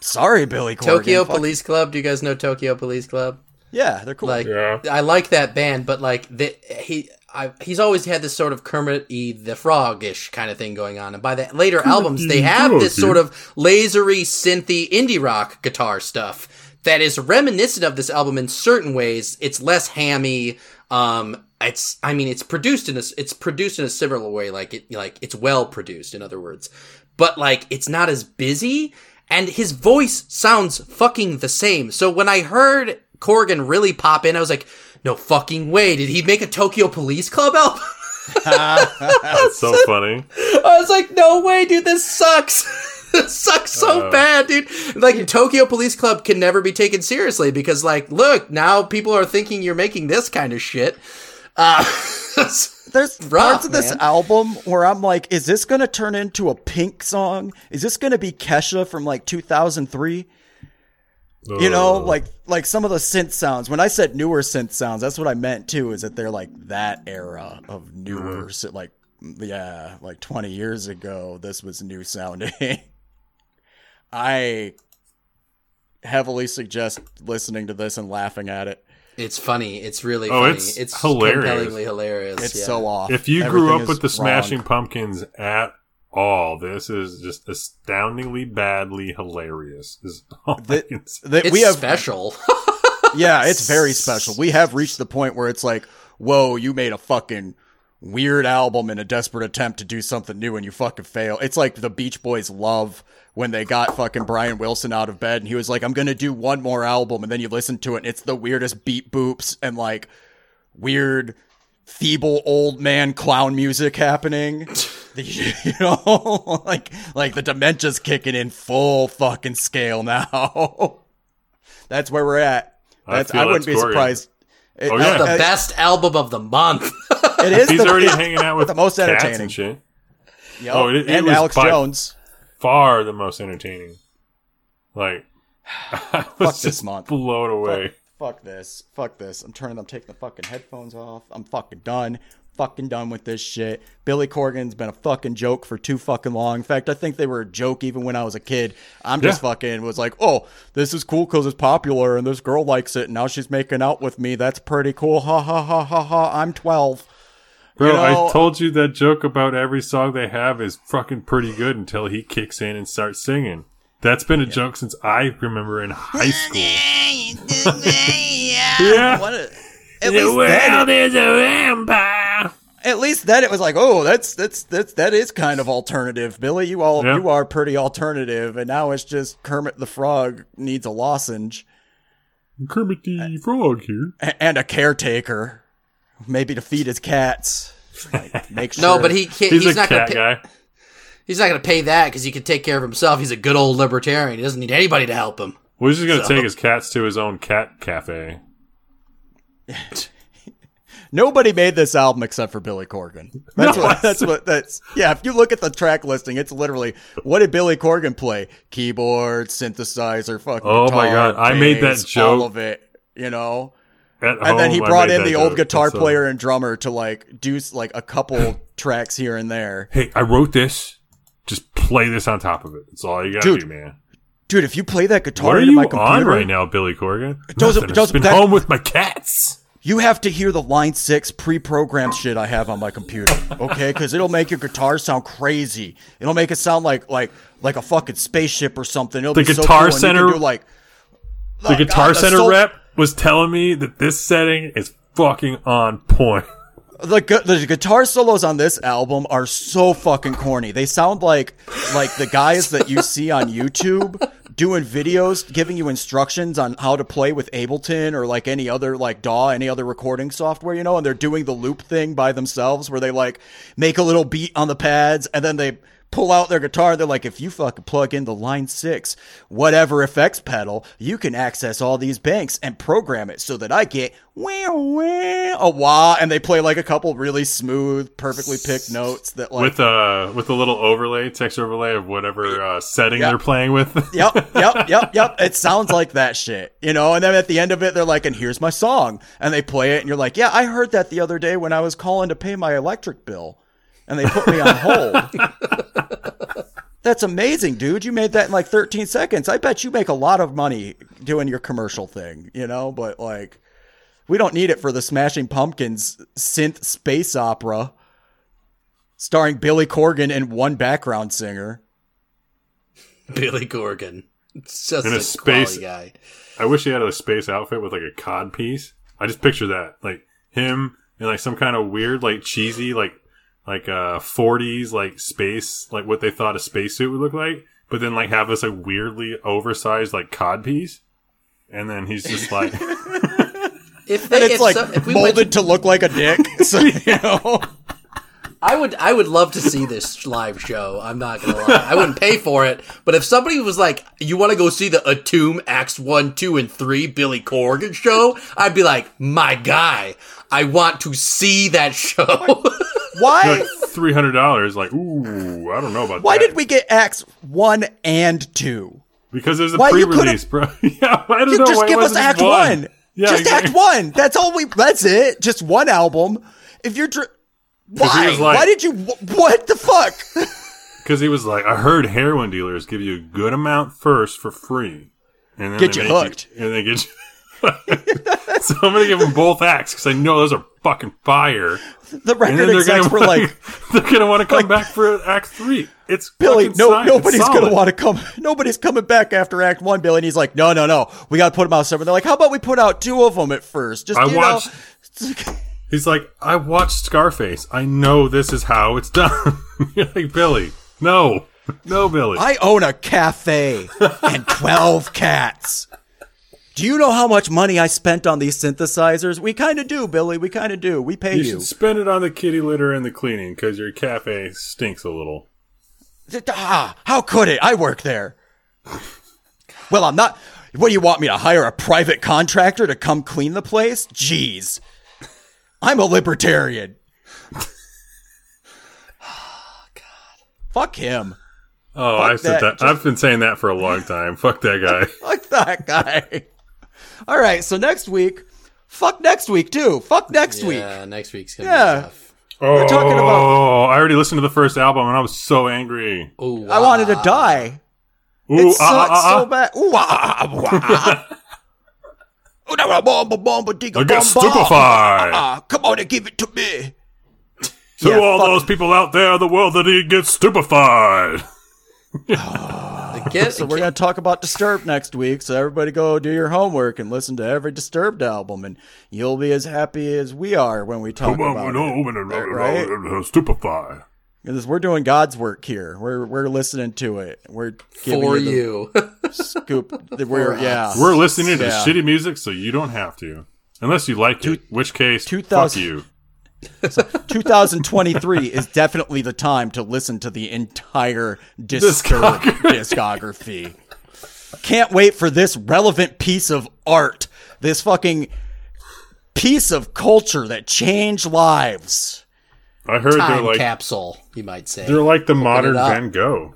[SPEAKER 2] Sorry, Billy Corgan.
[SPEAKER 1] Tokyo
[SPEAKER 2] Fuck-
[SPEAKER 1] Police Club do you guys know Tokyo Police Club
[SPEAKER 2] Yeah, they're cool.
[SPEAKER 1] Like,
[SPEAKER 3] Yeah.
[SPEAKER 1] I like that band, but like the, he, I, he's always had this sort of Kermit e the Frog-ish kind of thing going on. And by the later albums, they have this
[SPEAKER 3] Froggy.
[SPEAKER 1] sort of lasery, synthy, indie rock guitar stuff that is reminiscent of this album in certain ways. It's less hammy. Um, it's, I mean, it's produced in a, it's produced in a similar way, like it, like it's well produced, in other words. But like, it's not as busy, and his voice sounds fucking the same. So when I heard Corgan really pop in, I was like, no fucking way. Did he make a Tokyo Police Club album?
[SPEAKER 3] That's so funny.
[SPEAKER 1] I was like, no way, dude, this sucks. this sucks so bad, dude. Like, Tokyo Police Club can never be taken seriously because, like, look, now people are thinking you're making this kind of shit. Uh,
[SPEAKER 2] There's
[SPEAKER 1] rough,
[SPEAKER 2] parts of this
[SPEAKER 1] man.
[SPEAKER 2] album where I'm like, is this going to turn into a Pink song? Is this going to be Kesha from like 2003? You know, like like some of the synth sounds. When I said newer synth sounds, that's what I meant too. Is that they're like that era of newer, uh-huh. sy- like yeah, like twenty years ago. This was new sounding. I heavily suggest listening to this and laughing at it.
[SPEAKER 1] It's funny. It's really
[SPEAKER 3] Oh,
[SPEAKER 1] funny.
[SPEAKER 3] it's
[SPEAKER 1] It's,
[SPEAKER 3] hilarious.
[SPEAKER 1] compellingly hilarious.
[SPEAKER 2] It's
[SPEAKER 1] yeah.
[SPEAKER 2] so off.
[SPEAKER 3] if you grew up with
[SPEAKER 2] is
[SPEAKER 3] the Smashing. Pumpkins at all, this is just astoundingly badly hilarious. Is all I
[SPEAKER 2] The- that
[SPEAKER 1] It's
[SPEAKER 2] we have
[SPEAKER 1] special.
[SPEAKER 2] Yeah, it's very special. We have reached the point where it's like, whoa, you made a fucking weird album in a desperate attempt to do something new and you fucking fail. It's like the Beach Boys love when they got fucking Brian Wilson out of bed and he was like, I'm gonna do one more album and then you listen to it and it's the weirdest beat boops and like weird feeble old man clown music happening. The- you know, like like the dementia's kicking in full fucking scale now. That's where we're at.
[SPEAKER 3] I
[SPEAKER 2] That's,
[SPEAKER 3] feel
[SPEAKER 2] I, wouldn't
[SPEAKER 3] that's
[SPEAKER 2] be
[SPEAKER 3] Corgan.
[SPEAKER 2] surprised. It,
[SPEAKER 3] Oh, yeah.
[SPEAKER 1] the best album of the month.
[SPEAKER 2] it is
[SPEAKER 3] He's
[SPEAKER 2] the,
[SPEAKER 3] already hanging out with
[SPEAKER 2] the most
[SPEAKER 3] cats
[SPEAKER 2] entertaining.
[SPEAKER 3] and shit.
[SPEAKER 2] Yep.
[SPEAKER 3] Oh, it- it
[SPEAKER 2] and
[SPEAKER 3] was
[SPEAKER 2] Alex
[SPEAKER 3] by-
[SPEAKER 2] Jones.
[SPEAKER 3] Far the most entertaining. Like, I was
[SPEAKER 2] this
[SPEAKER 3] just
[SPEAKER 2] month.
[SPEAKER 3] blown away.
[SPEAKER 2] Fuck this. Fuck this. I'm turning. I'm taking the fucking headphones off. I'm fucking done. Fucking done with this shit. Billy Corgan's been a fucking joke for too fucking long. In fact, I think they were a joke even when I was a kid. I'm just
[SPEAKER 3] Yeah.
[SPEAKER 2] fucking was like, oh, this is cool because it's popular and this girl likes it and now she's making out with me. That's pretty cool. Ha ha ha ha ha. I'm 12.
[SPEAKER 3] Bro,
[SPEAKER 2] You know-
[SPEAKER 3] I told you that joke about every song they have is fucking pretty good until he kicks in and starts singing. That's been a joke since I remember in high school. yeah.
[SPEAKER 2] What a- at
[SPEAKER 3] The
[SPEAKER 2] least then,
[SPEAKER 3] world is a vampire.
[SPEAKER 2] at least then it was like, oh, that's that's that's that is kind of alternative, Billy. You all
[SPEAKER 3] Yeah.
[SPEAKER 2] you are pretty alternative, and now it's just Kermit the Frog needs a lozenge
[SPEAKER 3] Kermit the Frog here.
[SPEAKER 2] and a caretaker, maybe to feed his cats. Like, make sure.
[SPEAKER 1] no, but he can't.
[SPEAKER 3] He's,
[SPEAKER 1] He's,
[SPEAKER 3] a
[SPEAKER 1] not gonna
[SPEAKER 3] cat
[SPEAKER 1] pay,
[SPEAKER 3] guy.
[SPEAKER 1] He's not gonna pay that because he can take care of himself. He's a good old libertarian. He doesn't need anybody to help him.
[SPEAKER 3] Well, he's just gonna
[SPEAKER 1] So-
[SPEAKER 3] take his cats to his own cat cafe.
[SPEAKER 2] Nobody made this album except for Billy Corgan. That's
[SPEAKER 3] No,
[SPEAKER 2] what. That's what. That's yeah. If you look at the track listing, it's literally what did Billy Corgan play? Keyboard, synthesizer, fucking.
[SPEAKER 3] Oh my
[SPEAKER 2] guitar,
[SPEAKER 3] God, I made that joke.
[SPEAKER 2] All of it. You know.
[SPEAKER 3] At
[SPEAKER 2] and then he brought in the old
[SPEAKER 3] joke.
[SPEAKER 2] guitar
[SPEAKER 3] uh,
[SPEAKER 2] player and drummer to like do like a couple tracks here and there.
[SPEAKER 3] Hey, I wrote this. Just play this on top of it. That's all you gotta
[SPEAKER 2] Dude,
[SPEAKER 3] do, man.
[SPEAKER 2] Dude, if you play that guitar
[SPEAKER 3] What are you
[SPEAKER 2] my computer,
[SPEAKER 3] on right now, Billy Corgan? Nothing.
[SPEAKER 2] Doesn't-
[SPEAKER 3] been
[SPEAKER 2] that-
[SPEAKER 3] home with my cats.
[SPEAKER 2] you have to hear the line six pre-programmed shit I have on my computer, okay? Because it'll make your guitar sound crazy. It'll make it sound like like like a fucking spaceship or something. It'll
[SPEAKER 3] The
[SPEAKER 2] be so
[SPEAKER 3] Guitar
[SPEAKER 2] cool, you can
[SPEAKER 3] Center-
[SPEAKER 2] do like
[SPEAKER 3] The Guitar
[SPEAKER 2] God,
[SPEAKER 3] Center
[SPEAKER 2] sol-
[SPEAKER 3] rep was telling me that this setting is fucking on point.
[SPEAKER 2] the gu- the guitar solos on this album are so fucking corny. They sound like like the guys that you see on YouTube doing videos giving you instructions on how to play with Ableton or like any other like DAW, any other recording software, you know, and they're doing the loop thing by themselves where they like make a little beat on the pads and then they pull out their guitar. They're like, if you fucking plug in the line six, whatever effects pedal, you can access all these banks and program it so that I get wah, wah, a wah, and they play like a couple really smooth, perfectly picked notes that like.
[SPEAKER 3] with uh with a little overlay, text overlay of whatever uh, setting
[SPEAKER 2] Yeah.
[SPEAKER 3] they're playing with.
[SPEAKER 2] yep, yep, yep, yep. It sounds like that shit, you know. And then at the end of it, they're like, "And here's my song," and they play it, and you're like, "Yeah, I heard that the other day when I was calling to pay my electric bill, and they put me on hold." That's amazing, dude. You made that in like 13 seconds. I bet you make a lot of money doing your commercial thing, you know. But like, we don't need it for the Smashing Pumpkins synth space opera, starring Billy Corgan and one background singer.
[SPEAKER 1] Billy Corgan. It's just
[SPEAKER 3] In a
[SPEAKER 1] a,
[SPEAKER 3] space-
[SPEAKER 1] guy.
[SPEAKER 3] I wish he had a space outfit with like a cod piece. I just picture that, like him in like some kind of weird, like cheesy, like like uh 40s like space, like what they thought a spacesuit would look like, but then like have this like weirdly oversized like cod piece, and then he's just like,
[SPEAKER 1] If they,
[SPEAKER 2] And it's
[SPEAKER 1] if,
[SPEAKER 2] like
[SPEAKER 1] so, if we
[SPEAKER 2] molded
[SPEAKER 1] went,
[SPEAKER 2] to look like a dick. So, you know,
[SPEAKER 1] I would, I would love to see this live show. I'm not gonna lie. I wouldn't pay for it, but if somebody was like, "You want to go see the Atum Acts One, Two, and Three Billy Corgan show?" I'd be like, "My guy, I want to see that show."
[SPEAKER 2] Why?
[SPEAKER 3] three hundred dollars. Like, ooh, I don't know about that.
[SPEAKER 2] Why
[SPEAKER 3] that.
[SPEAKER 2] did we get acts one and two?
[SPEAKER 3] because there's a
[SPEAKER 2] Why you
[SPEAKER 3] pre-release, bro. yeah, I don't
[SPEAKER 2] You
[SPEAKER 3] know.
[SPEAKER 2] just
[SPEAKER 3] why
[SPEAKER 2] give us Act
[SPEAKER 3] just
[SPEAKER 2] One.
[SPEAKER 3] Yeah,
[SPEAKER 2] just
[SPEAKER 3] exactly.
[SPEAKER 2] Act One. That's all we. That's it. Just one album. If you're, dr- why?
[SPEAKER 3] like-
[SPEAKER 2] why did you? What the fuck?
[SPEAKER 3] Because he was like, I heard heroin dealers give you a good amount first for free, and then
[SPEAKER 2] Get you hooked.
[SPEAKER 3] and they get you. so I'm gonna give them both acts because I know those are fucking fire.
[SPEAKER 2] The record execs were like,
[SPEAKER 3] they're gonna want to come back for Act Three. It's
[SPEAKER 2] Billy, no,
[SPEAKER 3] it's
[SPEAKER 2] nobody's gonna want to come. Nobody's coming back after Act One, Billy. And he's like, no, no, no. We got to put them out separate. They're like, how about we put out two of them at first? Just
[SPEAKER 3] I
[SPEAKER 2] you
[SPEAKER 3] watched.
[SPEAKER 2] know.
[SPEAKER 3] He's like, I watched Scarface. I know this is how it's done. You're like Billy. No, no, Billy.
[SPEAKER 2] I own a cafe and twelve cats. Do you know how much money I spent on these synthesizers? We kind of do, Billy. We kind of do. We pay
[SPEAKER 3] you
[SPEAKER 2] you.
[SPEAKER 3] should spend it on the kitty litter and the cleaning because your cafe stinks a little.
[SPEAKER 2] Ah, how could it? I work there. Well, I'm not. What do you want me to hire a private contractor to come clean the place? Jeez. I'm a libertarian. Fuck him.
[SPEAKER 3] Oh, I said
[SPEAKER 2] that.
[SPEAKER 3] that. I've been saying that for a long time. Fuck that guy.
[SPEAKER 2] Fuck that guy. All right, so next week, fuck next week too. Fuck next week.
[SPEAKER 1] Yeah, next week's gonna
[SPEAKER 2] Yeah.
[SPEAKER 1] be tough.
[SPEAKER 3] Oh,
[SPEAKER 2] talking about-
[SPEAKER 3] I already listened to the first album and I was so angry.
[SPEAKER 1] Ooh,
[SPEAKER 2] I wanted to die.
[SPEAKER 3] Ooh,
[SPEAKER 2] It sucks
[SPEAKER 3] ah, ah, ah,
[SPEAKER 2] so bad. Ooh, ah, ah, ah. Ooh, da, da, bomba, bomba, digga,
[SPEAKER 3] I get stupefied.
[SPEAKER 2] Ah, come on and give it to me.
[SPEAKER 3] To
[SPEAKER 2] Yeah,
[SPEAKER 3] all
[SPEAKER 2] fuck-
[SPEAKER 3] those people out there in the world that he gets stupefied.
[SPEAKER 1] Get,
[SPEAKER 2] So we're gonna talk about Disturbed next week. So everybody go do your homework and listen to every Disturbed album, and you'll be as happy as we are when we talk about it. right?
[SPEAKER 3] Stupefy.
[SPEAKER 2] Because we're doing God's work here. We're we're listening to it. We're giving
[SPEAKER 1] for
[SPEAKER 2] you,
[SPEAKER 1] you.
[SPEAKER 2] scoop. We're yeah.
[SPEAKER 3] We're listening to
[SPEAKER 2] Yeah.
[SPEAKER 3] shitty music, so you don't have to, unless you like it. Which case, fuck
[SPEAKER 2] 2000
[SPEAKER 3] you.
[SPEAKER 2] 2023 is definitely the time to listen to the entire Disturbed discography. Can't wait for this relevant piece of art. This fucking piece of culture that changed lives.
[SPEAKER 3] I heard they're like
[SPEAKER 1] capsule, you might say.
[SPEAKER 3] they're like the modern. Van Gogh.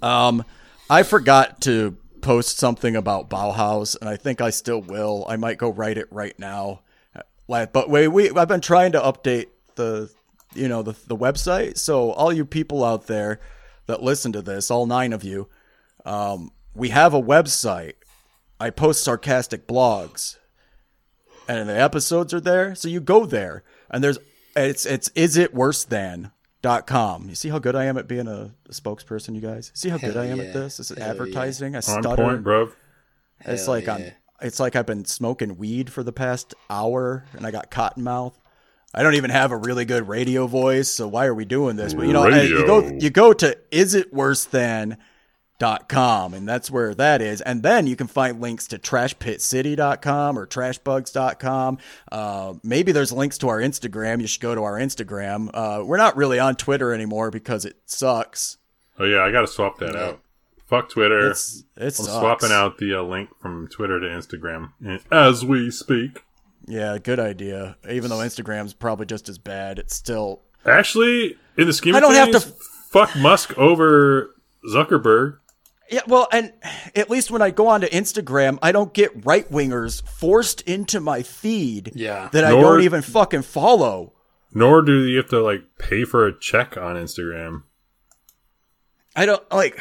[SPEAKER 2] Um, I forgot to post something about Bauhaus, and I think I still will. I might go write it right now. Like, But wait, we I've been trying to update the, you know, the the website. So all you people out there that listen to this, all nine of you, um, we have a website. I post sarcastic blogs, and the episodes are there. So you go there, and there's it's it's is it worse than dot com. You see how good I am at being a, a spokesperson, you guys. See how good I am
[SPEAKER 1] yeah.
[SPEAKER 2] at this. This is
[SPEAKER 1] Hell
[SPEAKER 2] advertising. I
[SPEAKER 3] On point, bro.
[SPEAKER 2] It's
[SPEAKER 1] Hell
[SPEAKER 2] like I'm.
[SPEAKER 1] yeah.
[SPEAKER 2] It's like I've been smoking weed for the past hour, and I got cotton mouth. I don't even have a really good radio voice, so why are we doing this? But you know, hey, you go you go to is it worse than dot com and that's where that is. And then you can find links to trashpitcity.com or trashbugs.com uh, maybe there's links to our instagram. You should go to our instagram. Uh, we're not really on twitter anymore because it sucks.
[SPEAKER 3] Oh yeah, I gotta swap that out. Fuck Twitter.
[SPEAKER 2] it's it
[SPEAKER 3] I'm swapping out the uh, link from Twitter to Instagram eh, as we speak.
[SPEAKER 2] yeah good idea even though instagram's probably just as bad it's still
[SPEAKER 3] Actually, in the scheme
[SPEAKER 2] I
[SPEAKER 3] of
[SPEAKER 2] don't have to-
[SPEAKER 3] fuck Musk over Zuckerberg.
[SPEAKER 2] Yeah, well, and at least when I go onto Instagram, I don't get right wingers forced into my feed
[SPEAKER 1] Yeah.
[SPEAKER 2] that I don't even fucking follow.
[SPEAKER 3] Nor do you have to like pay for a check on Instagram.
[SPEAKER 2] I don't like,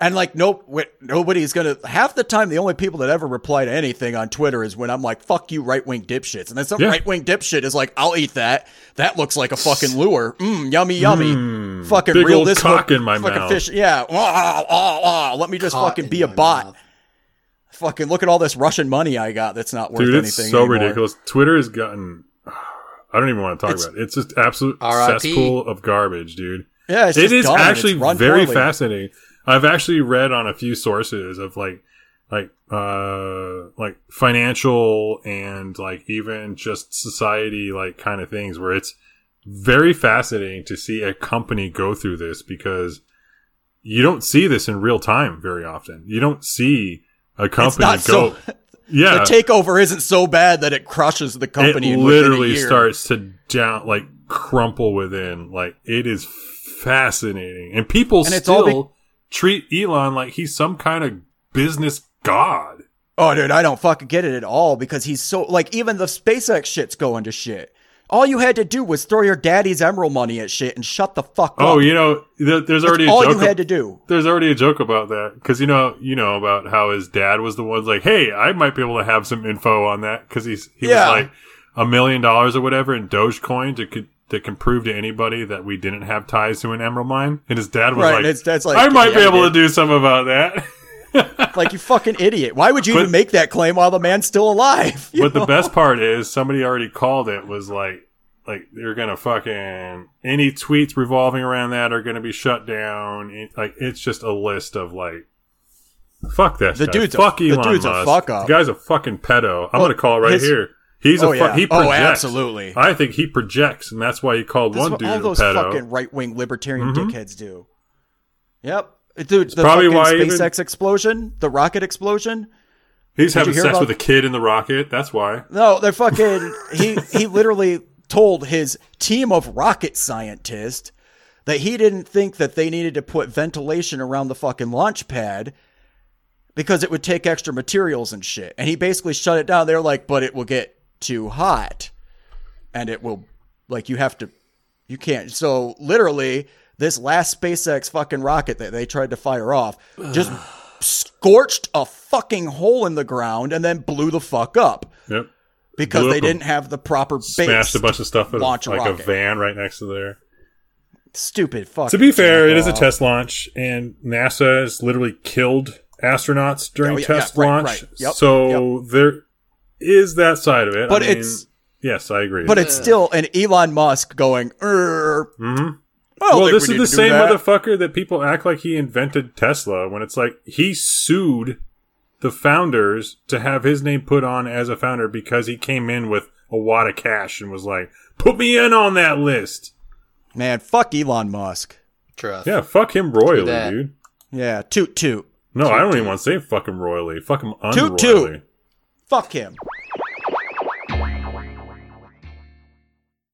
[SPEAKER 2] and like, nope, wait, nobody's gonna. Half the time, the only people that ever reply to anything on Twitter is when I'm like, "Fuck you, right wing dipshits," and then some
[SPEAKER 3] Yeah.
[SPEAKER 2] right wing dipshit is like, "I'll eat that. That looks like a fucking lure. Mmm, yummy, yummy. fucking
[SPEAKER 3] big
[SPEAKER 2] reel
[SPEAKER 3] old
[SPEAKER 2] this
[SPEAKER 3] cock
[SPEAKER 2] hook-
[SPEAKER 3] in my
[SPEAKER 2] fucking
[SPEAKER 3] mouth."
[SPEAKER 2] fish. Yeah. Ah, ah, ah, let me just
[SPEAKER 1] Caught
[SPEAKER 2] fucking be a bot."
[SPEAKER 1] mouth.
[SPEAKER 2] Fucking look at all this Russian money I got that's not worth
[SPEAKER 3] Dude, it's
[SPEAKER 2] anything.
[SPEAKER 3] so
[SPEAKER 2] anymore.
[SPEAKER 3] ridiculous. Twitter has gotten. I don't even want to talk
[SPEAKER 2] It's-
[SPEAKER 3] about it. It's just absolute
[SPEAKER 1] RIP.
[SPEAKER 3] cesspool of garbage, dude.
[SPEAKER 2] Yeah, it's
[SPEAKER 3] It
[SPEAKER 2] just
[SPEAKER 3] is
[SPEAKER 2] dumb
[SPEAKER 3] actually
[SPEAKER 2] it's run
[SPEAKER 3] very
[SPEAKER 2] poorly.
[SPEAKER 3] fascinating. I've actually read on a few sources of like, like, uh, like financial and like even just society, like kind of things where it's very fascinating to see a company go through this because you don't see this in real time very often. You don't see a company go,
[SPEAKER 2] so.
[SPEAKER 3] yeah,
[SPEAKER 2] The takeover isn't so bad that it crushes the company.
[SPEAKER 3] it literally starts to down like crumple within like it is fascinating and people
[SPEAKER 2] And
[SPEAKER 3] still treat Elon like he's some kind of business god.
[SPEAKER 2] Oh, dude, I don't fucking get it at all because he's so like even the SpaceX shit's going to shit. All you had to do was throw your daddy's emerald money at shit and shut the fuck oh, up.
[SPEAKER 3] Oh, you know, there, there's already
[SPEAKER 2] all you had to do.
[SPEAKER 3] there's already a joke about that because you know, you know about how his dad was the one like, "Hey, I might be able to have some info on that," because he's he
[SPEAKER 2] Yeah.
[SPEAKER 3] was like a million dollars or whatever in Dogecoin to could. That can prove to anybody that we didn't have ties to an emerald mine, and his dad was
[SPEAKER 2] Right,
[SPEAKER 3] like,
[SPEAKER 2] and his dad's like,
[SPEAKER 3] "I might be
[SPEAKER 2] "Yeah,
[SPEAKER 3] able to do something about that."
[SPEAKER 2] Like you fucking idiot. Why would you
[SPEAKER 3] But-
[SPEAKER 2] even make that claim while the man's still alive?
[SPEAKER 3] But the best part is somebody already called it was like like they're gonna fucking any tweets revolving around that are gonna be shut down. It- like it's just a list of like fuck that.
[SPEAKER 2] The
[SPEAKER 3] guy.
[SPEAKER 2] dude's a-
[SPEAKER 3] fuck
[SPEAKER 2] the
[SPEAKER 3] Elon
[SPEAKER 2] dude's a
[SPEAKER 3] Musk.
[SPEAKER 2] fuck up.
[SPEAKER 3] The guy's a fucking pedo. I'm
[SPEAKER 2] Well,
[SPEAKER 3] gonna call it right
[SPEAKER 2] his-
[SPEAKER 3] here. He's
[SPEAKER 2] Oh,
[SPEAKER 3] a fu-
[SPEAKER 2] yeah.
[SPEAKER 3] he
[SPEAKER 2] Oh,
[SPEAKER 3] projects.
[SPEAKER 2] absolutely.
[SPEAKER 3] I think he projects, and that's why he called
[SPEAKER 2] That's
[SPEAKER 3] one dude
[SPEAKER 2] all those
[SPEAKER 3] pedo.
[SPEAKER 2] fucking right wing libertarian
[SPEAKER 3] Mhm.
[SPEAKER 2] dickheads do. Yep. Dude, the
[SPEAKER 3] probably why even-
[SPEAKER 2] SpaceX explosion, the rocket explosion.
[SPEAKER 3] He's having sex
[SPEAKER 2] about-
[SPEAKER 3] with a kid in the rocket. That's why.
[SPEAKER 2] No, they're fucking. he he literally told his team of rocket scientists that he didn't think that they needed to put ventilation around the fucking launch pad because it would take extra materials and shit. And he basically shut it down. They're like, but it will get too hot, and it will like you have to, you can't. So literally, this last SpaceX fucking rocket that they tried to fire off just scorched a fucking hole in the ground and then blew the fuck up
[SPEAKER 3] Yep.
[SPEAKER 2] because
[SPEAKER 3] Blew
[SPEAKER 2] they didn't have the proper base.
[SPEAKER 3] Smashed a bunch of stuff in
[SPEAKER 2] launch a
[SPEAKER 3] like a van right next to there.
[SPEAKER 2] Stupid fuck.
[SPEAKER 3] To be fair, it is a test launch, and NASA has literally killed astronauts during
[SPEAKER 2] Oh, yeah,
[SPEAKER 3] test
[SPEAKER 2] yeah, right,
[SPEAKER 3] launch.
[SPEAKER 2] right. Yep,
[SPEAKER 3] so there is that side of it.
[SPEAKER 2] But
[SPEAKER 3] I mean,
[SPEAKER 2] it's-
[SPEAKER 3] yes, I agree.
[SPEAKER 2] But it's still an Elon Musk going.
[SPEAKER 3] Mhm. Well, this
[SPEAKER 2] we
[SPEAKER 3] is the same
[SPEAKER 2] that.
[SPEAKER 3] motherfucker that people act like he invented Tesla when it's like he sued the founders to have his name put on as a founder because he came in with a wad of cash and was like, "Put me in on that list."
[SPEAKER 2] Man, fuck Elon Musk.
[SPEAKER 1] Trust.
[SPEAKER 3] Yeah, fuck him royally, dude.
[SPEAKER 2] Yeah, toot toot.
[SPEAKER 3] No, I don't even want to say fuck him royally. Fuck him
[SPEAKER 2] Toot,
[SPEAKER 3] unroyally.
[SPEAKER 2] toot. Fuck him.